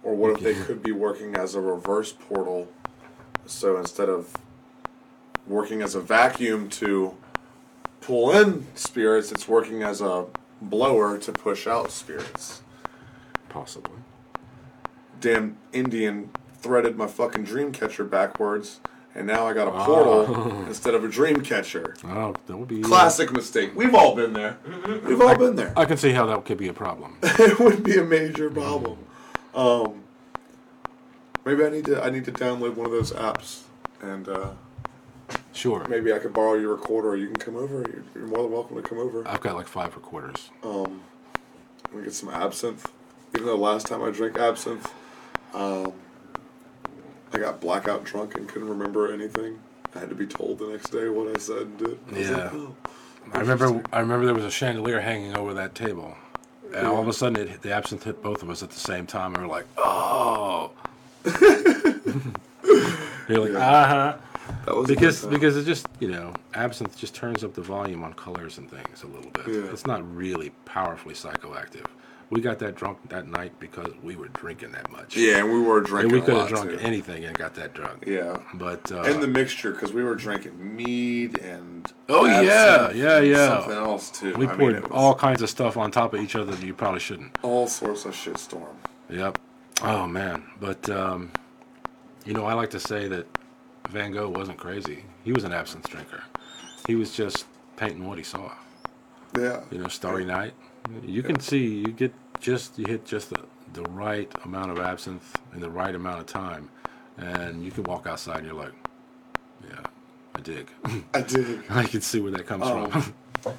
Speaker 1: Or what if they could be working as a reverse portal? So instead of working as a vacuum to pull in spirits, it's working as a blower to push out spirits.
Speaker 2: Possibly.
Speaker 1: Damn Indian threaded my fucking dream catcher backwards, and now I got a portal instead of a dream catcher.
Speaker 2: Oh, that would be
Speaker 1: Classic mistake. We've all been there. We've all been there.
Speaker 2: I can see how that could be a problem.
Speaker 1: it would be a major problem. Um, maybe I need to I need to download one of those apps, and uh,
Speaker 2: Sure.
Speaker 1: maybe I could borrow your recorder. or You can come over. You're, you're more than welcome to come over.
Speaker 2: I've got like five recorders.
Speaker 1: Um, we get some absinthe. Even though last time I drank absinthe, um, I got blackout drunk and couldn't remember anything. I had to be told the next day what I said and did. I was like,
Speaker 2: Yeah.
Speaker 1: "Oh."
Speaker 2: I remember. I remember there was a chandelier hanging over that table, and all of a sudden, it the absinthe hit both of us at the same time, and we are like, "Oh." You're like,
Speaker 1: Yeah.
Speaker 2: uh huh.
Speaker 1: That was
Speaker 2: Because because it just you know absinthe just turns up the volume on colors and things a little bit.
Speaker 1: Yeah.
Speaker 2: It's not really powerfully psychoactive. We got that drunk that night because we were drinking that much.
Speaker 1: yeah, and we were
Speaker 2: And
Speaker 1: drinking.
Speaker 2: we could have drunk
Speaker 1: too.
Speaker 2: anything and got that drunk.
Speaker 1: Yeah.
Speaker 2: But uh,
Speaker 1: and the mixture because we were drinking mead and
Speaker 2: Oh, yeah, yeah, yeah.
Speaker 1: something else too.
Speaker 2: we
Speaker 1: I
Speaker 2: poured
Speaker 1: was
Speaker 2: all kinds of stuff on top of each other that you probably shouldn't.
Speaker 1: all sorts of shit storm.
Speaker 2: Yep. Oh man, but um, you know, I like to say that Van Gogh wasn't crazy. He was an absinthe drinker. He was just painting what he saw.
Speaker 1: Yeah,
Speaker 2: You know, Starry Night. You can see you get just you hit just the, the right amount of absinthe in the right amount of time, and you can walk outside and you're like, yeah, I dig.
Speaker 1: I dig.
Speaker 2: I can see where that comes
Speaker 1: Oh.
Speaker 2: from.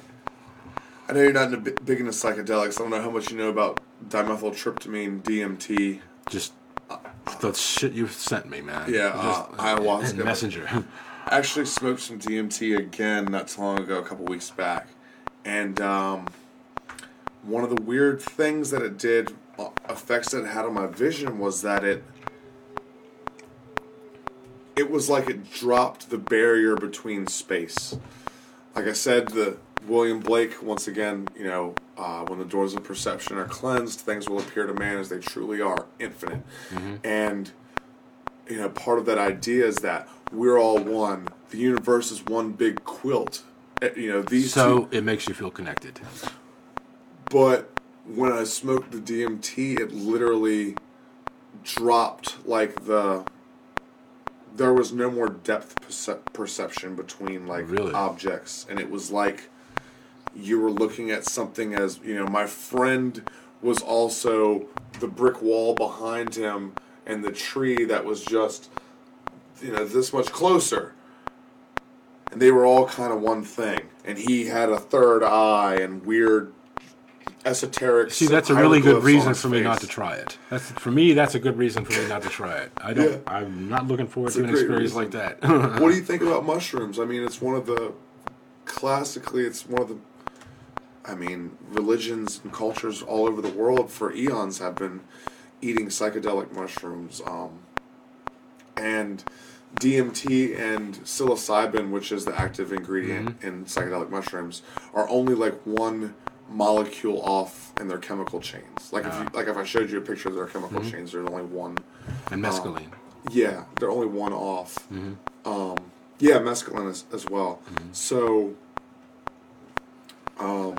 Speaker 1: I know you're not into, bi- big into psychedelics. I don't know how much you know about dimethyltryptamine, DMT.
Speaker 2: just the shit you sent me, man.
Speaker 1: Yeah,
Speaker 2: Just-
Speaker 1: uh, ayahuasca.
Speaker 2: and messenger.
Speaker 1: I actually smoked some DMT again not too long ago, a couple weeks back, and um, one of the weird things that it did, uh, effects that it had on my vision, was that it it was like it dropped the barrier between space. Like I said, the William Blake once again, you know, uh, when the doors of perception are cleansed, things will appear to man as they truly are, infinite, and you know, part of that idea is that we're all one. The universe is one big quilt. Eh, You know, these
Speaker 2: so
Speaker 1: two.
Speaker 2: it makes you feel connected.
Speaker 1: But when I smoked the DMT, it literally dropped like the. There was no more depth perce- perception between like
Speaker 2: Really?
Speaker 1: objects, and it was like you were looking at something as you know. My friend was also the brick wall behind him, and the tree that was just you know this much closer and they were all kind of one thing and he had a third eye and weird esoteric
Speaker 2: See, that's a really good reason for me not to try it. That's for me. That's a good reason for me not to try it. I don't.
Speaker 1: Yeah.
Speaker 2: I'm not looking forward
Speaker 1: It's
Speaker 2: to an experience
Speaker 1: reason.
Speaker 2: like that.
Speaker 1: what do you think about mushrooms i mean it's one of the classically it's one of the i mean religions and cultures all over the world for eons have been eating psychedelic mushrooms um, and DMT and psilocybin, which is the active ingredient in psychedelic mushrooms, are only like one molecule off in their chemical chains. Like if you, like if I showed you a picture of their chemical chains, there's only one.
Speaker 2: and mescaline.
Speaker 1: Yeah, they're only one off. Um, yeah, mescaline as, as well. So, um,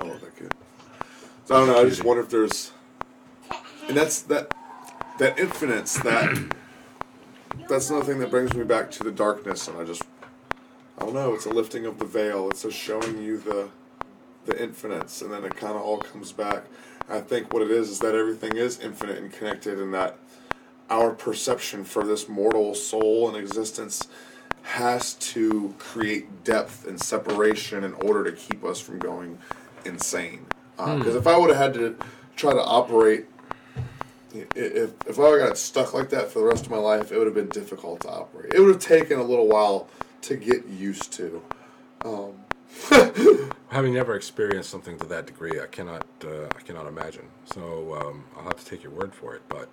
Speaker 1: I love that kid. So I don't know. I just wonder if there's, and that's that, that infinite. That that's another thing that brings me back to the darkness, and I just, I don't know. It's a lifting of the veil. It's a showing you the, the infinites, and then it kind of all comes back. I think what it is is that everything is infinite and connected, and that our perception for this mortal soul and existence has to create depth and separation in order to keep us from going insane. Because if I would have had to try to operate, if if I got stuck like that for the rest of my life, it would have been difficult to operate. It would have taken a little while to get used to.
Speaker 2: Having never experienced something to that degree, I cannot uh, I cannot imagine. So um, I'll have to take your word for it. But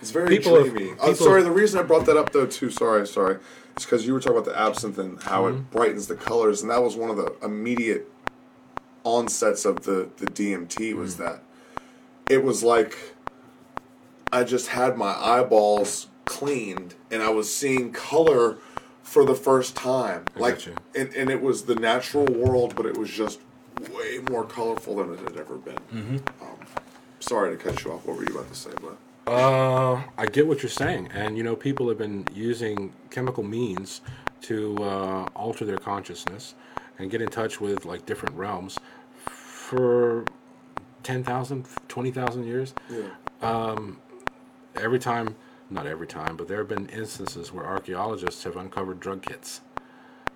Speaker 1: It's very
Speaker 2: People have-
Speaker 1: dreamy. I'm
Speaker 2: people-
Speaker 1: sorry. The reason I brought that up, though, too. Sorry, sorry. It's because you were talking about the absinthe and how
Speaker 2: Mm-hmm.
Speaker 1: it brightens the colors, and that was one of the immediate onsets of the the DMT. Was
Speaker 2: Mm-hmm.
Speaker 1: that it was like I just had my eyeballs cleaned, and I was seeing color for the first time.
Speaker 2: I
Speaker 1: like, and, and it was the natural world, but it was just way more colorful than it had ever been.
Speaker 2: Mm-hmm.
Speaker 1: Um, sorry to cut you off. What were you about to say, but?
Speaker 2: Uh, I get what you're saying, and you know, people have been using chemical means to uh, alter their consciousness and get in touch with like different realms for 10,000, 20,000 years.
Speaker 1: Yeah.
Speaker 2: Every time, not every time, but there have been instances where archaeologists have uncovered drug kits,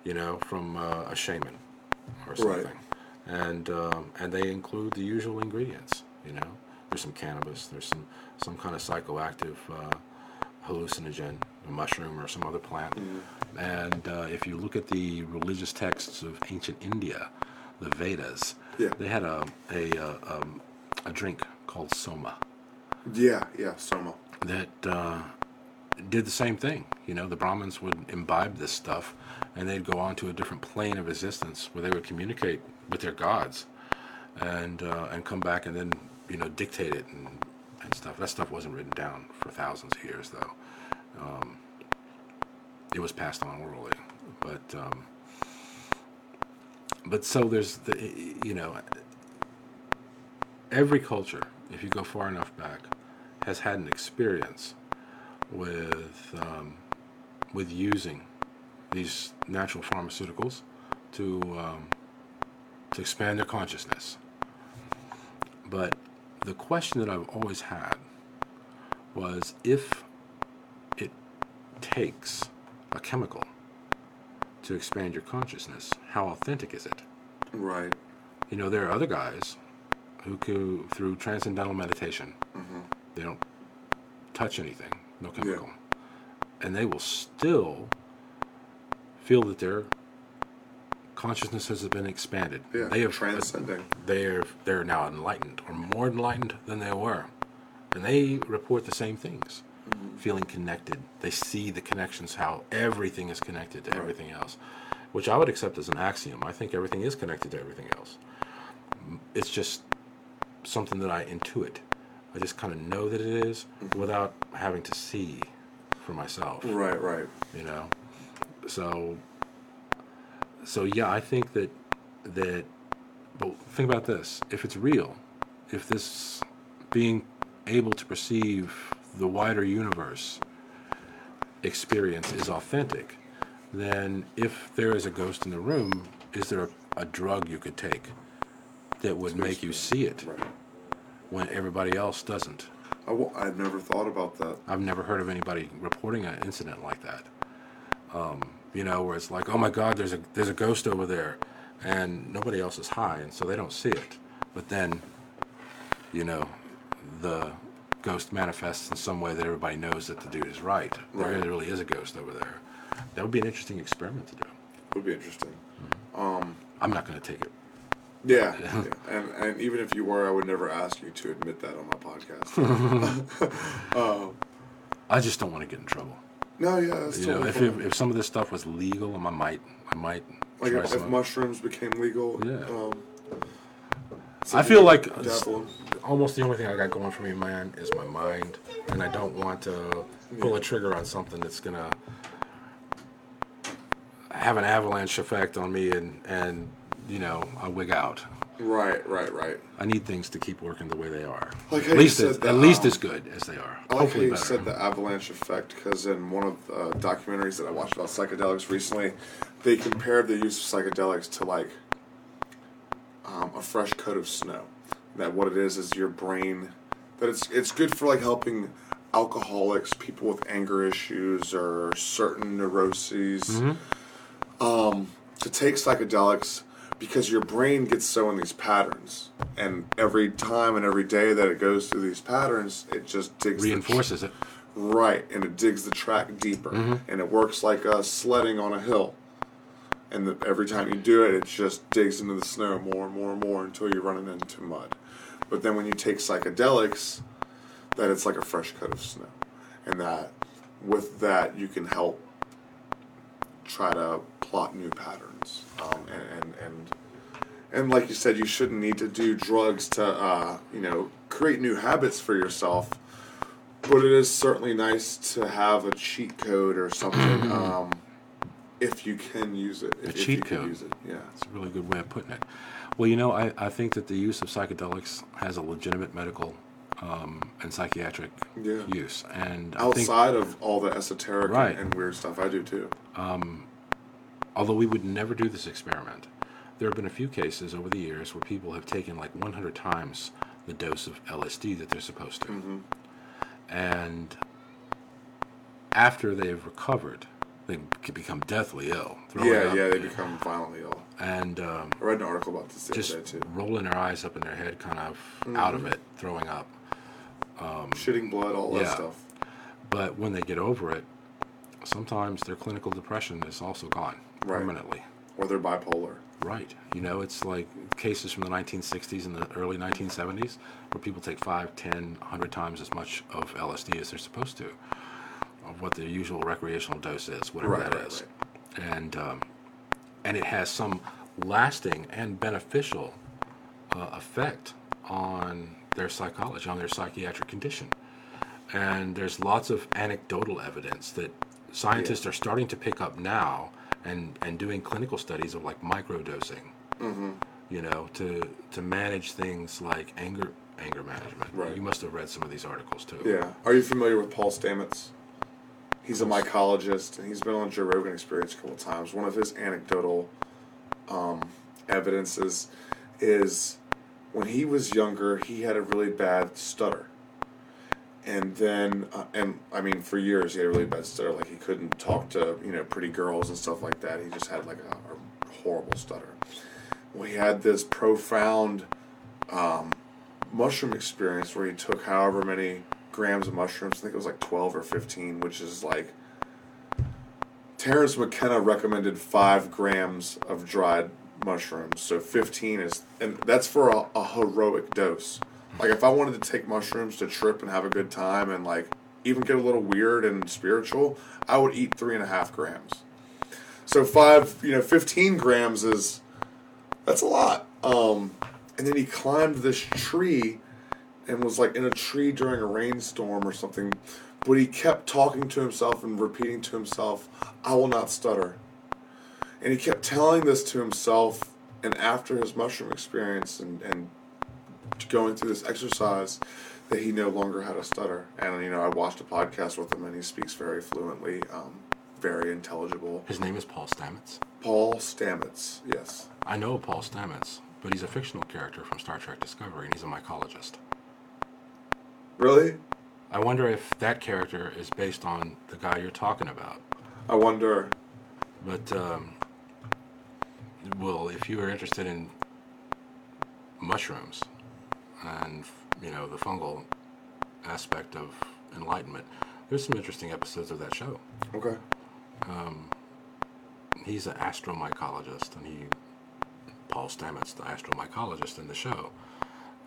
Speaker 2: you know, from uh, a shaman or something, and um, and they include the usual ingredients. You know, there's some cannabis, there's some some kind of psychoactive uh, hallucinogen, a mushroom or some other plant, and uh, if you look at the religious texts of ancient India, the Vedas,
Speaker 1: Yeah.
Speaker 2: they had a a uh, um, a drink called soma
Speaker 1: Yeah, yeah, Soma.
Speaker 2: that uh, did the same thing. You know, the Brahmins would imbibe this stuff, and they'd go on to a different plane of existence where they would communicate with their gods, and uh, and come back and then you know dictate it and, and stuff. That stuff wasn't written down for thousands of years, though. Um, it was passed on orally, but um, but so there's the you know every culture, if you go far enough back, has had an experience with um, with using these natural pharmaceuticals to um, to expand their consciousness. But the question that I've always had was if it takes a chemical to expand your consciousness, how authentic is it?
Speaker 1: Right.
Speaker 2: You know, there are other guys who through transcendental meditation, mm-hmm. they don't touch anything, no chemical, and they will still feel that their consciousness has been expanded.
Speaker 1: Yeah.
Speaker 2: they have
Speaker 1: transcending.
Speaker 2: They're they're now enlightened, or more enlightened than they were, and they report the same things, feeling connected. They see the connections, how everything is connected to everything else, which I would accept as an axiom. I think everything is connected to everything else. Mm, it's just something that I intuit. I just kind of know that it is mm-hmm. without having to see for myself
Speaker 1: Right, right.
Speaker 2: you know so so yeah i think that that but think about this if it's real if this being able to perceive the wider universe experience is authentic then if there is a ghost in the room is there a, a drug you could take that would make you see it
Speaker 1: Right.
Speaker 2: when everybody else doesn't
Speaker 1: I w- I've never thought about that.
Speaker 2: I've never heard of anybody reporting an incident like that. Um, you know, where it's like, oh my God, there's a there's a ghost over there, and nobody else is high, and so they don't see it. But then, you know, the ghost manifests in some way that everybody knows that the dude is right. There
Speaker 1: Right.
Speaker 2: really is a ghost over there. That would be an interesting experiment to do.
Speaker 1: Would be interesting. Mm-hmm.
Speaker 2: Um, I'm not going to take it.
Speaker 1: Yeah, yeah. And and even if you were, I would never ask you to admit that on my podcast.
Speaker 2: Um, I just don't want to get in trouble.
Speaker 1: no, yeah, that's
Speaker 2: You know,
Speaker 1: totally
Speaker 2: if,
Speaker 1: fine.
Speaker 2: if, if some of this stuff was legal, I might I might
Speaker 1: like
Speaker 2: try
Speaker 1: if,
Speaker 2: some. of
Speaker 1: mushrooms became legal.
Speaker 2: Yeah.
Speaker 1: Um,
Speaker 2: I feel like
Speaker 1: dabble in.
Speaker 2: almost the only thing I got going for me, man, is my mind, and I don't want to pull a trigger on something that's gonna have an avalanche effect on me, and and you know I wig out.
Speaker 1: Right, right, right.
Speaker 2: I need things to keep working the way they are.
Speaker 1: Like how
Speaker 2: at
Speaker 1: you
Speaker 2: least
Speaker 1: said
Speaker 2: as,
Speaker 1: that,
Speaker 2: at least
Speaker 1: um,
Speaker 2: as good as they are.
Speaker 1: I like how
Speaker 2: Hopefully
Speaker 1: you
Speaker 2: better.
Speaker 1: said the avalanche effect because in one of the documentaries that I watched about psychedelics recently, they compared the use of psychedelics to like um, a fresh coat of snow. That what it is is your brain. That it's it's good for like helping alcoholics, people with anger issues or certain neuroses, um, to take psychedelics because your brain gets so in these patterns, and every time and every day that it goes through these patterns, it just digs
Speaker 2: Reinforces it.
Speaker 1: Right, and it digs the track deeper, and it works like uh, sledding on a hill. And the, every time you do it, it just digs into the snow more and more and more until you're running into mud. But then when you take psychedelics, that it's like a fresh coat of snow, and that with that you can help try to plot new patterns. Um, and, and and and like you said, you shouldn't need to do drugs to uh, you know create new habits for yourself but it is certainly nice to have a cheat code or something um, if you can use it. If, if
Speaker 2: cheat
Speaker 1: you can
Speaker 2: code.
Speaker 1: Use it. Yeah.
Speaker 2: It's a really good way of putting it. Well, you know, I, I think that the use of psychedelics has a legitimate medical um, and psychiatric
Speaker 1: Yeah.
Speaker 2: use. And I think,
Speaker 1: Outside of all the esoteric and-
Speaker 2: Right.
Speaker 1: and, weird stuff, I do too.
Speaker 2: although we would never do this experiment, there have been a few cases over the years where people have taken like 100 times the dose of LSD that they're supposed to.
Speaker 1: Mm-hmm.
Speaker 2: And after they've recovered, they can become deathly ill.
Speaker 1: Yeah,
Speaker 2: up,
Speaker 1: yeah, they become violently ill.
Speaker 2: And um,
Speaker 1: I read an article about this
Speaker 2: just
Speaker 1: too.
Speaker 2: rolling their eyes up in their head, kind of out of it, throwing up.
Speaker 1: Shitting blood, all that stuff.
Speaker 2: But when they get over it, sometimes their clinical depression is also gone
Speaker 1: Right.
Speaker 2: permanently.
Speaker 1: Or they're bipolar.
Speaker 2: Right. You know, it's like cases from the 1960s and the early 1970s where people take 5, 10, 100 times as much of LSD as they're supposed to, of what their usual recreational dose is, whatever
Speaker 1: Right,
Speaker 2: that
Speaker 1: right,
Speaker 2: is. And, um, and it has some lasting and beneficial uh, effect on their psychology, on their psychiatric condition. And there's lots of anecdotal evidence that scientists are starting to pick up now and, and doing clinical studies of like microdosing,
Speaker 1: Mm-hmm.
Speaker 2: you know, to, to manage things like anger anger management.
Speaker 1: Right.
Speaker 2: You must have read some of these articles too.
Speaker 1: Yeah. Are you familiar with Paul Stamets? He's a mycologist, and he's been on Joe Rogan Experience a couple times. One of his anecdotal um, evidences is when he was younger, he had a really bad stutter. And then, uh, and I mean, for years he had a really bad stutter. Like he couldn't talk to you know pretty girls and stuff like that. He just had like a, a horrible stutter. Well, he had this profound um, mushroom experience where he took however many grams of mushrooms. I think it was like 12 or 15, which is like. Terence McKenna recommended five grams of dried mushrooms, so 15 is. And that's for a, a heroic dose. Like, if I wanted to take mushrooms to trip and have a good time and, like, even get a little weird and spiritual, I would eat three and a half grams. So, five, you know, 15 grams is. That's a lot. Um, and then he climbed this tree and was like in a tree during a rainstorm or something. But he kept talking to himself and repeating to himself, I will not stutter. And he kept telling this to himself. And after his mushroom experience and, and going through this exercise, that he no longer had a stutter. And, you know, I watched a podcast with him and he speaks very fluently, um, very intelligible.
Speaker 2: His name is Paul Stamets.
Speaker 1: Paul Stamets, yes.
Speaker 2: I know Paul Stamets, but he's a fictional character from Star Trek Discovery, and he's a mycologist.
Speaker 1: Really?
Speaker 2: I wonder if that character is based on the guy you're talking about.
Speaker 1: I wonder.
Speaker 2: But, um, well, if you are interested in mushrooms and, you know, the fungal aspect of enlightenment, there's some interesting episodes of that show.
Speaker 1: Okay.
Speaker 2: Um, he's an astromycologist, and he, Paul Stamets, the astromycologist in the show,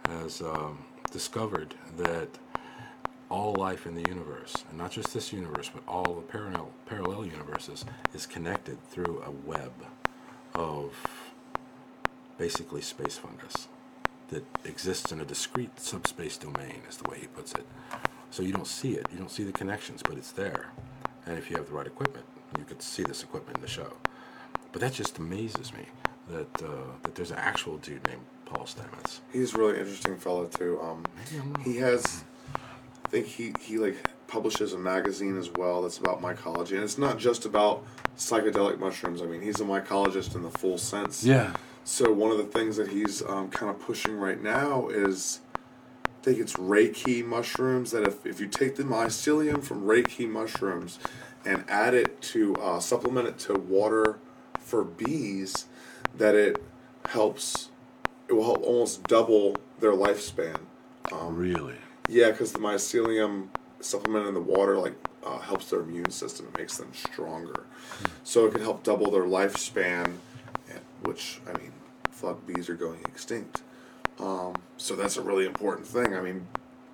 Speaker 2: has um, discovered that all life in the universe, and not just this universe, but all the parallel, parallel universes, is connected through a web of basically space fungus that exists in a discrete subspace domain, is the way he puts it. So you don't see it, you don't see the connections, but it's there. And if you have the right equipment, you could see this equipment in the show. But that just amazes me that uh, that there's an actual dude named Paul Stamets.
Speaker 1: He's a really interesting fellow too. Um,
Speaker 2: Maybe I'm wrong.
Speaker 1: he has, think he he like publishes a magazine as well that's about mycology, and it's not just about psychedelic mushrooms. I mean, he's a mycologist in the full sense.
Speaker 2: Yeah.
Speaker 1: So one of the things that he's um, kind of pushing right now is, I think it's Reishi mushrooms. That if, if you take the mycelium from Reishi mushrooms, and add it to uh, supplement it to water for bees, that it helps. It will help almost double their lifespan.
Speaker 3: really?
Speaker 1: Yeah, because the mycelium supplement in the water like uh, helps their immune system. It makes them stronger, so it can help double their lifespan. Which I mean, fuck, bees are going extinct. Um, so that's a really important thing. I mean,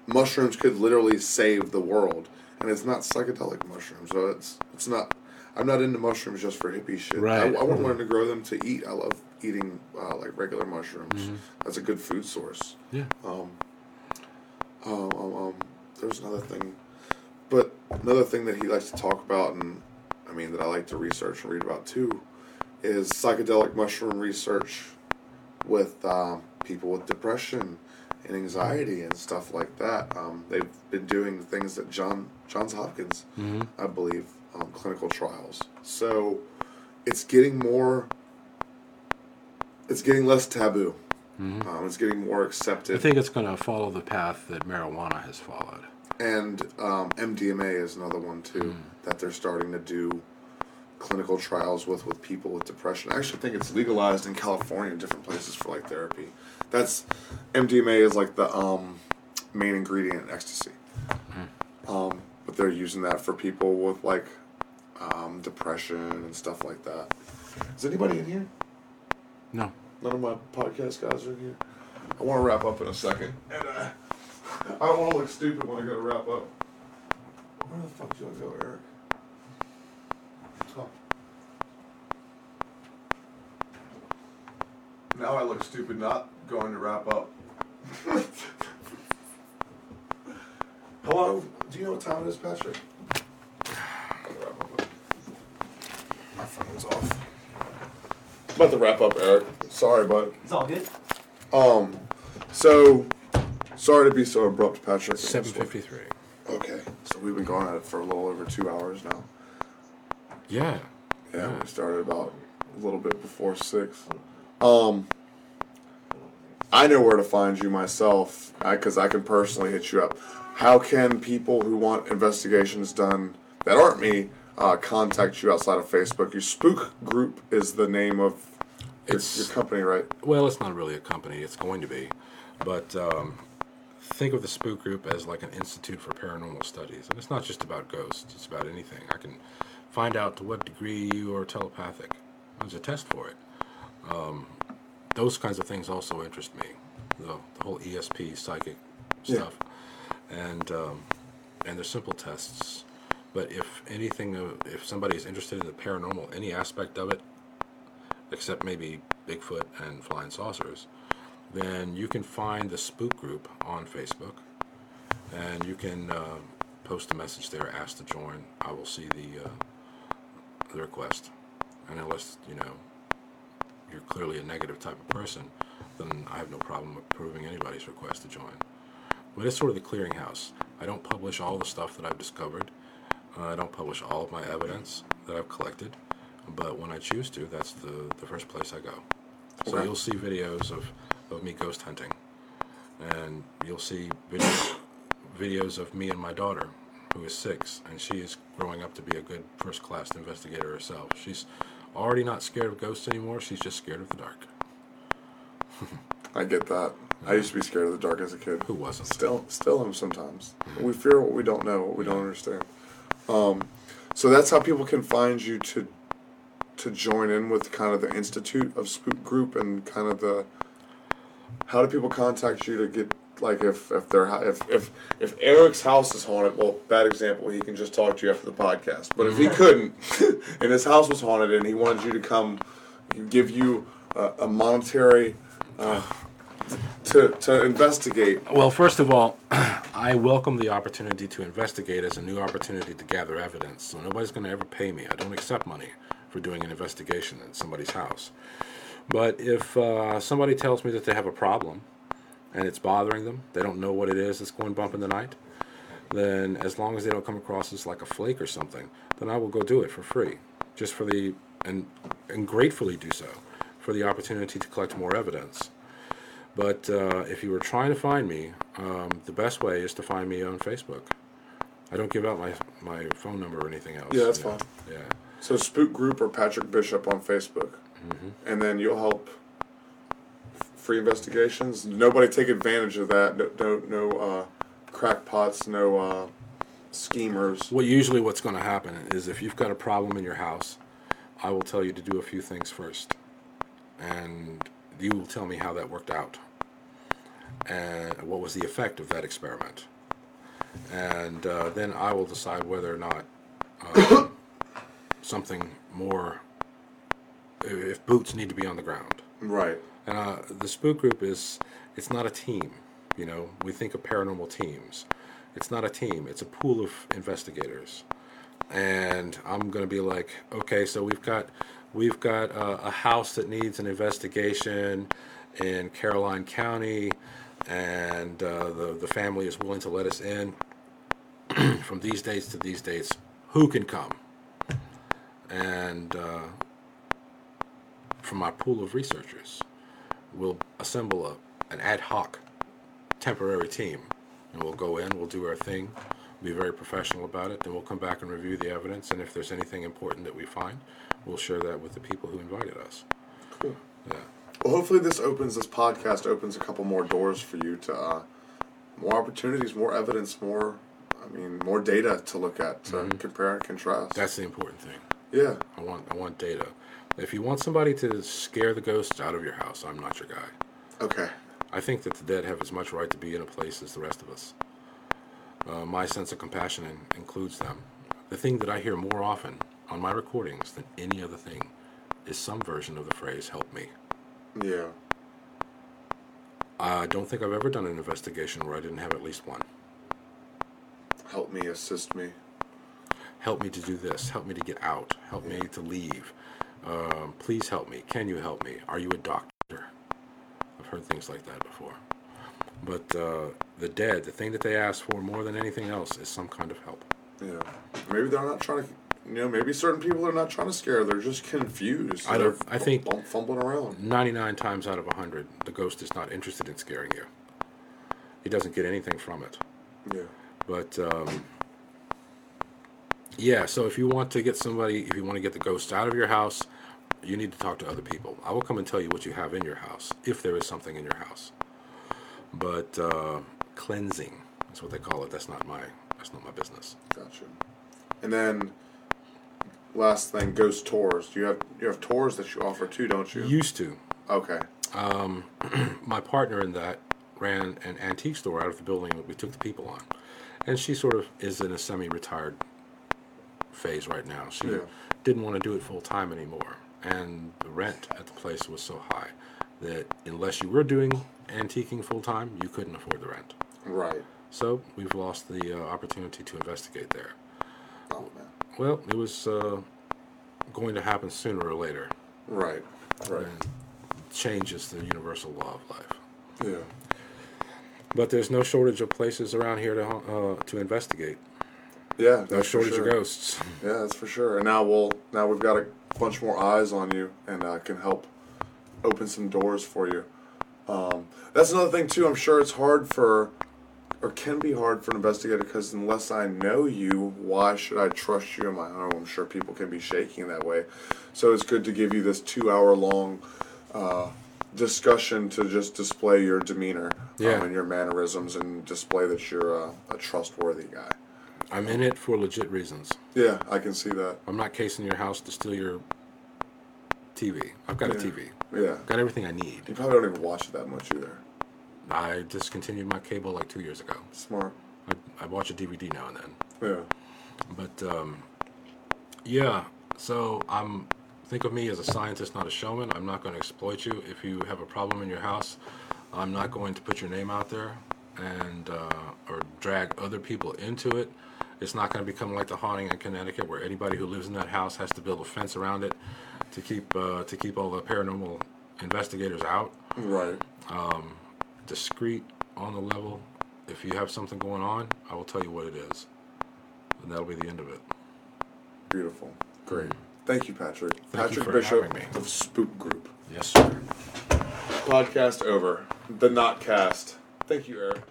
Speaker 1: mushrooms could literally save the world, and it's not psychedelic mushrooms. So it's it's not. I'm not into mushrooms just for hippie shit.
Speaker 2: Right.
Speaker 1: I, I wouldn't learn to grow them to eat. I love eating uh, like regular mushrooms. That's a good food source.
Speaker 2: Yeah.
Speaker 1: Um, um, um, um, there's another thing, but another thing that he likes to talk about, and I mean that I like to research and read about too, is psychedelic mushroom research with um, people with depression and anxiety and stuff like that. Um, they've been doing things at John Johns Hopkins, I believe, um, clinical trials. So it's getting more. It's getting less taboo. Um, it's getting more accepted.
Speaker 2: I think it's going to follow the path that marijuana has followed.
Speaker 1: and um, MDMA is another one too that they're starting to do clinical trials with with people with depression. I actually think it's legalized in California and different places for like therapy. That's MDMA is like the um, main ingredient in ecstasy, um, but they're using that for people with like um, depression and stuff like that. Is anybody in here?
Speaker 2: No.
Speaker 1: None of my podcast guys are here. I want to wrap up in a second, and uh, I don't want to look stupid when I go to wrap up. Where the fuck do I go, Eric? Talk. Now I look stupid not going to wrap up. How long? Do you know what time it is, Patrick? I'm gonna wrap up. My phone's off. About to wrap up, Eric. Sorry, bud.
Speaker 4: It's all good.
Speaker 1: Um, so sorry to be so abrupt, Patrick.
Speaker 2: 753.
Speaker 1: Okay, so we've been going at it for a little over two hours now.
Speaker 2: Yeah.
Speaker 1: Yeah, we started about a little bit before six. Um, I know where to find you myself because I, can personally hit you up. How can people who want investigations done that aren't me uh, contact you outside of Facebook? Your Spook Group is the name of your,
Speaker 2: It's-
Speaker 1: your company, right?
Speaker 2: Well, it's not really a company. It's going to be, but um, think of the Spook Group as like an institute for paranormal studies, and it's not just about ghosts. It's about anything. I can find out to what degree you are telepathic. There's a test for it. Um, those kinds of things also interest me. The, the whole ESP psychic
Speaker 1: Yeah.
Speaker 2: stuff, and um, and they're simple tests. But if anything, uh, if somebody is interested in the paranormal, any aspect of it, except maybe Bigfoot and flying saucers, then you can find the Spook Group on Facebook, and you can uh, post a message there, ask to join. I will see the uh, the request, and unless you know you're clearly a negative type of person, then I have no problem approving anybody's request to join. But it's sort of the clearinghouse. I don't publish all the stuff that I've discovered. Uh, I don't publish all of my evidence that I've collected. But when I choose to, that's the, the first place I go. So
Speaker 1: Okay.
Speaker 2: you'll see videos of, of me ghost hunting. And you'll see videos, videos of me and my daughter, who is six, and she is growing up to be a good first class investigator herself. She's already not scared of ghosts anymore, she's just scared of the dark.
Speaker 1: I get that. I used to be scared of the dark as a kid.
Speaker 2: Who wasn't?
Speaker 1: Still, still am sometimes. We fear what we don't know, what we don't understand. Um, so that's how people can find you to to join in with kind of the Institute of Spook Group and kind of the. How do people contact you to get like if if their hou- if if if Eric's house is haunted? Well, bad example. He can just talk to you after the podcast. But if he couldn't, and his house was haunted, and he wanted you to come, give you a, a monetary. Uh, to, to investigate
Speaker 2: Well, first of all, I welcome the opportunity to investigate as a new opportunity to gather evidence. So nobody's going to ever pay me. I don't accept money for doing an investigation in somebody's house. But if uh, somebody tells me that they have a problem and it's bothering them, they don't know what it is that's going bump in the night, then as long as they don't come across as like a flake or something, then I will go do it for free, just for the and and gratefully do so for the opportunity to collect more evidence. But uh, if you were trying to find me, um, the best way is to find me on Facebook. I don't give out my my phone number or anything else.
Speaker 1: Yeah, that's
Speaker 2: you know.
Speaker 1: fine.
Speaker 2: Yeah,
Speaker 1: So Spook Group or Patrick Bishop on Facebook, and then you'll help free investigations. Nobody take advantage of that. No, no, no uh, crackpots. No uh, schemers.
Speaker 2: Well, usually what's going to happen is if you've got a problem in your house, I will tell you to do a few things first, and you will tell me how that worked out, and what was the effect of that experiment, and uh, then I will decide whether or not uh, something more, if boots need to be on the ground.
Speaker 1: Right.
Speaker 2: And uh, the spook group is, it's not a team. You know, we think of paranormal teams. It's not a team. It's a pool of investigators. And I'm going to be like, okay, so we've got, we've got uh, a house that needs an investigation in Caroline County, and uh, the the family is willing to let us in from these dates to these dates. Who can come? And uh, from my pool of researchers, we'll assemble a, an ad hoc temporary team and we'll go in, we'll do our thing, be very professional about it, then we'll come back and review the evidence, and if there's anything important that we find, we'll share that with the people who invited us.
Speaker 1: Cool.
Speaker 2: Yeah.
Speaker 1: Well, hopefully this opens this podcast opens a couple more doors for you to uh, more opportunities, more evidence, more. I mean, more data to look at to compare and contrast.
Speaker 2: That's the important thing.
Speaker 1: Yeah.
Speaker 2: I want I want data. If you want somebody to scare the ghosts out of your house, I'm not your guy.
Speaker 1: Okay.
Speaker 2: I think that the dead have as much right to be in a place as the rest of us. Uh, my sense of compassion in, includes them. The thing that I hear more often on my recordings than any other thing is some version of the phrase "help me."
Speaker 1: Yeah.
Speaker 2: I don't think I've ever done an investigation where I didn't have at least one.
Speaker 1: Help me, assist me.
Speaker 2: Help me to do this. Help me to get out. Help me to leave. Um, please help me. Can you help me? Are you a doctor? I've heard things like that before. But uh, the dead, the thing that they ask for more than anything else is some kind of help.
Speaker 1: Yeah. Maybe they're not trying to. You know, maybe certain people are not trying to scare. They're just confused.
Speaker 2: I don't- I think-
Speaker 1: fum- fumbling around.
Speaker 2: 99 times out of 100, the ghost is not interested in scaring you. He doesn't get anything from it.
Speaker 1: Yeah.
Speaker 2: But um, yeah, so if you want to get somebody, if you want to get the ghost out of your house, you need to talk to other people. I will come and tell you what you have in your house, if there is something in your house. But uh, cleansing, that's what they call it. That's not my that's not my business.
Speaker 1: Gotcha. And then, last thing, ghost tours. You have you have tours that you offer too, don't you?
Speaker 2: Used to.
Speaker 1: okay.
Speaker 2: Um, my partner in that ran an antique store out of the building that we took the people on, and she sort of is in a semi-retired phase right now. She
Speaker 1: Yeah.
Speaker 2: didn't want to do it full time anymore, and the rent at the place was so high that unless you were doing antiquing full time, you couldn't afford the rent.
Speaker 1: Right.
Speaker 2: So we've lost the uh, opportunity to investigate there.
Speaker 1: Oh man.
Speaker 2: Well, it was uh, going to happen sooner or later.
Speaker 1: Right. Right.
Speaker 2: And changes the universal law of life.
Speaker 1: Yeah.
Speaker 2: But there's no shortage of places around here to uh, to investigate.
Speaker 1: Yeah.
Speaker 2: No
Speaker 1: that's for
Speaker 2: shortage
Speaker 1: sure.
Speaker 2: of ghosts.
Speaker 1: Yeah, that's for sure. And now we'll now we've got a bunch more eyes on you, and uh, can help open some doors for you. Um, that's another thing too. I'm sure it's hard for, or can be hard for an investigator because unless I know you, why should I trust you in my home? I'm sure people can be shaking that way. So it's good to give you this two hour long. Uh, discussion to just display your demeanor
Speaker 2: Yeah.
Speaker 1: um, and your mannerisms and display that you're uh, a trustworthy guy.
Speaker 2: I'm in it for legit reasons.
Speaker 1: Yeah, I can see that.
Speaker 2: I'm not casing your house to steal your TV. I've got a
Speaker 1: Yeah.
Speaker 2: TV.
Speaker 1: Yeah.
Speaker 2: Got everything I need.
Speaker 1: You probably don't even watch it that much either.
Speaker 2: I discontinued my cable like two years ago.
Speaker 1: Smart.
Speaker 2: I, I watch a DVD now and then.
Speaker 1: Yeah.
Speaker 2: But um, yeah, so I'm think of me as a scientist, not a showman. I'm not going to exploit you. If you have a problem in your house, I'm not going to put your name out there and uh, or drag other people into it. It's not going to become like the haunting in Connecticut, where anybody who lives in that house has to build a fence around it to keep uh, to keep all the paranormal investigators out.
Speaker 1: Right.
Speaker 2: Discreet on the level. If you have something going on, I will tell you what it is, and that'll be the end of it.
Speaker 1: Beautiful. Great. Thank you, Patrick.
Speaker 2: Thank you
Speaker 1: Patrick
Speaker 2: for
Speaker 1: Bishop of Spook Group.
Speaker 2: Yes, sir.
Speaker 1: Podcast over. The Notcast. Thank you, Eric.